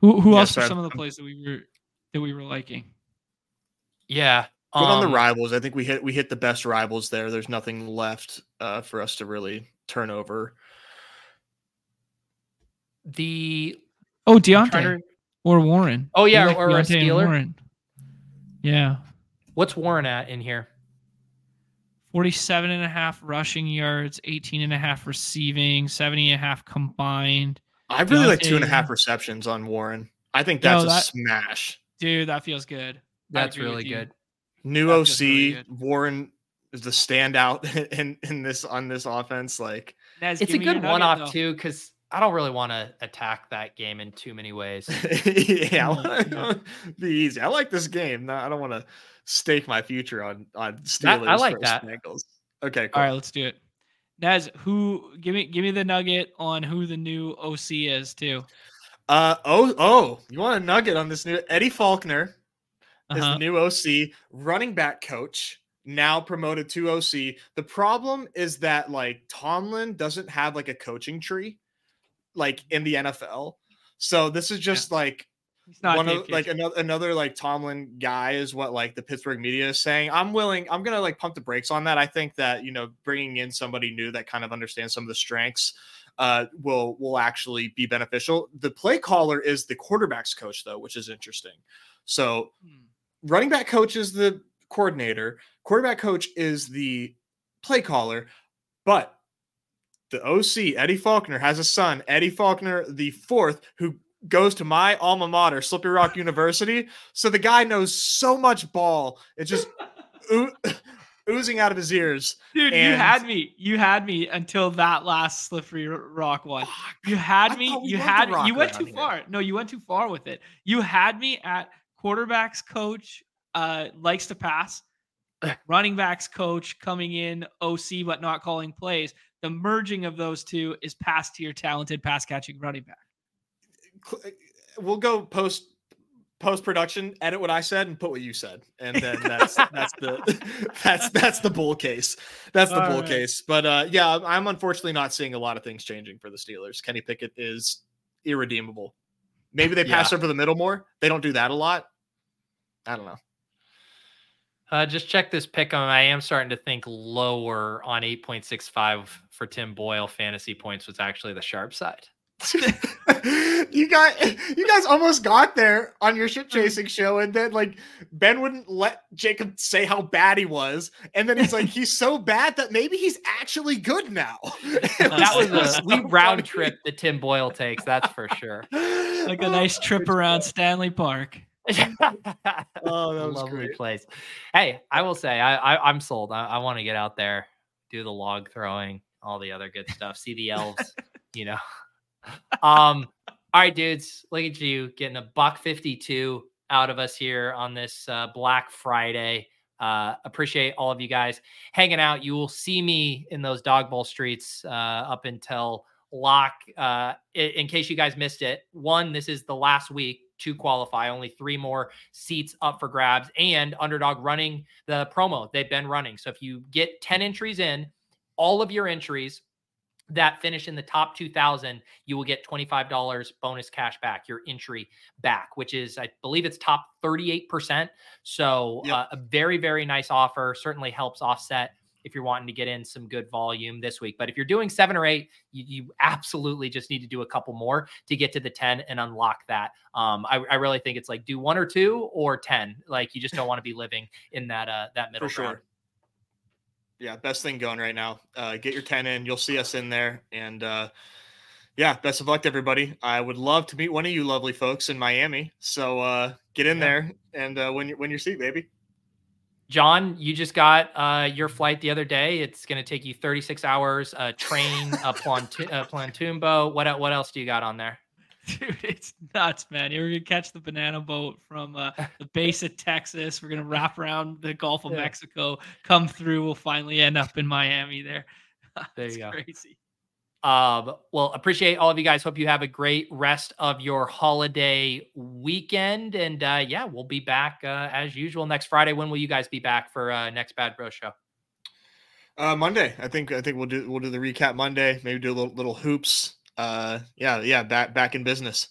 Who who Yes, else were sir. some of the plays that we were that we were liking? Yeah. Good on the um, rivals. I think we hit we hit the best rivals there. There's nothing left uh, for us to really turn over. The Oh, I'm Diontae trying to- or Warren. Oh, yeah, like or a Steeler. Warren. Yeah. what's Warren at in here? 47 and a half rushing yards, 18 and a half receiving, 70 and a half combined. I really like two and a Diontae- half receptions on Warren. I think that's a that- smash. Dude, that feels good. That's really good. New That OC really good. Warren is the standout <laughs> in in this on this offense. Like Nez, It's a good one off though. too, because I don't really want to attack that game in too many ways. <laughs> yeah, I wanna <laughs> be easy. I like this game. No, I don't want to stake my future on on Steelers. I like that. Bengals. Okay, cool. All right, let's do it. Nez, who give me give me the nugget on who the new OC is too. Uh oh oh, you want a nugget on this new Eddie Faulkner is Uh-huh. the new OC running back coach, now promoted to OC. The problem is that like Tomlin doesn't have like a coaching tree like in the NFL. So this is just like He's not one of like another another like Tomlin guy is what like the Pittsburgh media is saying. I'm willing. I'm gonna like pump the brakes on that. I think that you know bringing in somebody new that kind of understands some of the strengths uh, will will actually be beneficial. The play caller is the quarterbacks coach though, which is interesting. So Hmm. running back coach is the coordinator. Quarterback coach is the play caller, but the OC Eddie Faulkner has a son, Eddie Faulkner the fourth, who goes to my alma mater, Slippery Rock <laughs> University. So the guy knows so much ball. It's just <laughs> oo- <laughs> oozing out of his ears. Dude, you had me. You had me until that last slippery rock one. You had me. You had you went too here. far. No, you went too far with it. You had me at quarterbacks coach uh likes to pass. Running backs coach coming in OC but not calling plays. The merging of those two is pass to your talented pass catching running back. Uh, We'll go post post production, edit what I said, and put what you said, and then that's <laughs> that's the <laughs> that's that's the bull case. That's the All bull right. case. But uh, yeah, I'm- I'm unfortunately not seeing a lot of things changing for the Steelers. Kenny Pickett is irredeemable. Maybe they pass Yeah. over the middle more. They don't do that a lot. I don't know. Uh, just check this pick on. I am starting to think lower on 8.65 for Tim Boyle fantasy points was actually the sharp side. <laughs> you got you guys almost got there on your shit chasing show, and then like Ben wouldn't let Jacob say how bad he was, and then he's like, he's so bad that maybe he's actually good now. <laughs> That was it a we so round funny. trip that Tim Boyle takes. That's for sure. <laughs> Like a nice trip around Stanley Park. <laughs> Oh, that was Lovely great. place. Hey, I will say I, I I'm sold. I, I want to get out there, do the log throwing, all the other good stuff, see the elves, <laughs> you know. Um, all right, dudes, look at you getting a buck 52 out of us here on this uh, Black Friday. Uh, appreciate all of you guys hanging out. You will see me in those Dawg Bowl streets uh, up until lock. Uh, i- in case you guys missed it, one, this is the last week to qualify. Only three more seats up for grabs, and Underdog running the promo they've been running. So if you get 10 entries in, all of your entries that finish in the top 2000 you will get $25 bonus cash back your entry back which is i believe it's top 38% so Yep. uh, a very very nice offer certainly helps offset if you're wanting to get in some good volume this week but if you're doing seven or eight you, you absolutely just need to do a couple more to get to the 10 and unlock that um, I, I really think it's like do one or two or 10 like you just don't want to be living in that uh that middle For sure. ground. Yeah, best thing going right now. Uh, get your 10 in. You'll see us in there. And uh, yeah, best of luck to everybody. I would love to meet one of you lovely folks in Miami. So uh, get in Yeah. there and uh, win, your, win your seat, baby. Jon, you just got uh, your flight the other day. It's going to take you 36 hours. A train, <laughs> a plantu- a plantumbo. What what else do you got on there? Dude, it's nuts, man. You're gonna catch the banana boat from uh, the base of Texas. We're gonna wrap around the Gulf of Yeah. Mexico, come through. We'll finally end up in Miami. There, <laughs> There you go. Crazy. Um, well, appreciate all of you guys. Hope you have a great rest of your holiday weekend. And uh, yeah, we'll be back uh, as usual next Friday. When will you guys be back for uh, next Bad Bro show? Uh, Monday. I think I think we'll do we'll do the recap Monday. Maybe do a little little hoops. Uh, yeah, yeah, back back in business.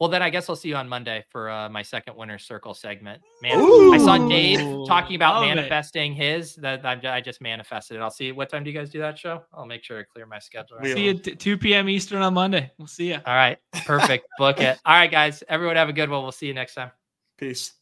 Well, then I guess I'll see you on Monday for uh, my second winner's circle segment. Man, Ooh. I saw Dave talking about manifesting it. his. That I just manifested it. I'll see. What time do you guys do that show? I'll make sure to clear my schedule. Right. See you at 2 p.m. Eastern on Monday. We'll see you. All right, perfect. Book it. All right, guys. Everyone have a good one. We'll see you next time. Peace. Peace.